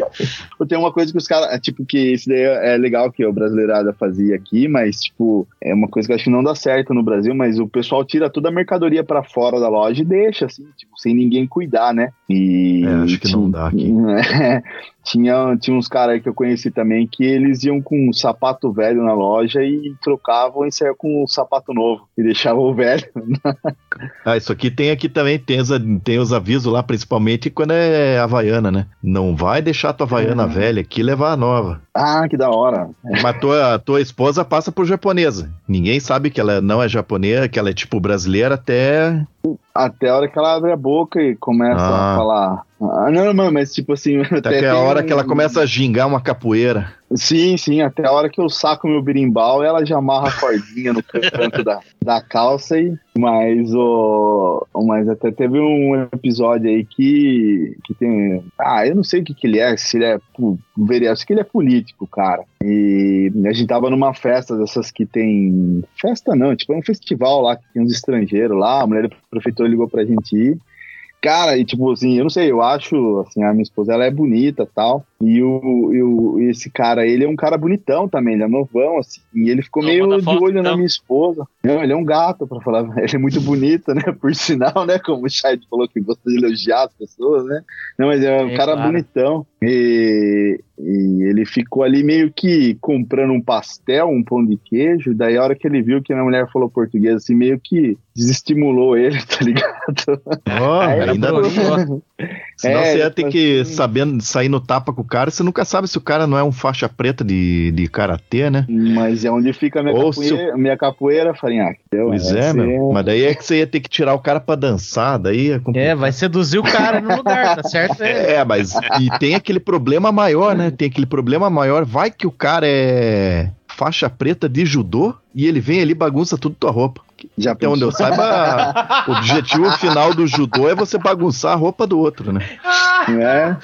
S5: Tem uma coisa que os caras, tipo, que isso daí é legal que o brasileirada fazia aqui, mas, tipo, é uma coisa que eu acho que não dá certo no Brasil, mas o pessoal tira toda a mercadoria pra fora da loja e deixa, assim, tipo, sem ninguém cuidar, né? E.
S2: É, acho que não dá aqui.
S5: É, tinha, tinha uns caras aí que eu conheci também que eles iam com um sapato velho na loja e trocavam e saiam com um sapato novo e deixavam o velho.
S2: Ah, isso aqui tem aqui também, tem os, tem os avisos lá, principalmente quando é Havaiana, né? Não vai deixar tua Havaiana
S5: Uhum.
S2: velha aqui e levar a nova.
S5: Ah, que da hora.
S2: Mas tua, tua esposa passa por japonesa. Ninguém sabe que ela não é japonesa, que ela é tipo brasileira até.
S5: Até a hora que ela abre a boca e começa
S2: Ah.
S5: a falar. Ah, não, mano, mas tipo assim.
S2: Até que a hora
S5: um-
S2: que ela começa a gingar uma capoeira.
S5: Sim, sim, até a hora que eu saco meu birimbau, ela já amarra a cordinha no canto da, da calça e. Mas o. Mas até teve um episódio aí que. que tem. Ah, eu não sei o que, que ele é, se ele é vereador, acho que ele é político, cara. E a gente tava numa festa dessas que tem. Festa não, tipo, é um festival lá que tem uns estrangeiros lá, a mulher da prefeitura ligou pra gente ir. Cara, e tipo assim, eu não sei, eu acho, assim, a minha esposa, ela é bonita tal, e o, e o esse cara, ele é um cara bonitão também, ele é novão, assim, e ele ficou
S4: Não,
S5: meio de
S4: foto,
S5: olho na
S4: então.
S5: minha esposa. Não, ele é um gato, pra falar, ele é muito bonito, né, por sinal, né, como o Chad falou que gosta de elogiar as pessoas, né, não, mas é um
S1: É,
S5: cara
S1: claro.
S5: bonitão, e, e ele ficou ali meio que comprando um pastel, um pão de queijo, daí a hora que ele viu que a minha mulher falou português, assim, meio que desestimulou ele, tá ligado?
S2: Ó,
S5: Aí
S2: ainda não. Senão
S5: É,
S2: você ia
S5: ele
S2: ter
S5: falou
S2: que
S5: assim-
S2: sabendo sair no tapa com o cara, você nunca sabe se o cara não é um faixa preta de, de karatê, né?
S5: Mas é onde fica a minha
S2: Ou
S5: capoeira, minha capoeira Farinhaque.
S2: Pois é,
S5: ser-
S2: meu. Mas daí é que você ia ter que tirar o cara pra dançar, daí é complicado.
S1: É, vai seduzir o cara no lugar, tá certo? É.
S2: É, mas e tem aquele problema maior, né? Tem aquele problema maior. Vai que o cara é faixa preta de judô e ele vem ali e bagunça tudo tua roupa.
S5: Já
S2: Até onde eu saiba, o objetivo final do judô é você bagunçar a roupa do outro, né?
S5: É,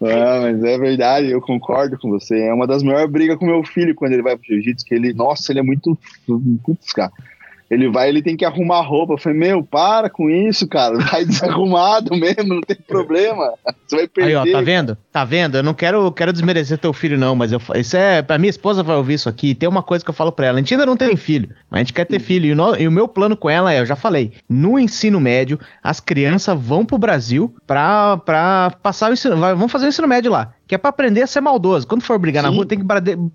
S5: Ah, mas é verdade, eu concordo com você. É uma das maiores brigas com meu filho quando ele vai pro jiu-jitsu, que ele, nossa, ele é muito. Putz, cara. Ele vai, ele tem que arrumar a roupa. Eu falei, meu, para com isso, cara. Vai desarrumado mesmo, não tem problema. Você vai perder.
S1: Aí, ó, tá vendo? Tá vendo? Eu não quero, quero desmerecer teu filho, não, mas eu, isso é. Pra minha esposa vai ouvir isso aqui. Tem uma coisa que eu falo pra ela: a gente ainda não tem filho, mas a gente quer ter filho. E, o no- e o meu plano com ela é, eu já falei, no ensino médio, as crianças vão pro Brasil pra, pra passar o ensino. vai- vão fazer o ensino médio lá. Que é pra aprender a ser maldoso. Quando for brigar na
S5: Sim.
S1: rua, tem que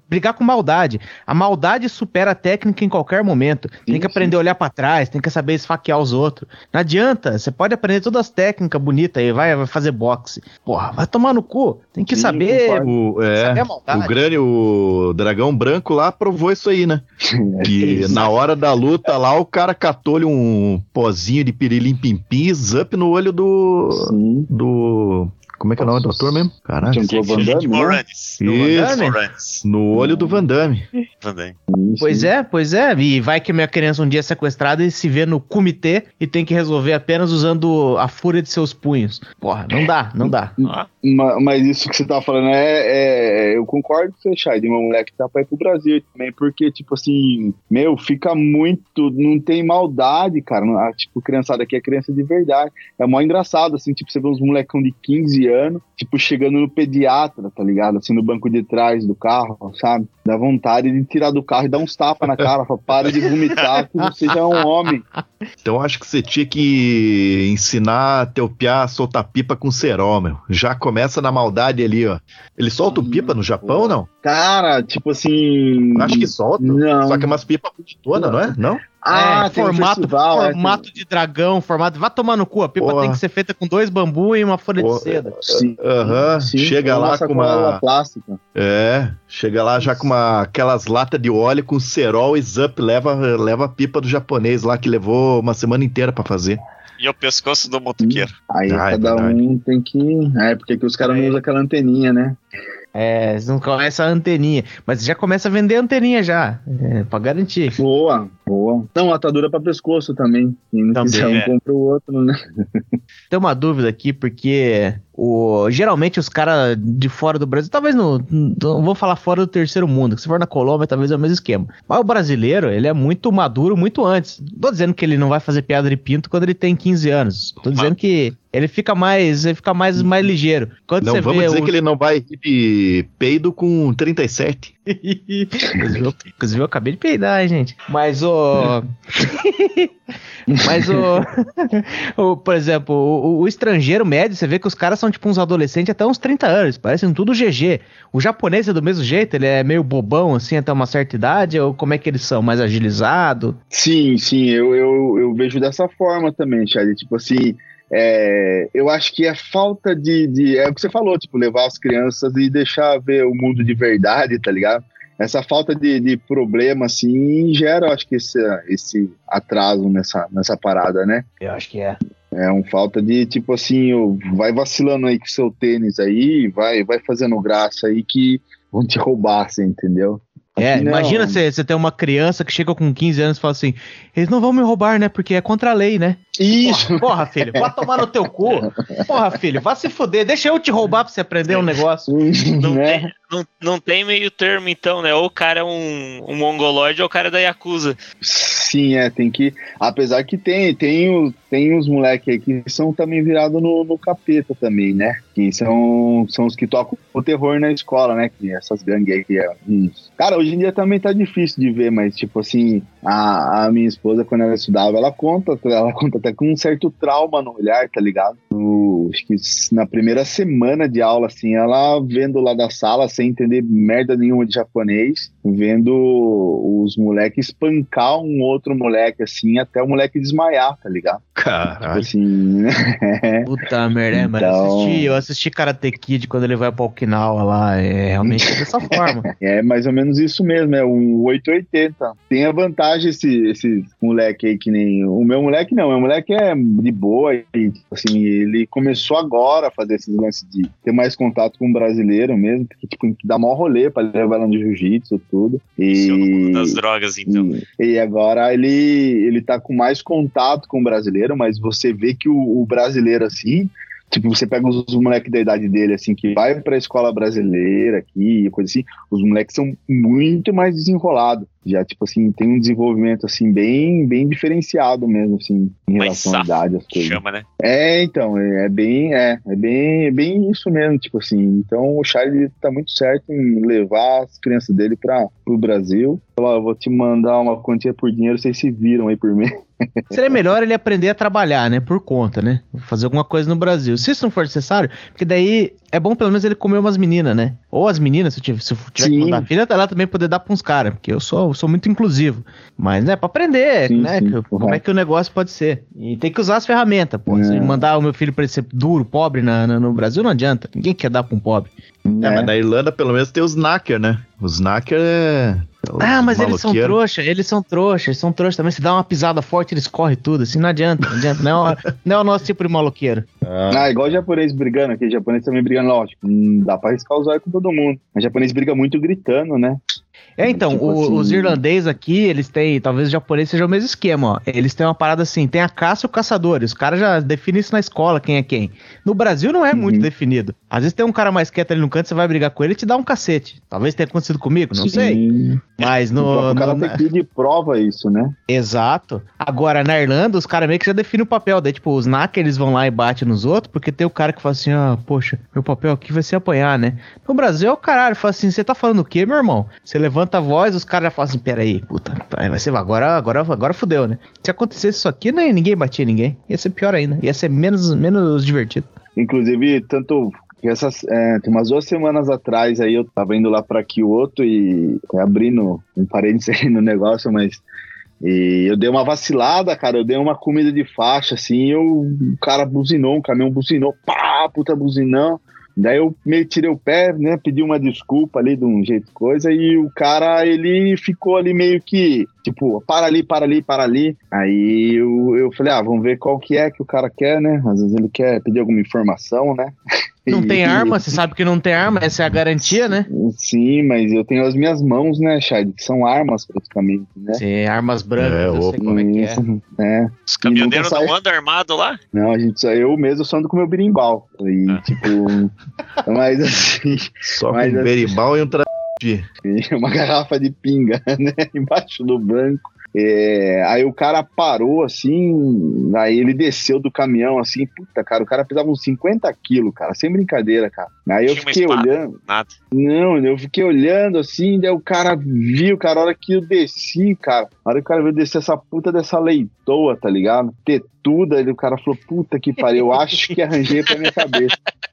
S1: brigar com maldade. A maldade supera a técnica em qualquer momento. tem que aprender a olhar pra trás, tem que saber esfaquear os outros. Não adianta, você pode aprender todas as técnicas bonitas aí, vai, vai fazer boxe. Porra, vai tomar no cu. Tem que
S5: Sim,
S1: saber.
S2: O, é,
S1: Saber a maldade.
S2: o grande, o dragão branco lá provou isso aí, né? Que na hora da luta lá, o cara catou-lhe um pozinho de pirilim pimpim, up no olho do.
S5: Sim.
S2: do. Como é que é o nome do ator mesmo? Caralho.
S5: Jean-Claude Van Damme, né?
S2: Isso, no olho do Van Damme.
S3: Van Damme.
S1: Pois é, pois é. E vai que minha criança um dia é sequestrada e se vê no comitê e tem que resolver apenas usando a fúria de seus punhos. Porra, não dá, não dá.
S3: Ó,
S5: Ma- Mas isso que você tá falando é, é- Eu concordo com você, Chay, de uma mulher que tá pra ir pro Brasil também, porque, tipo assim, meu, fica muito. Não tem maldade, cara. Não- ah, Tipo, criançada aqui é criança de verdade. É mó engraçado, assim, tipo, você vê uns molecão de 15 anos, tipo, chegando no pediatra, tá ligado? Assim, no banco de trás do carro, sabe? Dá vontade de tirar do carro e dar uns tapas na cara, fala, para de vomitar, que você já é um homem.
S2: Então acho que você tinha que ensinar teu piá a soltar pipa com cerol, meu. Já começa na maldade ali, ó. Ele solta o pipa no Japão ou não?
S5: Cara, tipo assim.
S2: Acho que solta.
S5: Não.
S2: Só que é umas pipas bonitonas, não é? Não?
S5: Ah,
S1: é,
S5: tem um
S1: formato,
S5: festival, é,
S1: formato de dragão, formato. Vai tomar no cu. A pipa
S2: Porra.
S1: tem que ser feita com dois bambu e uma folha
S2: Porra.
S1: de seda.
S5: Sim.
S2: Aham,
S5: Sim,
S2: chega lá com uma.
S5: plástica.
S2: É, chega lá já com uma, aquelas latas de óleo com cerol e zup, leva, leva a pipa do japonês lá que levou uma semana inteira pra fazer.
S3: E o pescoço do motoqueiro.
S5: Aí
S2: Ah, é
S5: cada
S2: verdade.
S5: um tem que. É, porque que os caras não usam aquela anteninha, né?
S1: É, você não começa a anteninha. Mas já começa a vender anteninha já. É, pra garantir.
S5: Boa, boa. Não, atadura pra pescoço também. Quem não
S1: Também,
S5: quiser um
S3: é.
S5: compra o outro, né?
S1: Tem uma dúvida aqui, porque o, geralmente os caras de fora do Brasil, talvez no. Não vou falar fora do terceiro mundo, que se for na Colômbia, talvez é o mesmo esquema. Mas o brasileiro, ele é muito maduro muito antes. Não Tô dizendo que ele não vai fazer piada de pinto quando ele tem 15 anos. Tô dizendo que ele fica mais. Ele fica mais, mais ligeiro. Quando
S2: Não vamos dizer que ele não vai de peido com 37.
S1: Inclusive, eu, inclusive eu acabei de peidar, gente. Mas o. Mas o, o- Por exemplo, o, o estrangeiro médio, você vê que os caras são tipo uns adolescentes até uns 30 anos, parecem tudo GG. O japonês é do mesmo jeito, ele é meio bobão assim até uma certa idade, ou como é que eles são? Mais agilizado?
S5: Sim, sim, eu, eu, eu vejo dessa forma também, Chad. Tipo assim, é, eu acho que é falta de, de. É o que você falou, tipo, levar as crianças e deixar ver o mundo de verdade, tá ligado? Essa falta de, de problema, assim, gera, acho que, esse, esse atraso nessa, nessa parada, né?
S1: Eu acho que é.
S5: É um falta de, tipo assim, vai vacilando aí com seu tênis aí, vai, vai fazendo graça aí que vão te roubar, você entendeu?
S1: É,
S5: não.
S1: imagina você você ter uma criança que chega com 15 anos e fala assim: eles não vão me roubar, né? Porque é contra a lei, né?
S5: Isso!
S1: Porra, porra, filho, vai tomar no teu cu. Porra, filho, vai se fuder. Deixa eu te roubar pra você aprender um negócio.
S4: Não,
S5: né?
S4: tem, não, não tem meio termo, então, né? Ou o cara é um, um mongoloide ou o cara é da Yakuza.
S5: Sim, é, tem que. Apesar que tem, tem, o, tem os moleques aí que são também virados no, no capeta também, né? Que são, são os que tocam o terror na escola, né? Que essas gangues aí que é. uns- Cara, hoje em dia também tá difícil de ver, mas tipo assim, a, a minha esposa, quando ela estudava, ela conta, ela conta até com um certo trauma no olhar, tá ligado? No- acho que na primeira semana de aula, assim, ela vendo lá da sala, sem entender merda nenhuma de japonês, vendo os moleques espancar um outro moleque, assim, até o moleque desmaiar, tá ligado? Tipo
S2: Caralho.
S5: assim,
S1: Puta merda, é, mano. Eu
S5: Então-
S1: assisti, eu assisti Karate Kid quando ele vai pra Okinawa lá. É realmente dessa forma.
S5: é mais ou menos isso mesmo, é um 880. Tem a vantagem esse, esse moleque aí, que nem. O meu moleque não, o meu moleque é de boa e, tipo assim, ele começou agora a fazer esses lances de ter mais contato com o brasileiro mesmo, porque, tipo, dar maior rolê pra levar ela no jiu-jitsu e tudo. E.
S3: das drogas, então.
S5: E, e agora ele, ele tá com mais contato com o brasileiro, mas você vê que o, o brasileiro, assim, tipo, você pega os, os moleques da idade dele, assim, que vai pra escola brasileira aqui, coisa assim, os moleques são muito mais desenrolados. Já, tipo assim, tem um desenvolvimento, assim, bem, bem diferenciado mesmo, assim, em
S3: Mais
S5: relação à idade, as coisas.
S3: Chama, né?
S5: É, então, é, é bem, é, é bem, é bem isso mesmo, tipo assim. Então o Charlie tá muito certo em levar as crianças dele para o Brasil. Falar, eu vou te mandar uma quantia por dinheiro, vocês se viram aí por mim.
S1: Seria melhor ele aprender a trabalhar, né? Por conta, né? Fazer alguma coisa no Brasil. Se isso não for necessário, porque daí é bom pelo menos ele comer umas meninas, né? Ou as meninas, se eu tiver, se eu tiver que mandar filha, tá lá também poder dar pra uns caras, porque eu sou, sou muito inclusivo. Mas, né, pra aprender,
S5: Sim,
S1: né?
S5: sim,
S1: que- como é que o negócio pode ser. E tem que usar as ferramentas, pô. Se
S5: É.
S1: mandar o meu filho pra ele ser duro, pobre na, na- no Brasil, não adianta. Ninguém quer dar pra um pobre.
S2: É,
S5: né?
S2: mas na Irlanda pelo menos tem os Snacker, né? Os Snacker é.
S1: Ah, mas eles são trouxa, eles são trouxa, eles são trouxa também. Se dá uma pisada forte, eles correm tudo. Assim, não adianta, não adianta. Não é, o- não é o nosso tipo de maloqueiro.
S5: Ah, igual o japonês brigando aqui, o japonês também brigando, lógico. Não dá pra arriscar os olhos com todo mundo. Mas o japonês briga muito gritando, né?
S1: É, então,
S5: Tipo
S1: o-
S5: assim-
S1: os irlandeses aqui, eles têm, talvez o japonês seja o mesmo esquema, ó. Eles têm uma parada assim, tem a caça e o caçador. Os caras já definem isso na escola, quem é quem. No Brasil não é muito
S5: Uhum.
S1: definido. Às vezes tem um cara mais quieto ali no canto, você vai brigar com ele e te dá um cacete. Talvez tenha acontecido comigo, não sei.
S5: Sim.
S1: Mas
S5: o
S1: no.
S5: próprio cara
S1: no-
S5: tem que prova isso, né?
S1: Exato. Agora, na Irlanda, os caras meio que já definem o papel. Daí, tipo, os NAC, eles vão lá e batem nos outros, porque tem o cara que fala assim, ah, poxa, meu papel aqui vai ser apanhar, né? No Brasil é o caralho, fala assim, você tá falando o quê, meu irmão? Você levanta a voz, os caras já falam assim, peraí, puta, vai ser, agora, agora, agora fudeu, né? Se acontecesse isso aqui, né, ninguém batia ninguém. Ia ser pior ainda, ia ser menos, menos divertido.
S5: Inclusive, tanto essas, é, umas duas semanas atrás aí eu tava indo lá pra Kyoto e até abrindo um parênteses aí no negócio, mas E eu dei uma vacilada, cara, eu dei uma comida de faixa, assim, eu, o cara buzinou, um caminhão buzinou, pá, puta buzinão. Daí eu meio tirei o pé, né? Pedi uma desculpa ali de um jeito coisa, e o cara, ele ficou ali meio que, tipo, para ali, para ali, para ali. Aí eu, eu falei, ah, vamos ver qual que é que o cara quer, né? Às vezes ele quer pedir alguma informação, né?
S1: Não
S5: E-
S1: tem arma, você sabe que não tem arma, essa é a garantia, né?
S5: Sim, mas eu tenho as minhas mãos, né, Shad? Que são armas praticamente, né?
S1: Sim, armas brancas,
S2: É,
S1: eu sei
S2: opa.
S1: como é que é.
S5: É.
S3: Os caminhoneiros não andam armados lá?
S5: Não, a gente só eu mesmo só ando com meu birimbau. E,
S3: Ah.
S5: tipo. mas assim,
S2: Só
S5: Mas
S2: com um
S5: assim-
S2: berimbau e um tra...
S5: uma garrafa de pinga, né? Embaixo do banco. É, aí o cara parou assim, aí ele desceu do caminhão assim, puta, cara, o cara pesava uns 50 quilos, cara, sem brincadeira, cara. Aí eu fiquei
S3: espada.
S5: olhando,
S3: Nada.
S5: não, eu fiquei olhando assim, daí o cara viu, cara, a hora que eu desci, cara, a hora que o cara veio descer essa puta dessa leitoa, tá ligado? Tetuda, aí o cara falou, puta que pariu, eu acho que arranjei pra minha cabeça.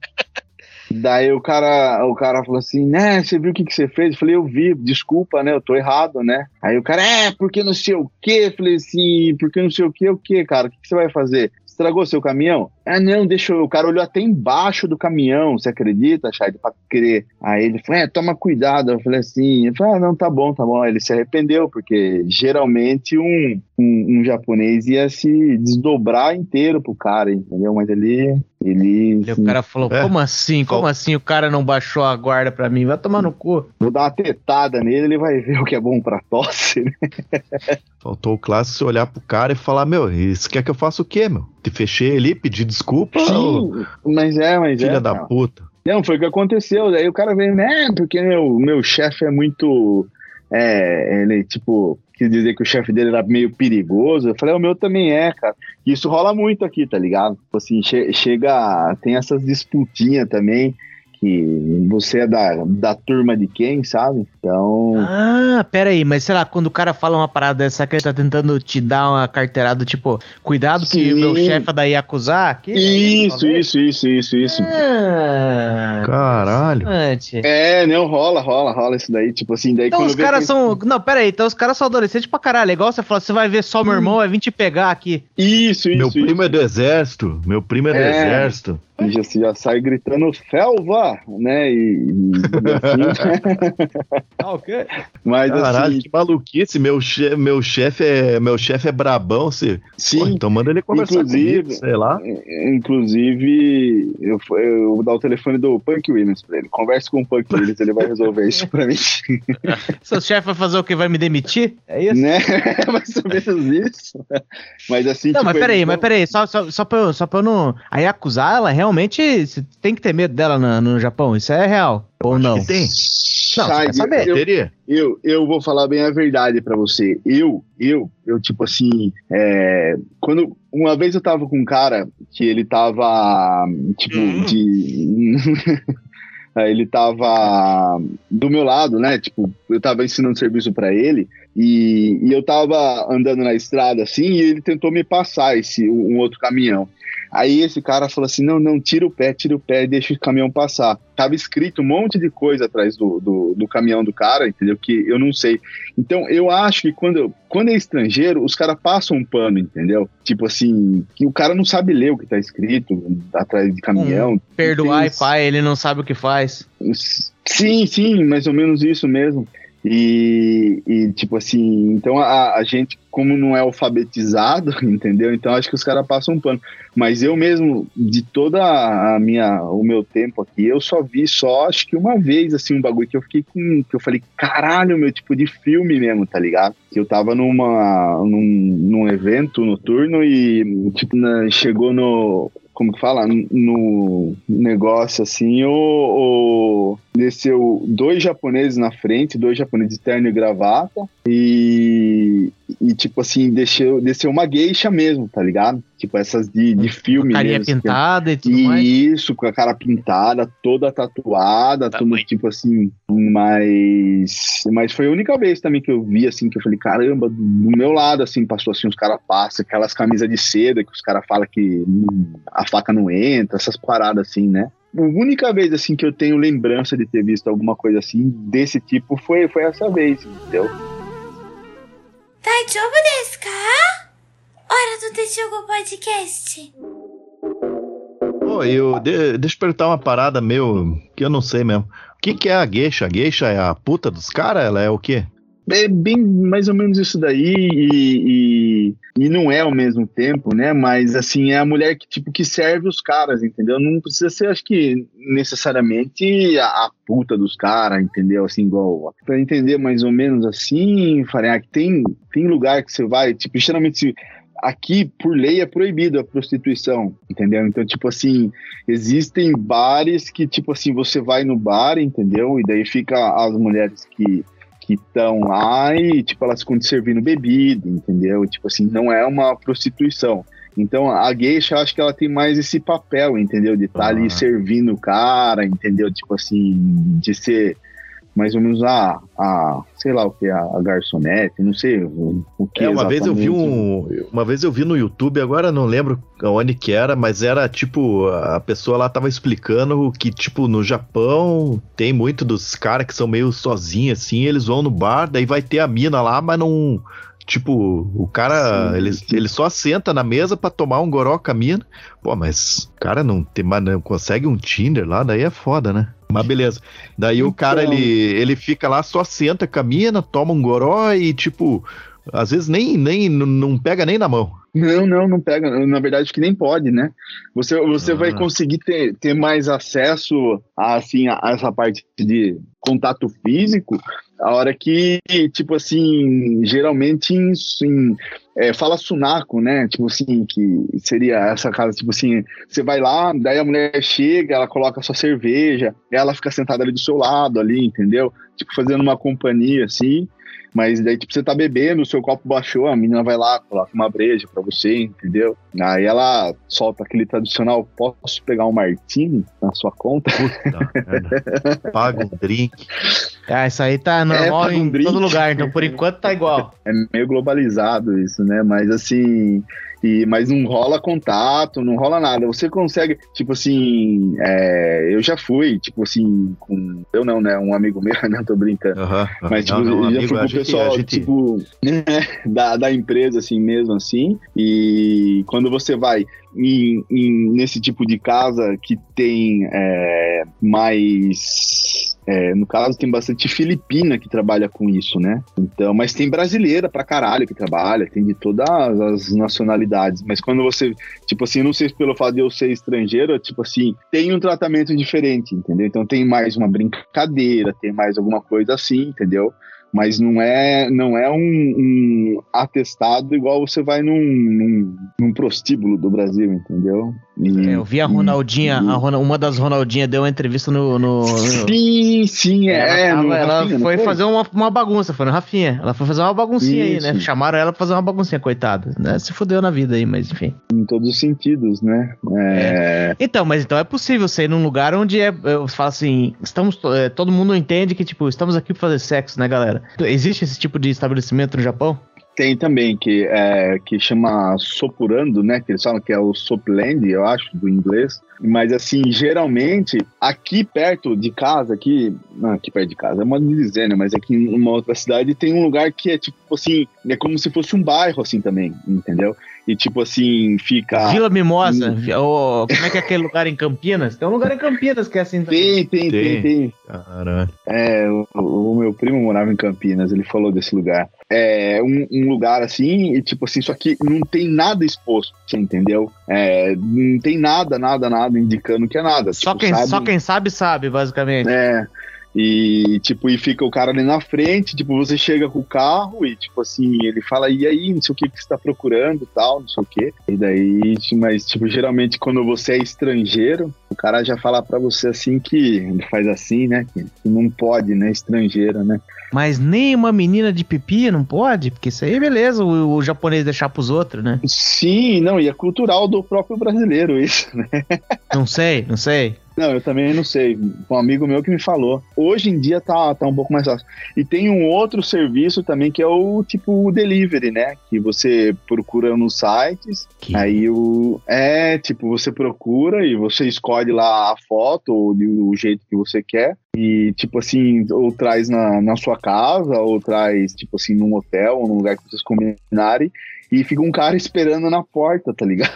S5: Daí o cara, o cara falou assim, né, você viu o que, que você fez? Eu falei, eu vi, desculpa, né, eu tô errado, né? Aí o cara, é, porque não sei o quê? Eu falei assim, porque não sei o quê, o quê, cara? O que, que você vai fazer? Estragou seu caminhão? Ah, não, deixa eu. O cara olhou até embaixo do caminhão, você acredita, Chad, pra crer. Aí ele falou, é, toma cuidado. Eu falei assim, eu falei, ah, não, tá bom, tá bom. Aí ele se arrependeu, porque geralmente um, um, um japonês ia se desdobrar inteiro pro cara, entendeu? Mas ele. Ele.
S1: E o cara falou,
S2: É.
S1: como assim? Como
S2: Fal-
S1: assim o cara não baixou a guarda pra mim? Vai tomar no cu.
S5: Vou dar uma tetada nele, ele vai ver o que é bom pra tosse, né?
S2: Faltou o clássico olhar pro cara e falar, meu, isso quer que eu faça o quê, meu? Te fechei ali, pedi desculpa, ô,
S5: Sim, mas é, mas
S2: filha
S5: é.
S2: da
S5: cara.
S2: puta.
S5: Não, foi o que aconteceu. Daí o cara veio, né? Porque meu, meu chefe é muito. É, ele, tipo, quis dizer que o chefe dele era meio perigoso. Eu falei, o meu também é, cara. Isso rola muito aqui, tá ligado? Tipo Assim, che- chega. Tem essas disputinhas também. Que você é da, da turma de quem, sabe? Então.
S1: Ah, pera aí, mas sei lá, quando o cara fala uma parada dessa que ele tá tentando te dar uma carteirada, tipo, cuidado que
S5: Sim.
S1: o meu chefe é daí acusar. Que
S5: Isso,
S1: talvez?
S5: isso, isso, isso, isso.
S1: Ah,
S2: Caralho.
S5: É, não, rola, rola, rola isso daí. Tipo assim, daí
S1: Então os caras
S5: que-
S1: são. Não, pera aí, então os caras são adolescentes pra caralho. É igual você falar, você vai ver só meu irmão, vai vir te pegar aqui.
S5: Isso, isso.
S2: Meu
S5: isso.
S2: primo é do exército, meu primo é do
S5: É.
S2: exército.
S5: E já, já sai gritando Felva, né? E, e assim.
S1: Ah, ok.
S5: Mas
S2: Caralho,
S5: assim,
S2: que maluquice, meu chefe, meu chefe é, meu chefe é brabão, você.
S5: sim.
S2: Pô, então manda ele conversar
S5: Inclusive-
S2: comigo, sei lá.
S5: Inclusive, eu, eu vou dar o telefone do Punk Williams pra ele. Converse com o Punk Williams, ele vai resolver isso pra mim.
S1: Seu chefe vai fazer o que? Vai me demitir? É isso?
S5: né? Mais ou menos isso. Mas assim.
S1: Não,
S5: tipo,
S1: mas peraí, mas peraí, só, só, só, pra eu, só pra eu não. Aí acusar ela, realmente, você tem que ter medo dela no, no Japão, isso é real. Ou não?
S2: Que tem.
S1: Não, quer saber.
S5: eu-
S2: Teria?
S5: Eu, eu vou falar bem a verdade pra você. Eu, eu, eu, tipo assim, é, quando uma vez eu tava com um cara que ele tava, tipo,
S3: Hum.
S5: de. Ele tava do meu lado, né? Tipo, eu tava ensinando serviço pra ele e, e eu tava andando na estrada assim e ele tentou me passar esse um outro caminhão. Aí esse cara falou assim: não, não, tira o pé, tira o pé e deixa o caminhão passar. Tava escrito um monte de coisa atrás do, do, do caminhão do cara, entendeu? Que eu não sei. Então eu acho que quando, quando é estrangeiro, os caras passam um pano, entendeu? Tipo assim, que o cara não sabe ler o que tá escrito atrás de caminhão.
S1: Perdoar e pai, ele não sabe o que faz.
S5: Sim, sim, mais ou menos isso mesmo. E, e, tipo assim, então a, a gente, como não é alfabetizado, entendeu? Então acho que os caras passam um pano. Mas eu mesmo, de toda a minha, o meu tempo aqui, eu só vi só, acho que uma vez, assim, um bagulho que eu fiquei com, que eu falei, caralho, meu, tipo de filme mesmo, tá ligado? Que eu tava numa, num, num evento noturno e, tipo, na- chegou no, como que fala, no negócio assim, o, o- desceu dois japoneses na frente, dois japoneses de terno e gravata, e, e tipo assim, desceu, desceu uma geisha mesmo, tá ligado? Tipo essas de, de filme
S1: Carinha
S5: mesmo.
S1: pintada e tudo mais.
S5: Isso, com a cara pintada, toda tatuada,
S3: Tá
S5: tudo
S3: bem.
S5: tipo assim, mas mas foi a única vez também que eu vi assim que eu falei, caramba, do meu lado assim, passou assim, os caras passam aquelas camisas de seda que os caras falam que hum, a faca não entra, essas paradas assim, né? A única vez assim que eu tenho lembrança de ter visto alguma coisa assim desse tipo foi foi essa vez, entendeu?
S6: Daijoubu desu ka? Hora do Texugo Podcast.
S2: Pô, de- deixa eu perguntar uma parada meu, que eu não sei mesmo. O que, que é a geisha? A geisha é a puta dos caras? Ela é o quê?
S5: É bem mais ou menos isso daí e, e, e não é ao mesmo tempo, né? Mas assim, é a mulher que tipo que serve os caras, entendeu? Não precisa ser, acho que necessariamente a, a puta dos caras, entendeu? Assim, igual para entender mais ou menos assim, Faria, que tem tem lugar que você vai, tipo, geralmente se aqui por lei é proibido a prostituição, entendeu? Então, tipo assim, existem bares que tipo assim, você vai no bar, entendeu? E daí fica as mulheres que que estão lá e, tipo, elas ficam te servindo bebida, entendeu? Tipo assim, não é uma prostituição. Então, a geisha, eu acho que ela tem mais esse papel, entendeu? De estar
S2: Ah.
S5: ali servindo o cara, entendeu? Tipo assim, de ser mais ou menos a, a sei lá o que, a, a garçonete, não sei o, o que
S2: É, uma vez eu vi um. Uma vez eu vi no YouTube, agora não lembro onde que era, mas era tipo, a pessoa lá tava explicando que, tipo, no Japão tem muito dos caras que são meio sozinhos, assim, eles vão no bar, daí vai ter a mina lá, mas não. Tipo, o cara,
S5: Sim,
S2: ele, ele só senta na mesa pra tomar um goró com a mina. Pô, mas o cara não, tem, mas não consegue um Tinder lá, daí é foda, né? Mas beleza. Daí o cara,
S5: Então.
S2: ele, ele fica lá, só senta com a mina, toma um goró e, tipo, às vezes nem, nem não pega nem na mão.
S5: Não, não, não pega. Na verdade, que nem pode, né? Você, você
S2: Ah.
S5: vai conseguir ter, ter mais acesso a, assim, a, a essa parte de contato físico a hora que, tipo assim, geralmente em, em é, fala sunaco, né? Tipo assim, que seria essa casa, tipo assim, você vai lá, daí a mulher chega, ela coloca a sua cerveja, ela fica sentada ali do seu lado, ali, entendeu? Tipo, fazendo uma companhia, assim. Mas daí, tipo, você tá bebendo, o seu copo baixou, a menina vai lá, coloca uma breja pra você, entendeu? Aí ela solta aquele tradicional, posso pegar um martini na sua conta?
S2: Puta. Paga um drink.
S1: Ah, isso aí tá normal
S5: paga um
S1: em
S5: drink.
S1: todo lugar, então por enquanto tá igual.
S5: É meio globalizado isso, né? Mas assim, e, mas não rola contato, não rola nada. Você consegue, tipo assim, é, eu já fui, tipo assim, com. Eu não, né? Um amigo meu, não tô brincando. Mas, tipo,
S2: Não, não,
S5: eu já
S2: amigo,
S5: fui com o pessoal,
S2: gente-
S5: tipo, da, da empresa, assim mesmo, assim. E quando você vai em, em- nesse tipo de casa que tem é, mais. É, no caso, tem bastante filipina que trabalha com isso, né? Então, mas tem brasileira pra caralho que trabalha, tem de todas as nacionalidades. Mas quando você, tipo assim, não sei se pelo fato de eu ser estrangeiro, tipo assim, tem um tratamento diferente, entendeu? Então tem mais uma brincadeira, tem mais alguma coisa assim, entendeu? Mas não é, não é um, um atestado igual você vai num, num, num prostíbulo do Brasil, entendeu? E-
S1: É, eu vi a Ronaldinha, a Rona- uma das Ronaldinhas deu uma entrevista no. no-
S5: Sim, sim, é.
S1: ela, tava- ela
S5: Rafinha, não
S1: foi fazer uma, uma bagunça, foi no Rafinha. Ela foi fazer uma baguncinha aí, né?
S5: Isso.
S1: Chamaram ela pra fazer uma baguncinha, coitada. Né? Se fudeu na vida aí, mas enfim.
S5: Em todos os sentidos, né? É,
S1: Então, mas então é possível você ir num lugar onde é. Eu falo assim, estamos. é, todo mundo entende que, tipo, estamos aqui pra fazer sexo, né, galera? Existe esse tipo de estabelecimento no Japão?
S5: Tem também que, é, que chama Sopurando, né? Que eles falam que é o Sopland, eu acho, do inglês. Mas assim, geralmente, aqui perto de casa, aqui. Não, aqui perto de casa, é modo de dizer, né? Mas aqui em uma outra cidade tem um lugar que é tipo assim, é como se fosse um bairro, assim, também, entendeu? E tipo assim, fica.
S1: Vila Mimosa.
S5: Hum.
S1: como é que é aquele lugar em Campinas? Tem um lugar em Campinas que é assim também.
S5: Tem, tem, tem,
S2: Tem.
S5: tem.
S2: Caralho.
S5: É, o, o meu primo morava em Campinas, ele falou desse lugar. É um, um lugar assim, e tipo assim, só que não tem nada exposto, você entendeu? É, não tem nada, nada, nada indicando que é nada.
S1: Só,
S5: tipo,
S1: quem,
S5: sabe?
S1: só quem sabe, sabe, basicamente.
S5: É. E tipo, e fica o cara ali na frente, tipo, você chega com o carro e tipo assim, ele fala, e aí, não sei o que que você tá procurando tal, não sei o que. E daí, mas tipo, geralmente quando você é estrangeiro, o cara já fala pra você assim que ele faz assim, né? Que, não pode, né? Estrangeiro, né?
S1: Mas nem uma menina de pipi não pode? Porque isso aí é beleza, o, o japonês deixar pros outros, né?
S5: Sim, não, e é cultural do próprio brasileiro isso, né?
S1: Não sei, não sei.
S5: Não, eu também não sei. Um amigo meu que me falou. Hoje em dia tá, tá um pouco mais fácil. E tem um outro serviço também que é o tipo o delivery, né? Que você procura nos sites.
S1: Que-
S5: Aí o. É, tipo, você procura e você escolhe lá a foto ou o jeito que você quer. E, tipo assim, ou traz na, na sua casa, ou traz, tipo assim, num hotel, ou num lugar que vocês combinarem. E fica um cara esperando na porta, tá ligado?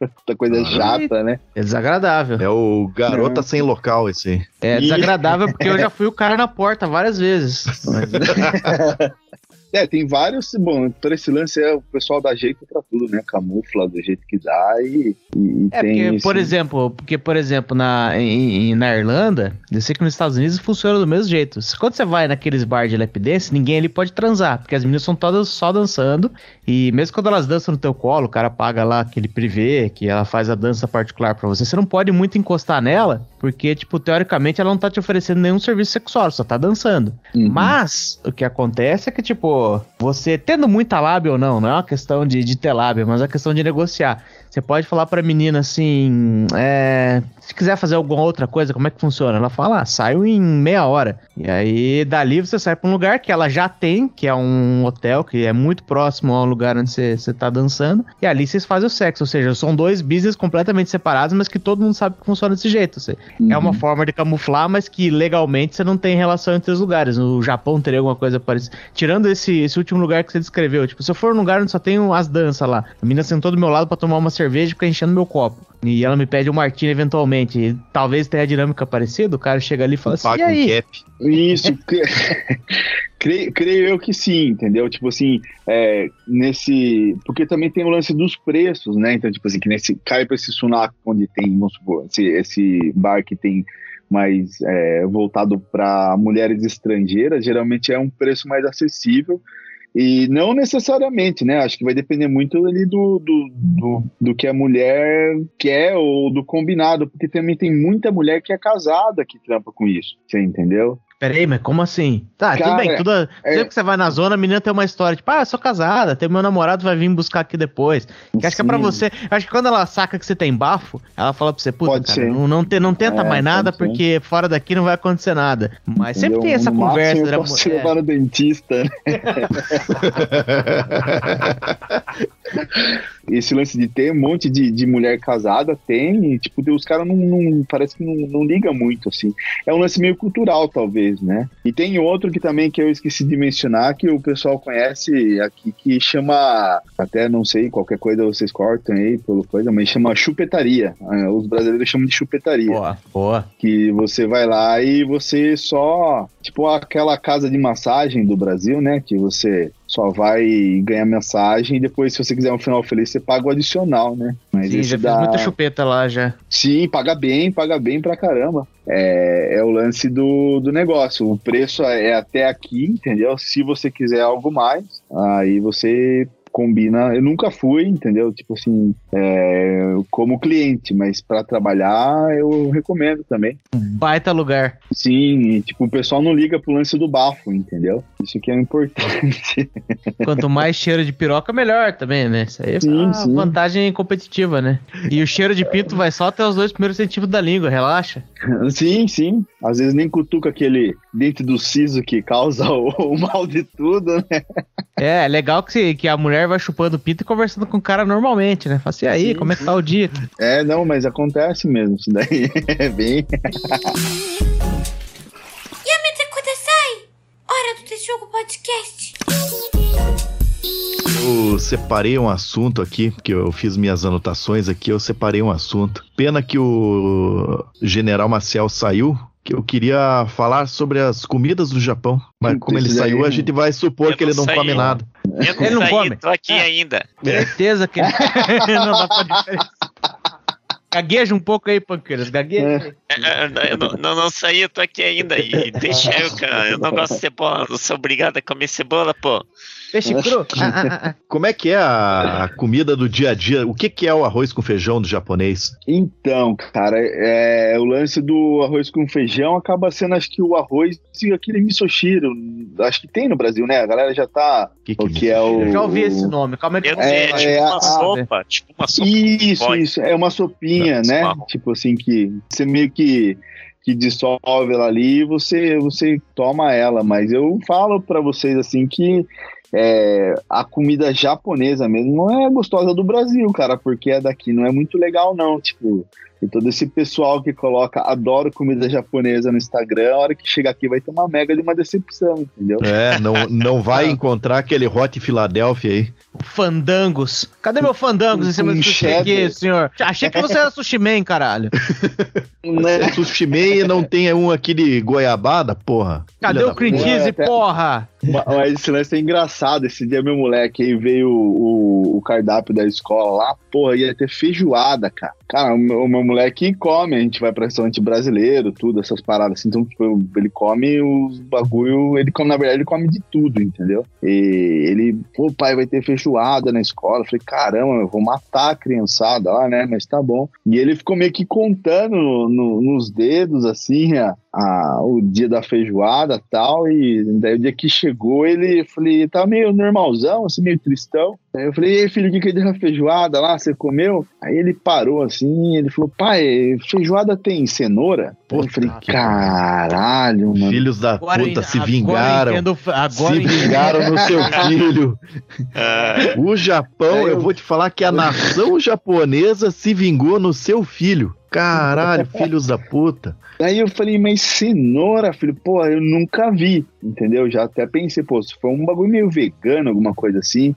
S5: Essa coisa
S2: Ah.
S5: chata, né?
S1: É desagradável.
S2: É o garota sem local esse aí.
S1: É
S5: E-
S1: desagradável porque eu já fui o cara na porta várias vezes. Mas-
S5: É, tem vários. Bom, por esse lance é o pessoal dá jeito pra tudo, né? Camufla do jeito que dá e, e-
S1: É
S5: tem.
S1: porque,
S5: esse-
S1: por exemplo, porque, por exemplo, na, em, na Irlanda, eu sei que nos Estados Unidos funciona do mesmo jeito. Quando você vai naqueles bar de lap dance, ninguém ali pode transar, porque as meninas são todas só dançando, e mesmo quando elas dançam no teu colo, o cara paga lá aquele privê, que ela faz a dança particular pra você, você não pode muito encostar nela, porque, tipo, teoricamente ela não tá te oferecendo nenhum serviço sexual, só tá dançando.
S5: Uhum.
S1: Mas o que acontece é que, tipo, você tendo muita lábia ou não, não é uma questão de, de ter lábia, mas é uma questão de negociar. Você pode falar pra menina assim, é, se quiser fazer alguma outra coisa, como é que funciona? Ela fala, ah, saio em meia hora. E aí, dali você sai pra um lugar que ela já tem, que é um hotel, que é muito próximo ao lugar onde você, você tá dançando. E ali vocês fazem o sexo, ou seja, são dois business completamente separados, mas que todo mundo sabe que funciona desse jeito. Seja, é uma forma de camuflar, mas que legalmente você não tem relação entre os lugares. No Japão teria alguma coisa parecida. Tirando esse, esse último lugar que você descreveu. Tipo, se eu for num lugar onde só tem as danças lá, a menina sentou do meu lado pra tomar uma cerveja e fica enchendo meu copo. E ela me pede um martini eventualmente. E talvez tenha a dinâmica parecida. O cara chega ali e fala assim: e
S2: Paga um
S1: aí?
S2: cap.
S5: Isso, cre- creio, creio eu que sim, entendeu? Tipo assim, é, nesse. Porque também tem o lance dos preços, né? Então, tipo assim, que nesse. Cai pra esse Sunaco, onde tem, vamos supor, esse, esse bar que tem mais é, voltado para mulheres estrangeiras, geralmente é um preço mais acessível. E não necessariamente, né? Acho que vai depender muito ali do, do, do, do que a mulher quer ou do combinado, porque também tem muita mulher que é casada que trampa com isso, você entendeu?
S1: Peraí, mas como assim? Tá, tudo
S5: Cara,
S1: bem. Tudo,
S5: é-
S1: Sempre que você vai na zona, a menina tem uma história, tipo, ah, eu sou casada, tem meu namorado, vai vir buscar aqui depois. Que acho que é pra você. Acho que quando ela saca que você tem bafo, ela fala pra você, puta,
S5: Pode
S1: cara, não, não, te- não tenta
S5: É,
S1: mais nada,
S5: pode ser.
S1: porque fora daqui não vai acontecer nada. Mas sempre tem essa
S5: No
S1: conversa.
S5: eu posso te
S1: mulher.
S5: levar no dentista, né? Esse lance de ter um monte de, de mulher casada tem, e, tipo, os caras não, não- parece que não, não liga muito, assim. É um lance meio cultural, talvez, né? E tem outro que também que eu esqueci de mencionar, que o pessoal conhece aqui, que chama, até não sei, qualquer coisa vocês cortam aí pelo coisa, mas chama chupetaria. Ah, Os brasileiros chamam de chupetaria
S1: Boa, boa.
S5: que você vai lá e você só, tipo aquela casa de massagem do Brasil, né, que você só vai ganhar massagem e depois se você quiser um final feliz você paga o adicional, né? Mas
S1: Sim, já
S5: dá-
S1: muita chupeta lá já.
S5: Sim, paga bem, paga bem pra caramba. É, é o lance do, do negócio. O preço é até aqui, entendeu? Se você quiser algo mais, aí você combina. Eu nunca fui, entendeu? Tipo assim, é, como cliente, mas pra trabalhar eu recomendo também.
S1: Baita lugar.
S5: Sim, e, tipo, o pessoal não liga pro lance do bafo, entendeu? Isso que é importante.
S1: Quanto mais cheiro de piroca, melhor também, né? Isso aí é
S5: Sim,
S1: uma
S5: sim.
S1: vantagem competitiva, né? E o cheiro de pinto vai só até os dois primeiros centímetros da língua, relaxa.
S5: sim, sim. Às vezes nem cutuca aquele dente do siso que causa o, o mal de tudo, né?
S1: É, é legal que, se- que a mulher vai chupando o pinto e conversando com o cara normalmente, né? Fala assim, e aí,
S5: Sim,
S1: como é que tá o dia?
S5: É, não, mas acontece mesmo. Isso daí é bem.
S6: Yamete Kudasai! Hora do Texugo Podcast!
S2: Eu separei um assunto aqui, porque eu fiz minhas anotações aqui, eu separei um assunto. Pena que o General Maciel saiu, eu queria falar sobre as comidas do Japão. Mas como ele saiu, a gente vai supor
S3: Eu
S2: que ele
S3: não
S2: come nada.
S3: Eu não
S1: Ele não
S3: saí,
S1: come.
S3: tô aqui
S1: É.
S3: ainda.
S1: Certeza que não dá pra diferença. Gagueja um pouco aí, panqueiras, gagueja. aí.
S3: é, eu não, não, não saí, eu tô aqui ainda. E deixa eu, cara. Eu não gosto de cebola. Eu sou obrigado a comer cebola, pô.
S1: Peixe cru? Ah, ah, ah.
S2: Como é que é a, a comida do dia a dia? O que, que é o arroz com feijão do japonês?
S5: Então, cara, é, o lance do arroz com feijão acaba sendo, acho que o arroz e aquele misoshiro. Acho que tem no Brasil, né? A galera já tá.
S2: Que que
S5: o que é o.
S1: Eu já ouvi esse nome. Calma aí.
S3: Sei,
S5: É,
S3: tipo
S5: é,
S3: uma
S5: a-
S3: sopa. Tipo uma sopa.
S5: Isso, isso. É uma sopinha,
S3: Não,
S5: né? Tipo assim, que você meio que, que dissolve ela ali e você, você toma ela. Mas eu falo pra vocês assim que é, a comida japonesa mesmo não é gostosa do Brasil, cara, porque a daqui não é muito legal, não. Tipo, e todo esse pessoal que coloca adoro comida japonesa no Instagram, a hora que chega aqui vai ter uma mega de uma decepção, entendeu?
S2: É, não, não vai encontrar aquele Hot Philadelphia aí.
S1: Fandangos. Cadê meu fandangos em cima
S5: Um
S1: do sushi senhor? Achei que você era sushi man, caralho.
S5: Né?
S2: Sushi Man e não tem um aqui de goiabada, porra.
S1: Cadê
S2: Filha
S1: o cream cheese, porra?
S5: Ma- Mas esse lance é engraçado. Esse dia meu moleque aí veio o, o cardápio da escola lá, porra, ia ter feijoada, cara. Cara, o meu, o meu moleque come, a gente vai pra restaurante brasileiro, tudo, essas paradas assim. Então, tipo, ele come os bagulho, ele come, na verdade, ele come de tudo, entendeu? E ele, pô, pai, vai ter feijoada na escola. Eu falei, caramba, eu vou matar a criançada lá, né? Mas tá bom. E ele ficou meio que contando no- no- nos dedos, assim, a, a- o dia da feijoada tal. E daí o dia que chegou, ele, falei, tá meio normalzão, assim, meio tristão. Aí eu falei, ei, filho, o que que é da feijoada lá? Você comeu? Aí ele parou assim, ele falou, pai, feijoada tem cenoura? Aí eu falei,
S2: que
S5: caralho, mano.
S2: Filhos da
S1: Agora,
S2: puta, se
S1: agora
S2: vingaram.
S1: entendo- agora
S2: se vingaram no seu filho.
S3: Ah,
S2: O Japão,
S5: É,
S2: eu
S5: eu-
S2: vou te falar que a nação japonesa se vingou no seu filho. Caralho, filhos da puta.
S5: Aí eu falei, mas cenoura, filho, pô, eu nunca vi, entendeu? Já até pensei, pô, se foi um bagulho meio vegano, alguma coisa assim.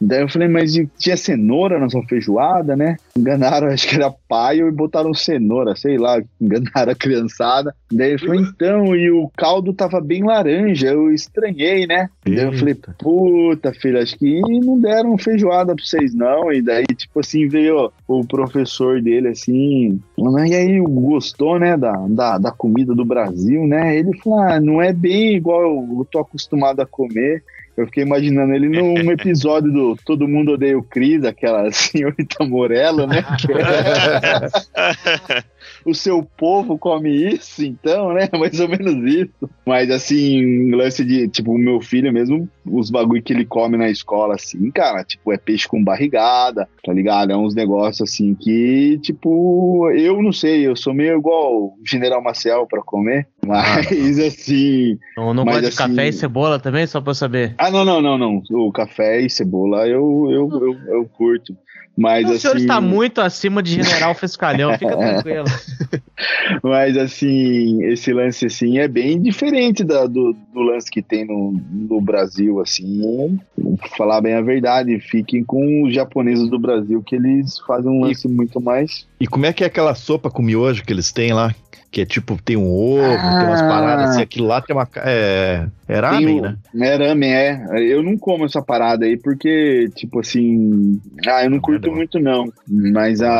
S5: Daí eu falei, mas tinha cenoura na sua feijoada, né? Enganaram, acho que era paio e botaram cenoura, sei lá, enganaram a criançada. Daí ele falou, então, e o caldo tava bem laranja, eu estranhei, né? Daí eu falei,
S2: Eita.
S5: puta, filho, acho que não deram feijoada pra vocês, não. E daí, tipo assim, veio o professor dele, assim, e aí gostou, né, da, da, da comida do Brasil, né? Ele falou, ah, não é bem igual eu tô acostumado a comer. Eu fiquei imaginando ele num episódio do Todo Mundo Odeia o Cris, aquela senhorita Morello, né? O seu povo come isso, então, né? Mais ou menos isso. Mas assim, lance de, tipo, o meu filho mesmo, os bagulho que ele come na escola, assim, cara, tipo, é peixe com barrigada, tá ligado? É uns negócios assim que, tipo, eu não sei, eu sou meio igual o General Maciel pra comer, mas assim.
S1: Não, não
S5: Mas
S1: gosta de
S5: assim-
S1: café e cebola também, só pra eu saber.
S5: Ah, não, não, não, não. O café e cebola eu, eu, eu, eu curto. Mas
S1: o
S5: assim.
S1: senhor está muito acima de general fiscalhão, fica tranquilo.
S5: Mas assim, esse lance assim é bem diferente da- do, do lance que tem no, no Brasil, assim. Falar bem a verdade, fiquem com os japoneses do Brasil que eles fazem um lance muito mais.
S2: E como é que é aquela sopa com miojo que eles têm lá? Que é tipo, tem um ovo, tem umas
S5: Ah.
S2: paradas assim, aquilo lá tem uma. É, é ramen, né?
S5: É ramen, é. Eu não como essa parada aí porque, tipo assim. Ah, eu não curto
S2: Merda,
S5: muito, não. Mas a.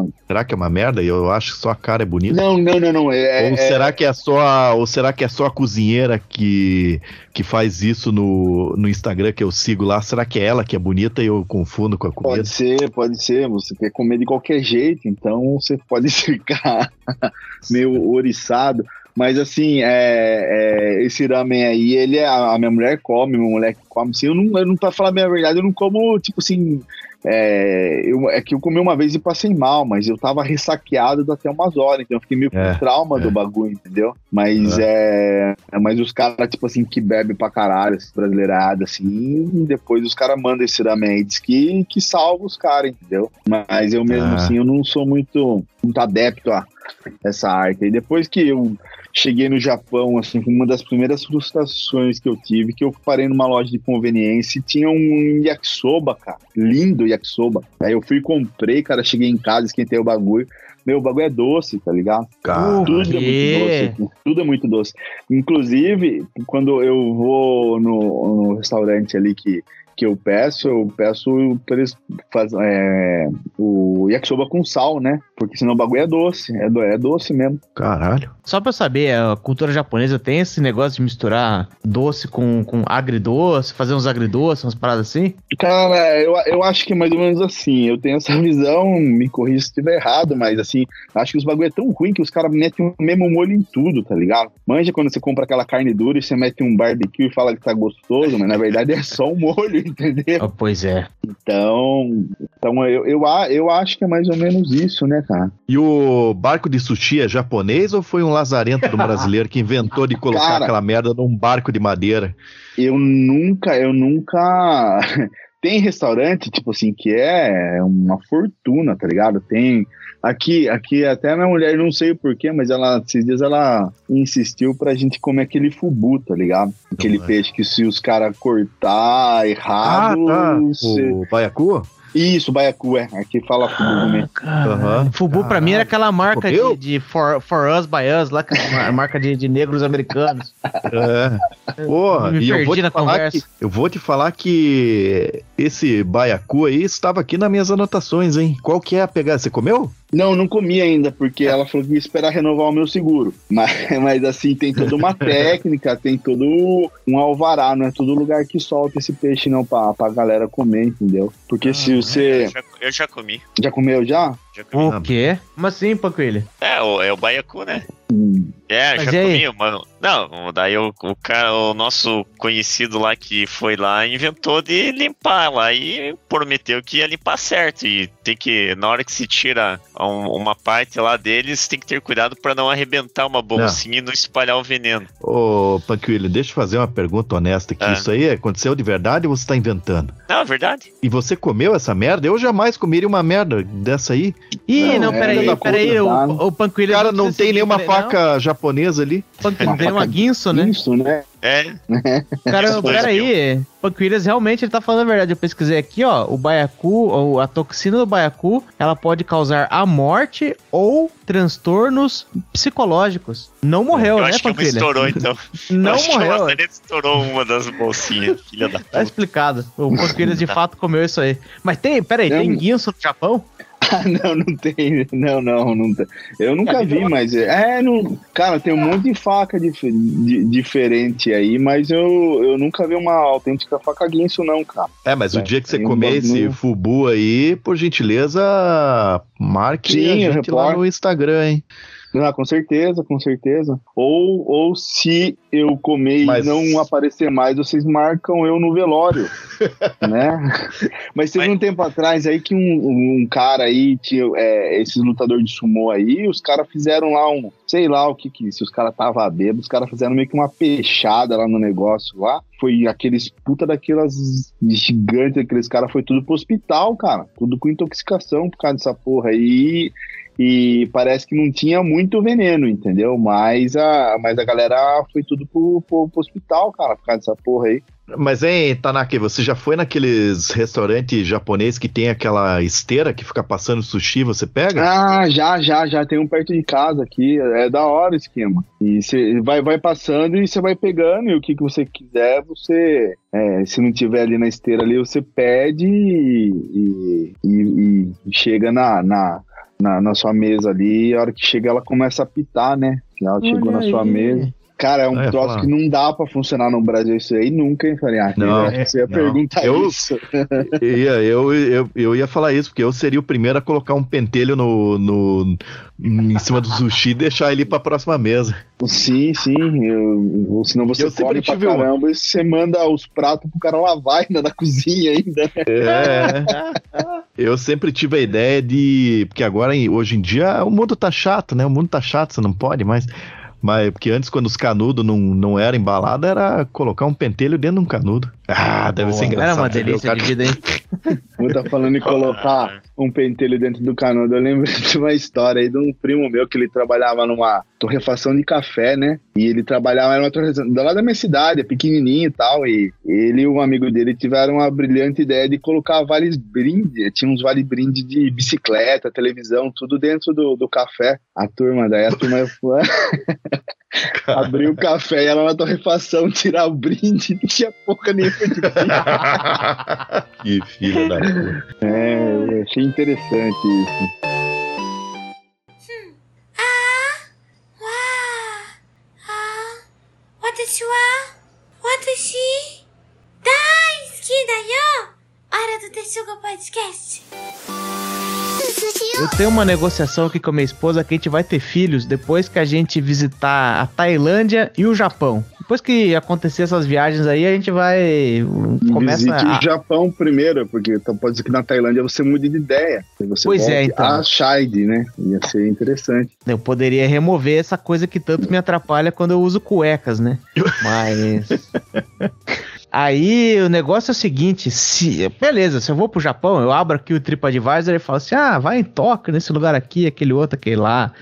S5: a-
S2: Será que é uma merda? E Eu acho que só a cara é bonita.
S5: Não, não, não, não. É,
S2: ou
S5: é-
S2: será que é só a, ou será que é só a cozinheira que, que faz isso no, no Instagram que eu sigo lá? Será que é ela que é bonita e eu confundo com a comida?
S5: Pode ser, pode ser. Você quer comer de qualquer jeito, então você pode ficar meio oriçado. Mas assim, é, é, esse ramen aí, ele é- a, a minha mulher come, meu moleque come. Assim, eu não, eu não, pra falar a verdade, eu não como, tipo assim. É, eu, é que eu comi uma vez e passei mal, mas eu tava ressaqueado até umas horas, então eu fiquei meio com
S2: É,
S5: trauma
S2: é.
S5: do bagulho, entendeu? Mas é. mas os caras, tipo assim, que bebem pra caralho, esse brasileirado, assim, e depois os caras mandam esse ramen aí, diz que, que salva os caras, entendeu? Mas eu mesmo assim, eu não sou muito, muito adepto a essa arte. E depois que eu cheguei no Japão, assim, uma das primeiras frustrações que eu tive, que eu parei numa loja de conveniência e tinha um yakisoba, cara. Lindo yakisoba. Aí eu fui e comprei, cara, cheguei em casa, esquentei o bagulho. Meu, o bagulho é doce, tá ligado?
S2: Cara,
S5: Tudo é muito doce. Tudo é muito doce. Inclusive, quando eu vou no, no restaurante ali que, que eu peço, eu peço pra eles faz, é, o yakisoba com sal, né? Porque senão o bagulho é doce. É, do, é doce mesmo.
S2: Caralho.
S1: Só pra eu saber, a cultura japonesa tem esse negócio de misturar doce com, com agridoce, fazer uns agridoces, umas paradas assim?
S5: Cara, eu, eu acho que é mais ou menos assim. Eu tenho essa visão, me corrija se estiver errado, mas assim, acho que os bagulho é tão ruim que os caras metem o mesmo molho em tudo, tá ligado? Manja quando você compra aquela carne dura e você mete um barbecue e fala que tá gostoso, mas na verdade é só um molho, entendeu?
S1: Ah, pois é.
S5: Então, então eu, eu, a- eu acho que é mais ou menos isso, né, cara?
S2: E o barco de sushi é japonês ou foi um lazarento do brasileiro que inventou de colocar
S5: Cara.
S2: aquela merda num barco de madeira?
S5: Eu nunca, eu nunca. Tem restaurante, tipo assim, que é uma fortuna, tá ligado? Tem. Aqui, aqui até minha mulher, não sei o porquê, mas ela, esses dias ela insistiu pra gente comer aquele fubu, tá ligado? Aquele
S2: Não é.
S5: peixe que se os caras cortar errado. cê-
S2: O baiacu?
S5: Isso, baiacu, é. Aqui fala fubu também.
S2: Aham.
S1: Fubu pra mim era aquela marca de, de for, for Us by Us, lá, que uma marca de, de negros americanos.
S2: É. Porra,
S1: Me
S2: e eu vou,
S1: perdi
S2: te
S1: na
S2: falar
S1: conversa.
S2: que, eu vou te falar que esse baiacu aí estava aqui nas minhas anotações, hein? Qual que é a pegada? Você comeu?
S5: Não, não comi ainda, porque ela falou que ia esperar renovar o meu seguro. Mas, mas assim, tem toda uma técnica, tem todo um alvará, não é todo lugar que solta esse peixe, não, pra, pra galera comer, entendeu? Porque se
S3: Eu
S5: você.
S3: já, eu já comi.
S5: Já comeu já?
S3: Já comi.
S1: O quê? Como assim, Pancoelho?
S3: É, o, é o baiacu, né? É,
S1: Mas
S3: já comi, mano. Não, daí o, o cara, o nosso conhecido lá que foi lá inventou de limpar lá e prometeu que ia limpar certo. E tem que, na hora que se tira um- uma parte lá deles, tem que ter cuidado pra não arrebentar uma bolsinha e não espalhar o veneno.
S2: Ô, Panquilho, deixa eu fazer uma pergunta honesta aqui.
S3: Ah.
S2: Isso aí aconteceu de verdade ou você tá inventando?
S3: Não, é verdade.
S2: E você comeu essa merda? Eu jamais comeria uma merda dessa aí.
S1: Ih,
S5: Não,
S1: não,
S5: é,
S1: peraí, peraí,
S5: tá?
S1: o, o.
S2: Cara, não
S1: precisa
S2: tem nenhuma faca japonesa ali.
S1: Pancoelho
S5: Uma
S1: tem uma guinso, né?
S5: Isso, né?
S3: É,
S1: Cara, peraí. Panquilhas realmente ele tá falando a verdade. Eu pesquisei aqui, ó. O baiacu, ou a toxina do baiacu, ela pode causar a morte ou transtornos psicológicos. Não morreu,
S3: eu
S1: né,
S3: acho que
S1: Panquilha?
S3: estourou então. eu
S1: Não
S3: acho que
S1: morreu.
S3: uma Maçaneta estourou uma das bolsinhas, filha da
S1: Tá
S3: puta.
S1: explicado. O Panquilhas de fato comeu isso aí. Mas tem, peraí, tem guinso no Japão?
S5: Ah, não, não tem. Não, não, não tem. Eu nunca vi, mas. É, não, cara, tem um monte de faca dif- di- diferente aí, mas eu, eu nunca vi uma autêntica faca guinso, não, cara.
S2: É, mas o
S5: É,
S2: dia que você
S5: tem um
S2: comer esse fubu aí, por gentileza, marque
S5: Sim,
S2: a gente lá no Instagram, hein?
S5: Ah, com certeza, com certeza. Ou, ou se eu comer
S2: Mas-
S5: e não aparecer mais, vocês marcam eu no velório, né? Mas teve
S3: Mas-
S5: um tempo atrás aí que um, um cara aí, tinha, é, esses lutadores de sumô aí, os caras fizeram lá um, sei lá o que que, se os caras estavam bêbados, os caras fizeram meio que uma peixada lá no negócio lá. Foi aqueles puta daquelas gigantes, aqueles caras, foi tudo pro hospital, cara. Tudo com intoxicação por causa dessa porra aí e parece que não tinha muito veneno, entendeu? Mas a, mas a galera foi tudo pro, pro, pro hospital, cara, por causa dessa porra aí.
S2: Mas, hein, Tanaka, você já foi naqueles restaurantes japoneses que tem aquela esteira que fica passando sushi, você pega?
S5: Ah, já, já, já tem um perto de casa aqui, é da hora o esquema. E você vai, vai passando e você vai pegando, e o que, que você quiser, você, é, se não tiver ali na esteira ali, você pede e, e, e- e chega na, na, na, na sua mesa ali, e a hora que chega ela começa a pitar, né? Que ela chegou
S1: Olha
S5: na sua
S1: aí.
S5: mesa. Cara, é um
S2: Ah,
S5: troço
S2: falar.
S5: que não dá pra funcionar no Brasil isso aí nunca, hein, falei, ah,
S2: Não,
S5: que você ia
S2: não.
S5: perguntar
S2: Eu-
S5: isso.
S2: Eu, ia- eu, eu, eu ia falar isso, porque eu seria o primeiro a colocar um pentelho no, no, em cima do sushi e deixar ele pra próxima mesa.
S5: Sim, sim. Eu, senão você
S2: Eu sempre
S5: come pra caramba e você manda os pratos pro cara lavar ainda na cozinha ainda. né?
S2: É. Eu sempre tive a ideia de. Porque agora, hoje em dia, o mundo tá chato, né? O mundo tá chato, você não pode mais. Mas porque antes, quando os canudos não, não eram embalados, era colocar um pentelho dentro de um canudo. Ah, deve ser engraçado.
S1: Era uma delícia de vida, hein?
S5: Eu tá falando em colocar um pentelho dentro do canudo. Eu lembro de uma história aí de um primo meu que ele trabalhava numa torrefação de café, né? E ele trabalhava era uma torrefação do lado da minha cidade, é pequenininho e tal. E ele e um amigo dele tiveram uma brilhante ideia de colocar vales brinde. Tinha uns vale brinde de bicicleta, televisão, tudo dentro do, do café. A turma, daí a turma. Abri o café e ela na torrefação, tirar o brinde, não tinha porca nenhuma de
S2: que filha da puta.
S5: É, achei interessante isso.
S6: Hora do Teshugo Podcast.
S1: Eu tenho uma negociação aqui com a minha esposa que a gente vai ter filhos depois que a gente visitar a Tailândia e o Japão. Depois que acontecer essas viagens aí, a gente vai. Começa
S5: Visite
S1: a.
S5: o Japão primeiro, porque então pode ser que na Tailândia você mude de ideia. Você
S1: Pois é, então.
S5: A Shide, né? Ia ser interessante.
S1: Eu poderia remover essa coisa que tanto me atrapalha quando eu uso cuecas, né? Mas. Aí o negócio é o seguinte, se beleza, se eu vou pro Japão, eu abro aqui o TripAdvisor e falo assim: "Ah, vai em Tóquio, nesse lugar aqui, aquele outro, aquele lá.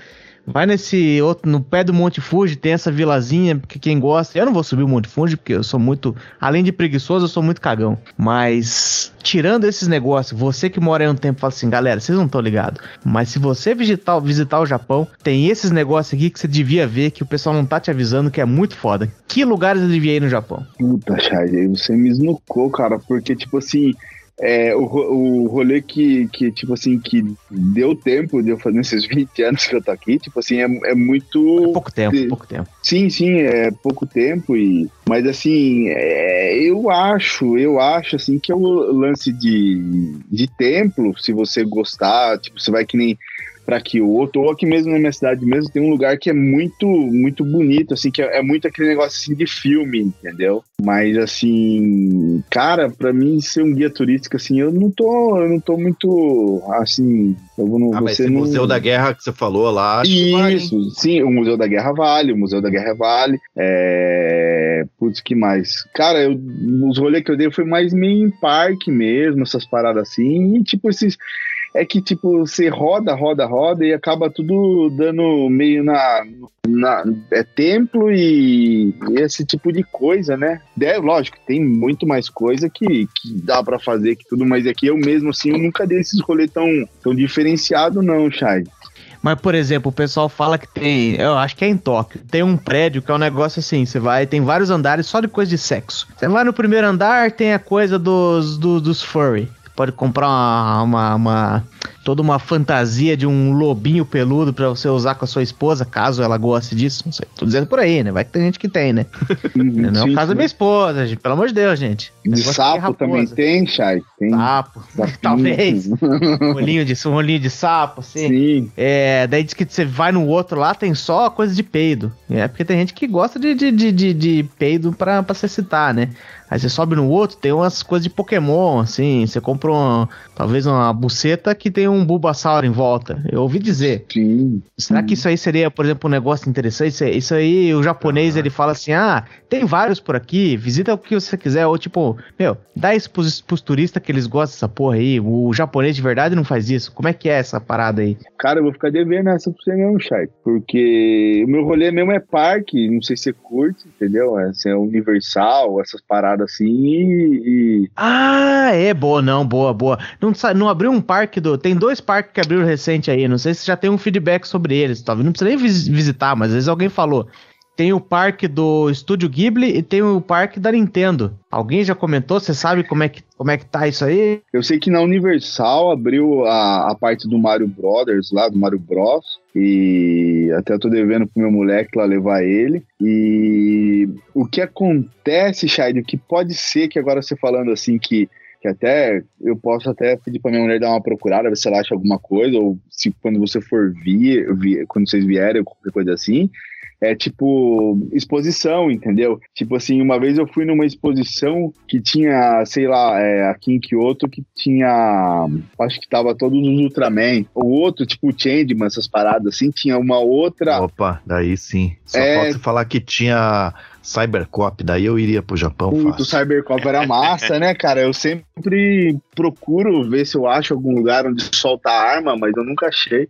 S1: Vai nesse outro, no pé do Monte Fuji, tem essa vilazinha, porque quem gosta. Eu não vou subir o Monte Fuji, porque eu sou muito. Além de preguiçoso, eu sou muito cagão. Mas, tirando esses negócios, você que mora aí um tempo fala assim, galera, vocês não estão ligados. Mas se você visitar, visitar o Japão, tem esses negócios aqui que você devia ver, que o pessoal não tá te avisando, que é muito foda. Que lugares eu devia ir no Japão?
S5: Puta, aí você me esnucou, cara, porque, tipo assim, é, o, o rolê que, que, tipo assim, que deu tempo de eu fazer nesses 20 anos que eu tô aqui, tipo assim, é, é muito.
S1: Pouco tempo,
S5: Sim.
S1: pouco tempo.
S5: Sim, sim, é pouco tempo e mas assim, é, eu acho, eu acho assim que é o lance de, de templo, se você gostar, tipo, você vai que nem para Kyoto ou aqui mesmo na minha cidade mesmo tem um lugar que é muito muito bonito, assim, que é, é muito aquele negócio assim de filme, entendeu? Mas assim, cara, pra mim ser um guia turístico assim, eu não tô, eu não tô muito assim, eu não
S2: Ah, mas esse
S5: não
S2: Museu da Guerra que você falou lá, acho que vale,
S5: isso, sim, o Museu da Guerra vale, o Museu da Guerra vale. É... Putz, que mais? Cara, eu, os rolês que eu dei foi mais meio em parque mesmo, essas paradas assim, e tipo, esses. É que, tipo, você roda, roda, roda e acaba tudo dando meio na. na é templo e, esse tipo de coisa, né? É, lógico, tem muito mais coisa que, que dá pra fazer que tudo, mas aqui eu mesmo, assim, eu nunca dei esses rolês tão, tão diferenciado, não, Chay.
S1: Mas, por exemplo, o pessoal fala que tem. Eu acho que é em Tóquio. Tem um prédio que é um negócio assim: você vai, tem vários andares só de coisa de sexo. Você vai no primeiro andar, tem a coisa dos, do- dos furry. Pode comprar uma, uma, uma- toda uma fantasia de um lobinho peludo pra você usar com a sua esposa, caso ela goste disso. Não sei. Tô dizendo por aí, né? Vai que tem gente que tem, né? não é o caso da minha esposa, gente. Pelo amor de Deus, gente.
S5: De sapo também tem, Chay? Tem
S1: Sapo.
S5: sapinho.
S1: Talvez. Um olhinho de, um olhinho de sapo, assim.
S5: Sim.
S1: É, daí diz que você vai no outro lá, tem só coisa de peido. É porque tem gente que gosta de, de, de, de, de peido pra, pra se excitar, né? Aí você sobe no outro, tem umas coisas de Pokémon, assim. Você compra uma, talvez uma buceta que tem um Bulbasaur em volta. Eu ouvi dizer.
S5: Sim.
S1: Será que isso aí seria, por exemplo, um negócio interessante? Isso aí- o japonês, ele fala assim, ah, tem vários por aqui, visita o que você quiser. Ou tipo, meu, dá isso pros, pros turistas que eles gostam dessa porra aí. O japonês de verdade não faz isso. Como é que é essa parada aí?
S5: Cara, eu vou ficar devendo essa pra você mesmo, Chay. Porque o meu rolê mesmo é parque, não sei se você curte, entendeu? É, assim, é universal, essas paradas assim, e. e-
S1: Ah, é boa, não, boa, boa. Não, não abriu um parque do. Tem dois parques que abriram recente aí. Não sei se já tem um feedback sobre eles. Talvez não precisa nem vis- visitar, mas às vezes alguém falou. Tem o parque do Estúdio Ghibli e tem o parque da Nintendo. Alguém já comentou? Você sabe como é que, como é que tá isso aí?
S5: Eu sei que na Universal abriu a, a parte do Mario Brothers lá, do Mario Bros. E até eu tô devendo pro meu moleque lá levar ele. E o que acontece, Shade, o que pode ser que agora você falando assim que que até eu posso até pedir pra minha mulher dar uma procurada, ver se ela acha alguma coisa, ou se quando você for vir, vir quando vocês vierem, qualquer coisa assim, é tipo exposição, entendeu? Tipo assim, uma vez eu fui numa exposição que tinha, sei lá, é, aqui em Kyoto, que tinha, acho que tava todos os Ultraman, o outro, tipo o Changeman, essas paradas assim, tinha uma outra,
S2: Opa, daí sim. Só
S5: É.
S2: você falar que tinha Cybercop, daí eu iria pro Japão
S5: Puta, o
S2: fácil.
S5: Cybercop era massa, né, cara? Eu sempre procuro ver se eu acho algum lugar onde solta arma, mas eu nunca achei.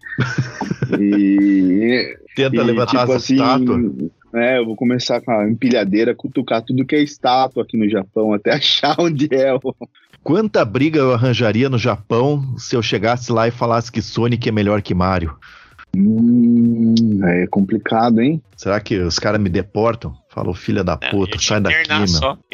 S5: E,
S2: Tenta
S5: e,
S2: levantar
S5: tipo
S2: essa
S5: assim,
S2: estátua.
S5: É, eu vou começar com a empilhadeira, cutucar tudo que é estátua aqui no Japão, até achar onde é. o-
S2: Quanta briga eu arranjaria no Japão se eu chegasse lá e falasse que Sonic é melhor que Mario?
S5: Hum, é complicado, hein?
S2: Será que os caras me deportam? Falou, filha da puta, sai daqui,
S3: internar
S2: meu.
S3: só.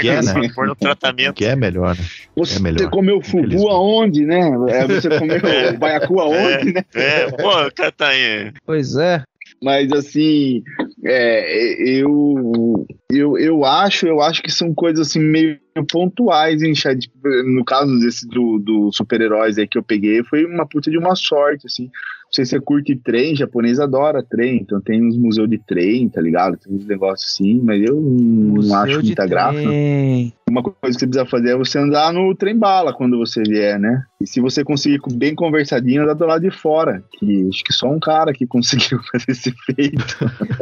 S2: Que é,
S3: só,
S2: né?
S3: no tratamento.
S2: Que é melhor, né?
S5: Você
S2: É melhor,
S5: comeu fugu
S2: infelizmente.
S5: aonde, né? É, você comeu baiacu aonde, né?
S3: É, pô, cara tá aí.
S1: Pois é.
S5: Mas assim, é, eu, eu, eu acho, eu acho que são coisas assim meio pontuais, hein, Chad? No caso desse do, do super-heróis aí que eu peguei, foi uma puta de uma sorte, assim. Não sei se você curte trem, japonês adora trem, então tem uns museus de trem, tá ligado? Tem uns negócios assim, mas eu não
S1: Museu
S5: acho muita graça.
S1: trem.
S5: Uma coisa que você precisa fazer é você andar no trem bala quando você vier, né? E se você conseguir bem conversadinho, andar do lado de fora. Que acho que só um cara que conseguiu fazer esse feito.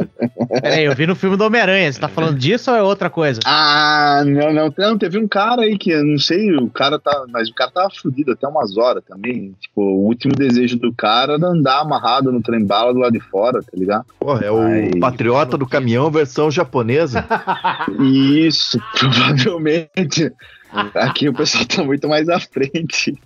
S1: Peraí, eu vi no filme do Homem-Aranha. Você tá falando disso ou é outra coisa?
S5: Ah, não, não, não. Teve um cara aí que eu não sei, o cara tá. Mas o cara tava fudido até umas horas também. Tipo, o último desejo do cara era andar amarrado no trem bala do lado de fora, tá ligado?
S2: Porra, é o
S5: Ai.
S2: patriota do caminhão versão japonesa.
S5: Isso, provavelmente. to Aqui o pessoal tá muito mais à frente.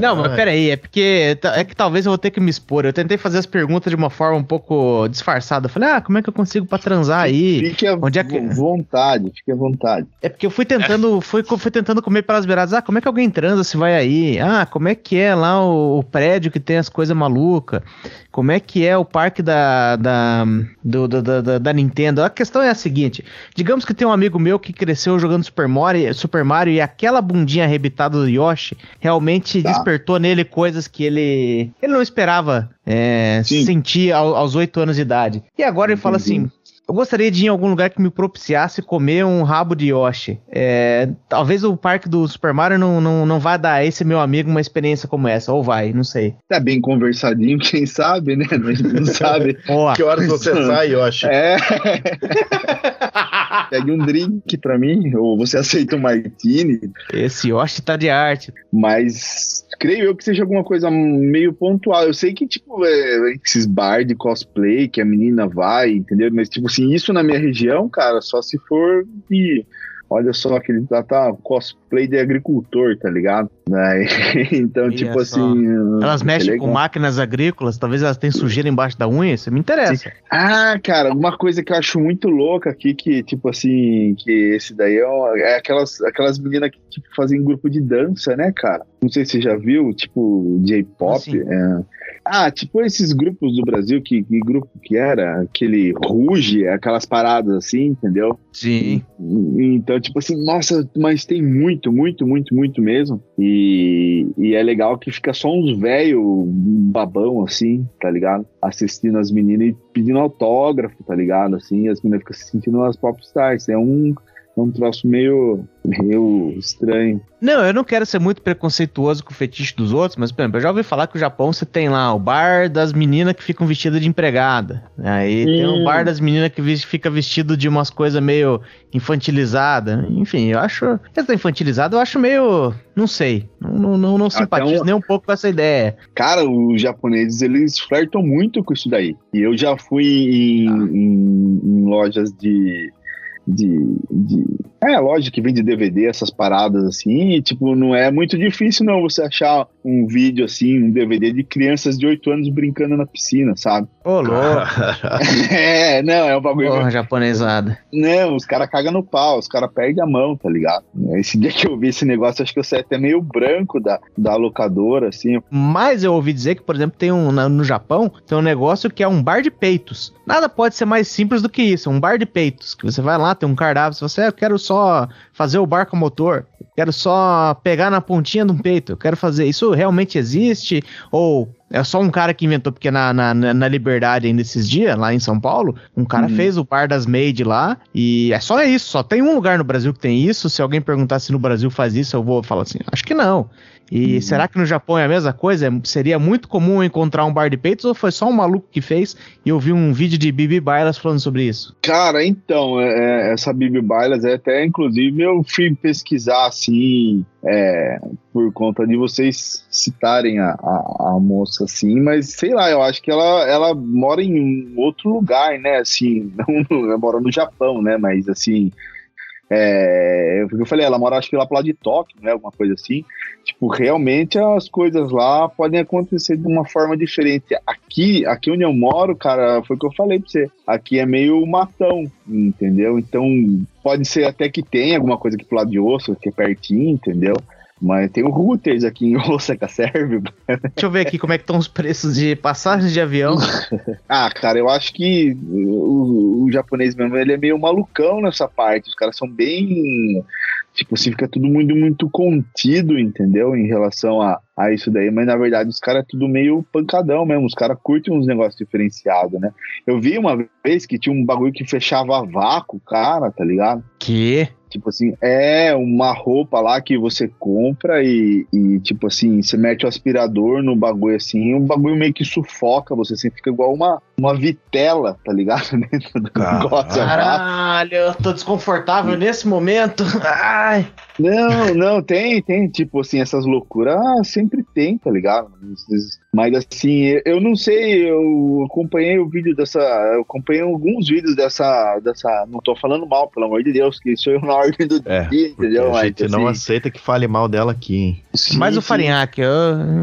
S1: Não, mas peraí, é porque é que talvez eu vou ter que me expor. Eu tentei fazer as perguntas de uma forma um pouco disfarçada. Eu falei, ah, como é que eu consigo pra transar aí?
S5: Fique à
S1: Onde é que-
S5: vo- vontade, fique à vontade.
S1: É porque eu fui tentando, fui, fui tentando comer pelas beiradas. Ah, como é que alguém transa se vai aí? Ah, como é que é lá o, o prédio que tem as coisas malucas? Como é que é o parque da, da, do- do- da, da- da Nintendo? A questão é a seguinte: digamos que tem um amigo meu que cresceu jogando Super Mario, Super Mario e aquela bundinha arrebitada do Yoshi realmente
S5: Tá.
S1: despertou nele coisas que ele, ele não esperava é, sentir ao- aos oito anos de idade. E agora ele fala
S5: Entendi.
S1: assim: eu gostaria de ir em algum lugar que me propiciasse comer um rabo de Yoshi. É, talvez o parque do Super Mario não, não, não vá dar a esse meu amigo uma experiência como essa. Ou vai, não sei.
S5: Tá bem conversadinho, quem sabe, né? A gente não sabe.
S1: Boa.
S2: que horas você sai, acho.
S5: É. Pegue um drink pra mim, ou você aceita um martini,
S1: Esse Yoshi tá de arte.
S5: mas creio eu que seja alguma coisa meio pontual. Eu sei que, tipo, é, esses bar de cosplay que a menina vai, entendeu? Mas, tipo assim, isso na minha região, cara, só se for de. Olha só, aquele tá, tá cosplay de agricultor, tá ligado? Aí, então,
S1: Olha
S5: tipo
S1: só.
S5: assim.
S1: Elas
S5: é
S1: mexem com máquinas agrícolas, talvez elas tenham sujeira embaixo da unha, isso me interessa.
S5: Ah, cara, uma coisa que eu acho muito louca aqui, que, tipo assim, que esse daí é, uma- é aquelas, aquelas meninas que tipo, fazem grupo de dança, né, cara? Não sei se você já viu, tipo, J-pop.
S1: Assim?
S5: é. Ah, tipo esses grupos do Brasil, que, que grupo que era? Aquele Ruge, aquelas paradas assim, entendeu?
S1: Sim.
S5: Então, tipo assim, nossa, mas tem muito, muito, muito, muito mesmo. E, e é legal que fica só uns velho babão, assim, tá ligado? Assistindo as meninas e pedindo autógrafo, tá ligado? Assim, as meninas ficam se sentindo as popstars. É um, é um troço meio, meio estranho.
S1: Não, eu não quero ser muito preconceituoso com o fetiche dos outros, mas, por exemplo, eu já ouvi falar que o Japão você tem lá o bar das meninas que ficam vestidas de empregada. Aí tem o bar das meninas que fica vestido de umas coisas meio infantilizadas. Enfim, eu acho. Essa infantilizada eu acho meio. Não sei. Não, não, não, simpatizo nem um pouco com essa ideia.
S5: Cara, os japoneses, eles flertam muito com isso daí. E eu já fui em, em- em lojas de, de, de- É, loja que vende DVD, essas paradas assim, e, tipo, não é muito difícil não você achar um vídeo assim, um DVD de crianças de 8 anos brincando na piscina, sabe?
S1: Ô, louco.
S5: É, não, é um bagulho.
S1: Porra, japonesada.
S5: Não, os caras cagam no pau, os caras perdem a mão, tá ligado? Esse dia que eu vi esse negócio, acho que eu saí até meio branco da, da locadora, assim.
S1: Mas eu ouvi dizer que, por exemplo, tem um no Japão, tem um negócio que é um bar de peitos. Nada pode ser mais simples do que isso, um bar de peitos. Que você vai lá, tem um cardápio, se você, "Ah, eu quero só fazer o bar com motor, quero só pegar na pontinha de um peito, eu quero fazer. Isso realmente existe? Ou é só um cara que inventou, porque na, na, na- Liberdade ainda esses dias, lá em São Paulo, um cara
S5: Uhum.
S1: fez o bar das Made lá, e é só isso, só tem um lugar no Brasil que tem isso. Se alguém perguntar se no Brasil faz isso, eu vou falar assim, acho que não. E
S5: Uhum.
S1: será que no Japão é a mesma coisa? Seria muito comum encontrar um bar de peitos ou foi só um maluco que fez e eu vi um vídeo de Bibi Bailas falando sobre isso?
S5: Cara, então, é, é, essa Bibi Bailas, é até inclusive eu fui pesquisar assim, é, por conta de vocês citarem a, a, a moça assim, mas sei lá, eu acho que ela, ela mora em um outro lugar, né? Assim, não, ela mora no Japão, né? Mas assim. É, eu falei, ela mora acho que lá pro lado de Tóquio, né? Alguma coisa assim. Tipo, realmente as coisas lá podem acontecer de uma forma diferente. Aqui, aqui onde eu moro, cara, foi o que eu falei pra você. Aqui é meio matão, entendeu? Então, pode ser até que tenha alguma coisa aqui pro lado de osso, que é pertinho, entendeu? Mas tem o routers aqui em Osaka, serve.
S1: Deixa eu ver aqui como é que estão os preços de passagens de avião.
S5: ah, cara, eu acho que o, o, japonês mesmo, ele é meio malucão nessa parte. Os caras são bem Tipo assim, fica tudo muito, muito contido, entendeu? Em relação a, a isso daí, mas na verdade os caras é tudo meio pancadão mesmo, os caras curtem uns negócios diferenciados, né? Eu vi uma vez que tinha um bagulho que fechava vácuo, cara, tá ligado?
S1: Que?
S5: Tipo assim, é uma roupa lá que você compra e, e, tipo assim, você mete o aspirador no bagulho assim, e o bagulho meio que sufoca você, assim, fica igual uma, uma vitela, tá ligado? Dentro do
S1: negócio. Caralho, eu tô desconfortável nesse momento. Ai.
S5: Não, não, tem, tem, tipo assim, essas loucuras ah, sempre tem, tá ligado? Mas assim, eu não sei, eu acompanhei o vídeo dessa. Eu acompanhei alguns vídeos dessa. dessa não tô falando mal, pelo amor de Deus, que sou eu na ordem do
S2: é, dia, entendeu? A gente Mas, não assim, aceita que fale mal dela aqui, hein?
S1: Sim, Mas o Farinhaque,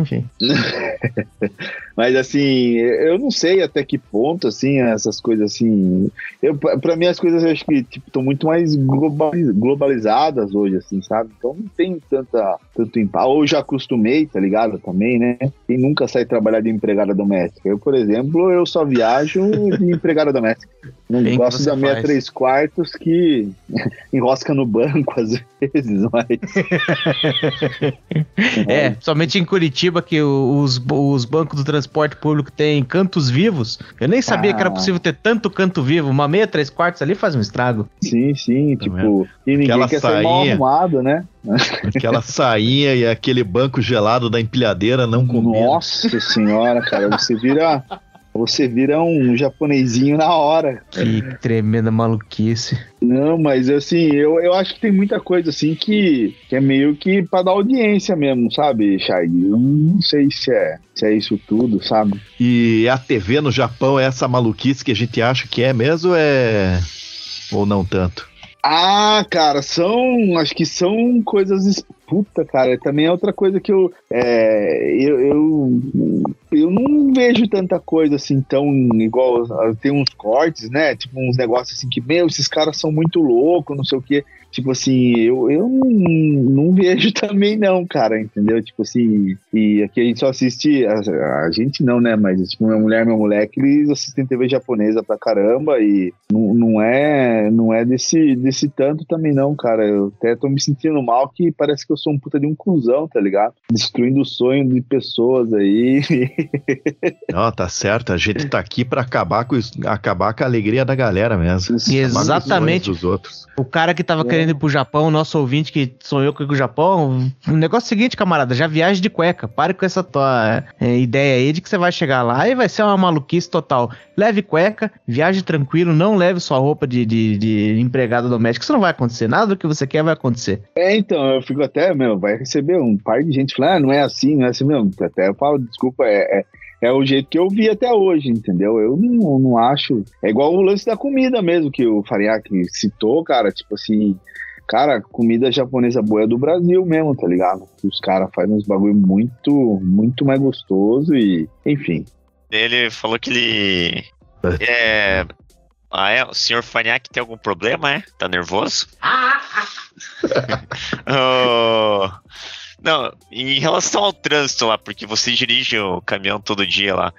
S1: enfim.
S5: Mas assim, eu não sei até que ponto, assim, essas coisas assim. Eu, pra mim, as coisas eu acho que estão tipo, muito mais globalizadas hoje, assim, sabe? Então não tem tanta, tanto impacto. Ou já acostumei, tá ligado? Também, né? Quem nunca sai trabalhar de empregada doméstica? Eu, por exemplo, eu só viajo de empregada doméstica. Não Bem gosto da minha faz. três quartos que enrosca no banco às vezes, mas.
S1: é, somente em Curitiba que os, os bancos do transporte público têm cantos vivos. Eu nem sabia ah. que era ah. possível ter tanto canto vivo. Uma meia, três quartos ali faz um estrago.
S5: Sim, sim, tá tipo, e ninguém Aquela quer sainha, ser mal arrumado, né?
S2: Aquela sainha e aquele banco gelado da empilhadeira não combinam.
S5: Nossa senhora, cara, você vira você vira um japonesinho na hora.
S1: Que tremenda maluquice.
S5: Não, mas assim, eu, eu acho que tem muita coisa assim que, que é meio que pra dar audiência mesmo, sabe, Shai? Eu não sei se é, se é isso tudo, sabe?
S2: E a TV no Japão é essa maluquice que a gente acha que é mesmo é. Ou não tanto?
S5: Ah, cara, são. Acho que são coisas. Puta, cara, também é outra coisa que eu. É, eu, eu, eu não vejo tanta coisa assim tão igual. Tem uns cortes, né? Tipo, uns negócios assim que, meu, esses caras são muito loucos, não sei o quê. Tipo assim, eu, eu não, não vejo também não, cara, entendeu? Tipo assim, e aqui a gente só assiste, a, a gente não, né? Mas tipo, minha mulher e meu moleque, eles assistem TV japonesa pra caramba e não, não é não é desse, desse tanto também não, cara. Eu até tô me sentindo mal que parece que eu sou um puta de um cuzão, tá ligado? Destruindo o sonho de pessoas aí.
S2: Não, tá certo. A gente tá aqui pra acabar com, acabar com a alegria da galera mesmo.
S1: Exatamente. Dos outros. O cara que tava é. querendo ir pro Japão, nosso ouvinte que sonhou com o Japão, o negócio é o seguinte, camarada, já viaja de cueca. Pare com essa tua é, ideia aí de que você vai chegar lá e vai ser uma maluquice total. Leve cueca, viaje tranquilo, não leve sua roupa de, de, de empregado doméstico, isso não vai acontecer. Nada do que você quer vai acontecer.
S5: É, então, eu fico até, meu, vai receber um par de gente falando, ah, não é assim, não é assim mesmo. Até eu falo, desculpa, é, é é o jeito que eu vi até hoje, entendeu? Eu não, não acho. É igual o lance da comida mesmo, que o Fariak citou, cara. Tipo assim, cara, comida japonesa boa é do Brasil mesmo, tá ligado? Os caras fazem uns bagulho muito, muito mais gostoso e, enfim.
S3: Ele falou que ele. É. Ah, é? O senhor Faniak tem algum problema, é? Tá nervoso? oh, Não, em relação ao trânsito lá, porque você dirige o caminhão todo dia lá.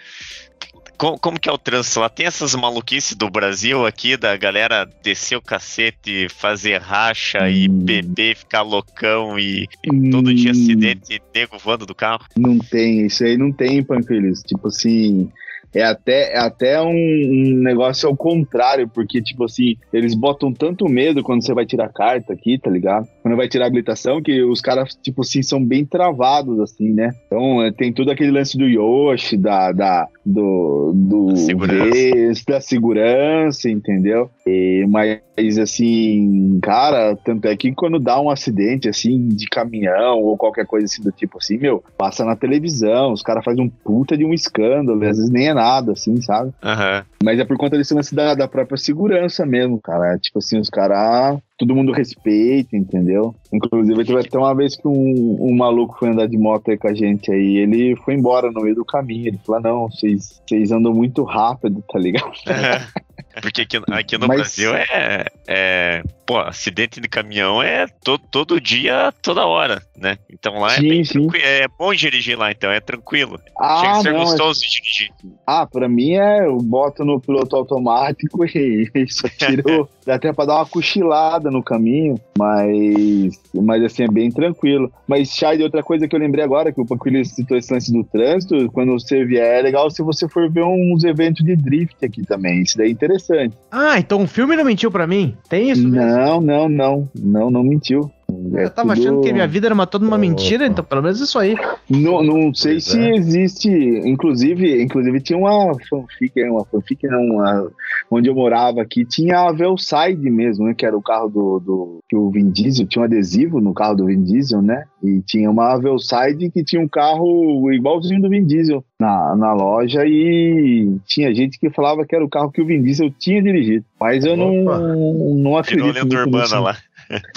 S3: Como, como que é o trânsito lá? Tem essas maluquices do Brasil aqui, da galera descer o cacete, fazer racha hum. e beber, ficar loucão e, e hum. todo dia acidente e nego voando do carro?
S5: Não tem, isso aí não tem, Panquilis. Tipo assim, é até, é até um, um, negócio ao contrário, porque, tipo assim, eles botam tanto medo quando você vai tirar carta aqui, tá ligado? Quando vai tirar habilitação, que os caras, tipo assim, são bem travados, assim, né? Então, é, tem todo aquele lance do Yoshi, da, da, do, do
S3: segurança.
S5: da segurança, entendeu? E, mas, assim, cara, tanto é que quando dá um acidente, assim, de caminhão ou qualquer coisa assim do tipo assim, meu, passa na televisão, os caras fazem um puta de um escândalo, às vezes nem é nada, assim, sabe?
S3: Aham.
S5: Mas é por conta desse lance da, da própria segurança mesmo, cara. Tipo assim, os caras. Todo mundo respeita, entendeu? Inclusive, teve até uma vez que um, um maluco foi andar de moto aí com a gente aí. Ele foi embora no meio do caminho. Ele falou: não, vocês vocês andam muito rápido, tá ligado?
S3: Porque aqui, aqui no
S5: Mas-
S3: Brasil é, é. Pô, acidente de caminhão é to, todo dia, toda hora, né? Então lá é
S5: Sim,
S3: bem
S5: sim.
S3: É bom dirigir lá, então é tranquilo. Chega
S5: Ah,
S3: a ser
S5: não. é-
S3: gostoso de dirigir.
S5: Ah, pra mim é. Eu boto no piloto automático e só tiro. dá até pra dar uma cochilada no caminho, mas. Mas assim, é bem tranquilo. Mas, Shade, outra coisa que eu lembrei agora, que o Paquili citou esse lance do trânsito, quando você vier, é legal se você for ver uns eventos de drift aqui também. Isso daí é interessante.
S1: Ah, então o filme não mentiu pra mim? Tem isso mesmo?
S5: Não, não, não. Não, não mentiu. É
S1: Eu tava
S5: tudo-
S1: achando que minha vida era uma, toda uma mentira, então pelo menos isso aí.
S5: Não, não sei
S2: Pois
S5: se
S2: é.
S5: existe. Inclusive, inclusive tinha uma fanfic, uma fanfic não, uma- onde eu morava aqui, tinha a Velside mesmo, né? Que era o carro do, do. que o Vin Diesel tinha um adesivo no carro do Vin Diesel, né? E tinha uma Velside que tinha um carro igualzinho do Vin Diesel na, na loja e tinha gente que falava que era o carro que o Vin Diesel tinha dirigido. Mas eu não,
S2: Opa.
S5: não acredito.
S3: Virou lenda urbana lá.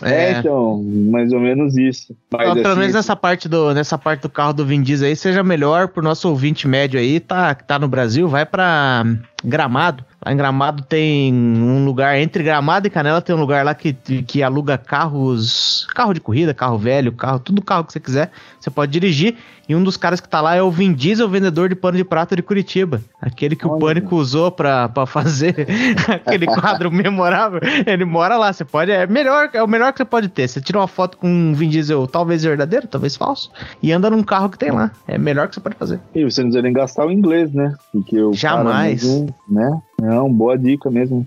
S5: É, então, mais ou menos isso. Mas,
S1: Ó, pelo
S5: assim,
S1: menos nessa parte, do, nessa parte do carro do Vin Diesel aí, seja melhor pro nosso ouvinte médio aí, tá, que tá no Brasil, vai pra Gramado. Lá em Gramado tem um lugar, entre Gramado e Canela tem um lugar lá que, que aluga carros, carro de corrida, carro velho, carro, tudo carro que você quiser, você pode dirigir. E um dos caras que tá lá é o Vin Diesel, vendedor de pano de prata de Curitiba. Aquele que o
S5: Olha.
S1: Pânico usou pra, pra fazer aquele quadro memorável. Ele mora lá, você pode, é melhor, é o melhor que você pode ter. Você tira uma foto com um Vin Diesel, talvez verdadeiro, talvez falso, e anda num carro que tem lá. É melhor que você pode fazer.
S5: E você não precisa nem gastar o inglês, né? Porque o
S1: Jamais.
S5: cara né? Não, boa dica mesmo.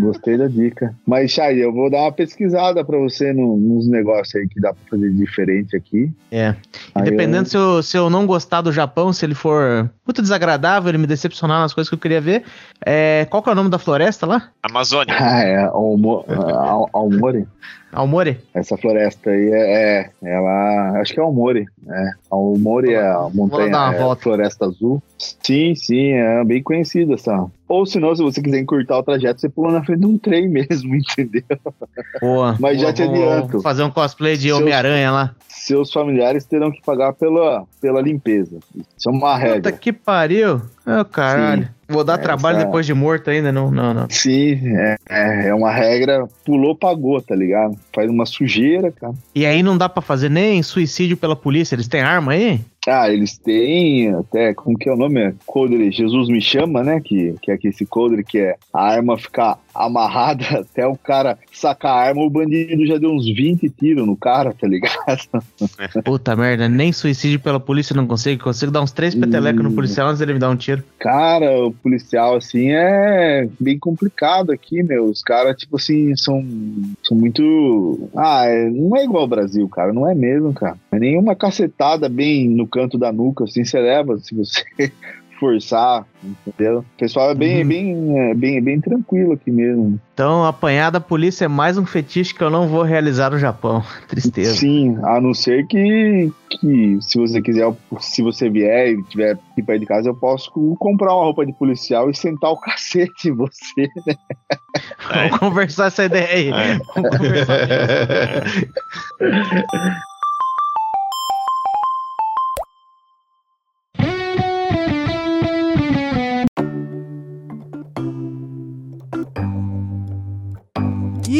S5: Gostei da dica. Mas, Chay, eu vou dar uma pesquisada pra você no- nos negócios aí que dá pra fazer diferente aqui.
S1: É. E dependendo
S5: eu-
S1: se, eu, se eu não gostar do Japão, se ele for muito desagradável, ele me decepcionar nas coisas que eu queria ver. É, qual que é o nome da floresta lá?
S3: Amazônia.
S5: Ah, é, Almo, Al- Almore.
S1: Almore?
S5: Essa floresta aí é, é, ela, acho que é Almore, é. Almore é a montanha,
S1: dar uma
S5: é a
S1: volta.
S5: floresta azul. Sim, sim, é bem conhecida essa. Ou se não, se você quiser encurtar o trajeto, você pula na frente de um trem mesmo, entendeu?
S1: Boa.
S5: Mas já te adianto.
S1: Fazer um cosplay de Homem-Aranha lá.
S5: Seus familiares terão que pagar pela, pela limpeza. Isso é uma
S1: Puta
S5: regra.
S1: que pariu. Ô, caralho.
S5: Sim.
S1: Vou dar
S5: Essa-
S1: trabalho depois de morto ainda, não, não, não.
S5: Sim, é, é, é uma regra, pulou, pagou, tá ligado? Faz uma sujeira, cara.
S1: E aí não dá pra fazer nem suicídio pela polícia. Eles têm arma aí?
S5: Ah, eles têm até, como que é o nome? É Jesus me chama, né? Que, que é esse coldre que é a arma ficar amarrada até o cara sacar a arma, o bandido já deu uns 20 tiros no cara, tá ligado?
S1: Puta merda, nem suicídio pela polícia não consigo. Consigo dar uns três petelecos no policial antes dele me dar um tiro.
S5: Cara, o policial, assim, é bem complicado aqui, meu. Os caras, tipo assim, são, são muito. Ah, é- não é igual ao Brasil, cara. Não é mesmo, cara. É nenhuma cacetada bem no canto da nuca, assim, você leva, se você forçar, entendeu? O pessoal é bem,
S1: Uhum.
S5: bem, é bem, bem tranquilo aqui mesmo.
S1: Então, apanhar da polícia é mais um fetiche que eu não vou realizar no Japão. Tristeza.
S5: Sim, a não ser que, que se você quiser, se você vier e tiver aqui perto de casa, eu posso comprar uma roupa de policial e sentar o cacete em você.
S3: É.
S1: Vamos conversar essa ideia aí.
S3: É.
S1: Vamos conversar.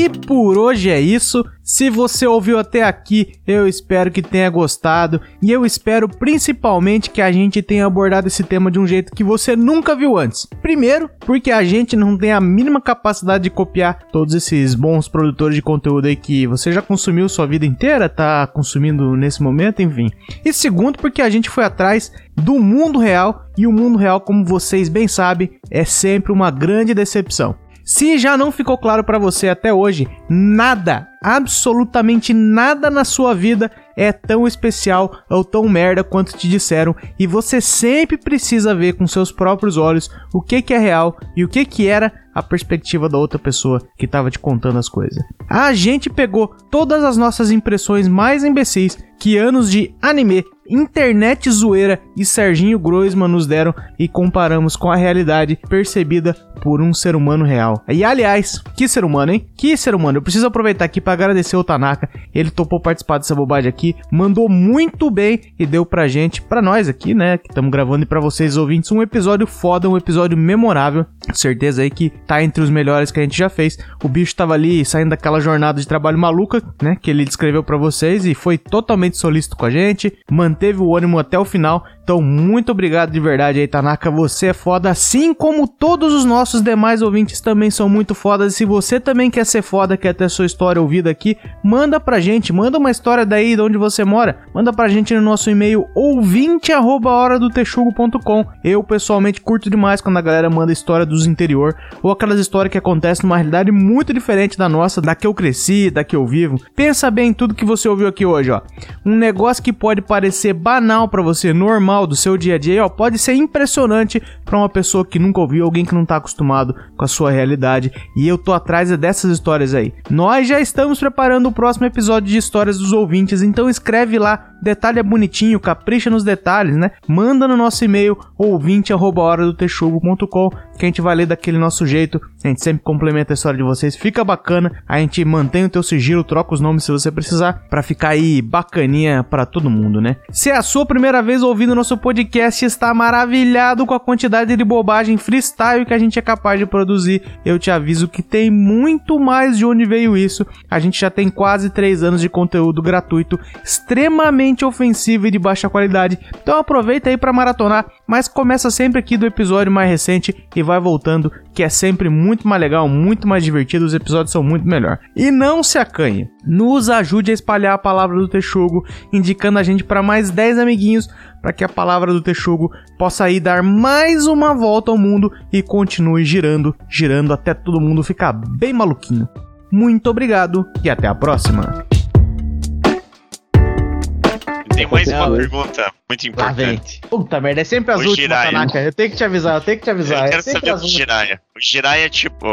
S1: E por hoje é isso. Se você ouviu até aqui, eu espero que tenha gostado. E eu espero principalmente que a gente tenha abordado esse tema de um jeito que você nunca viu antes. Primeiro, porque a gente não tem a mínima capacidade de copiar todos esses bons produtores de conteúdo aí que você já consumiu sua vida inteira, tá consumindo nesse momento, enfim. E segundo, porque a gente foi atrás do mundo real. E o mundo real, como vocês bem sabem, é sempre uma grande decepção. Se já não ficou claro pra você até hoje, nada, absolutamente nada na sua vida é tão especial ou tão merda quanto te disseram e você sempre precisa ver com seus próprios olhos o que que é real e o que que era a perspectiva da outra pessoa que estava te contando as coisas. A gente pegou todas as nossas impressões mais imbecis que anos de anime Internet Zoeira e Serginho Groisman nos deram e comparamos com a realidade percebida por um ser humano real. E aliás, que ser humano, hein? Que ser humano. Eu preciso aproveitar aqui para agradecer o Tanaka. Ele topou participar dessa bobagem aqui, mandou muito bem e deu pra gente, pra nós aqui, né, que estamos gravando e pra vocês ouvintes, um episódio foda, um episódio memorável. Certeza aí que tá entre os melhores que a gente já fez. O bicho tava ali saindo daquela jornada de trabalho maluca, né, que ele descreveu para vocês e foi totalmente solícito com a gente, manteve o ânimo até o final. Então, muito obrigado de verdade aí, Tanaka. Você é foda, assim como todos os nossos demais ouvintes também são muito fodas. E se você também quer ser foda, quer ter sua história ouvida aqui, manda pra gente, manda uma história daí de onde você mora. Manda pra gente no nosso e-mail ouvinte@horadotexugo.com. Eu pessoalmente curto demais quando a galera manda história dos interior ou aquelas histórias que acontecem numa realidade muito diferente da nossa, da que eu cresci, da que eu vivo. Pensa bem em tudo que você ouviu aqui hoje, ó. Um negócio que pode parecer banal para você, normal do seu dia a dia, ó, pode ser impressionante para uma pessoa que nunca ouviu, alguém que não tá acostumado com a sua realidade. E eu tô atrás dessas histórias aí. Nós já estamos preparando o próximo episódio de histórias dos ouvintes, então escreve lá, detalhe é bonitinho, capricha nos detalhes, né? Manda no nosso e-mail ouvinte@horadotexugo.com que a gente vai ler daquele nosso jeito. A gente sempre complementa a história de vocês, fica bacana. A gente mantém o teu sigilo, troca os nomes se você precisar, para ficar aí bacaninha para todo mundo, né? Se é a sua primeira vez ouvindo nosso podcast, está maravilhado com a quantidade de bobagem freestyle que a gente é capaz de produzir. Eu te aviso que tem muito mais de onde veio isso. A gente já tem quase 3 anos de conteúdo gratuito, extremamente ofensivo e de baixa qualidade. Então aproveita aí para maratonar, mas começa sempre aqui do episódio mais recente e vai voltando, que é sempre muito mais legal, muito mais divertido, os episódios são muito melhor. E não se acanhe, nos ajude a espalhar a palavra do Texugo, indicando a gente para mais 10 amiguinhos, para que a palavra do Texugo possa aí dar mais uma volta ao mundo e continue girando, girando até todo mundo ficar bem maluquinho. Muito obrigado e até a próxima.
S3: Tem mais uma pergunta muito importante.
S1: Puta merda, é sempre as
S3: O
S1: últimas,
S3: Jiraiya.
S1: Tanaka. Eu tenho que te avisar, eu tenho que te avisar.
S3: Eu
S1: é
S3: quero saber do. Jiraiya. O Jiraiya, tipo,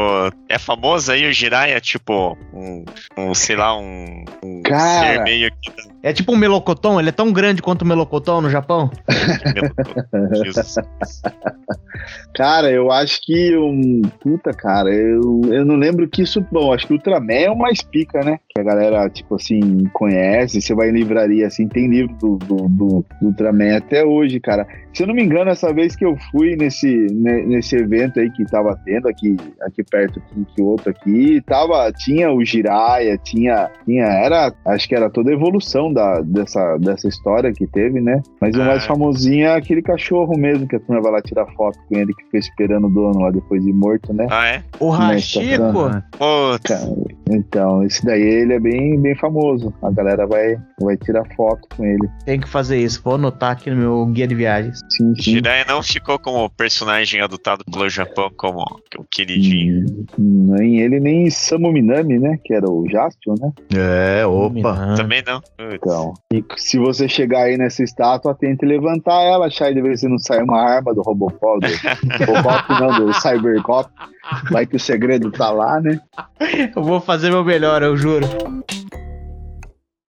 S3: é famoso aí o Jiraiya, tipo, um, um sei lá, um, um
S5: Cara.
S3: ser meio que
S1: É tipo um melocotão, ele é tão grande quanto o melocotão no Japão?
S5: Cara, eu acho que um. Puta, cara, eu, eu não lembro que isso. Bom, acho que o Ultraman é o mais pica, né? Que a galera, tipo assim, conhece. Você vai em livraria, assim, tem livro do, do, do, do Ultraman até hoje, cara. Se eu não me engano, essa vez que eu fui nesse, ne- nesse evento aí que tava tendo aqui, aqui perto aqui, que outro aqui, tava, tinha o Jiraiya, tinha, tinha, era, acho que era toda a evolução da, dessa, dessa história que teve, né? Mas o
S3: Ah.
S5: mais famosinho é aquele cachorro mesmo, que a turma vai lá tirar foto com ele, que ficou esperando o dono lá depois de morto, né?
S3: Ah, é?
S1: O Hashiko,
S5: Cara, Então, esse daí ele é bem, bem famoso. A galera vai, vai tirar foto com ele.
S1: tem que fazer isso. Vou anotar aqui no meu guia de viagens.
S5: Sim, sim.
S3: Jiraiya não ficou como personagem adotado pelo Japão como o queridinho.
S5: Hum, Nem ele, nem Samu Minami, né? Que era o Jaspion, né?
S2: É, opa.
S1: Ah.
S3: Também não.
S5: Então, e se você chegar aí nessa estátua, tente levantar ela, achar de ver se não sai uma arma do Robocop, do Robocop não, do Cybercop. Vai que o segredo tá lá, né?
S1: Eu vou fazer meu melhor, eu juro.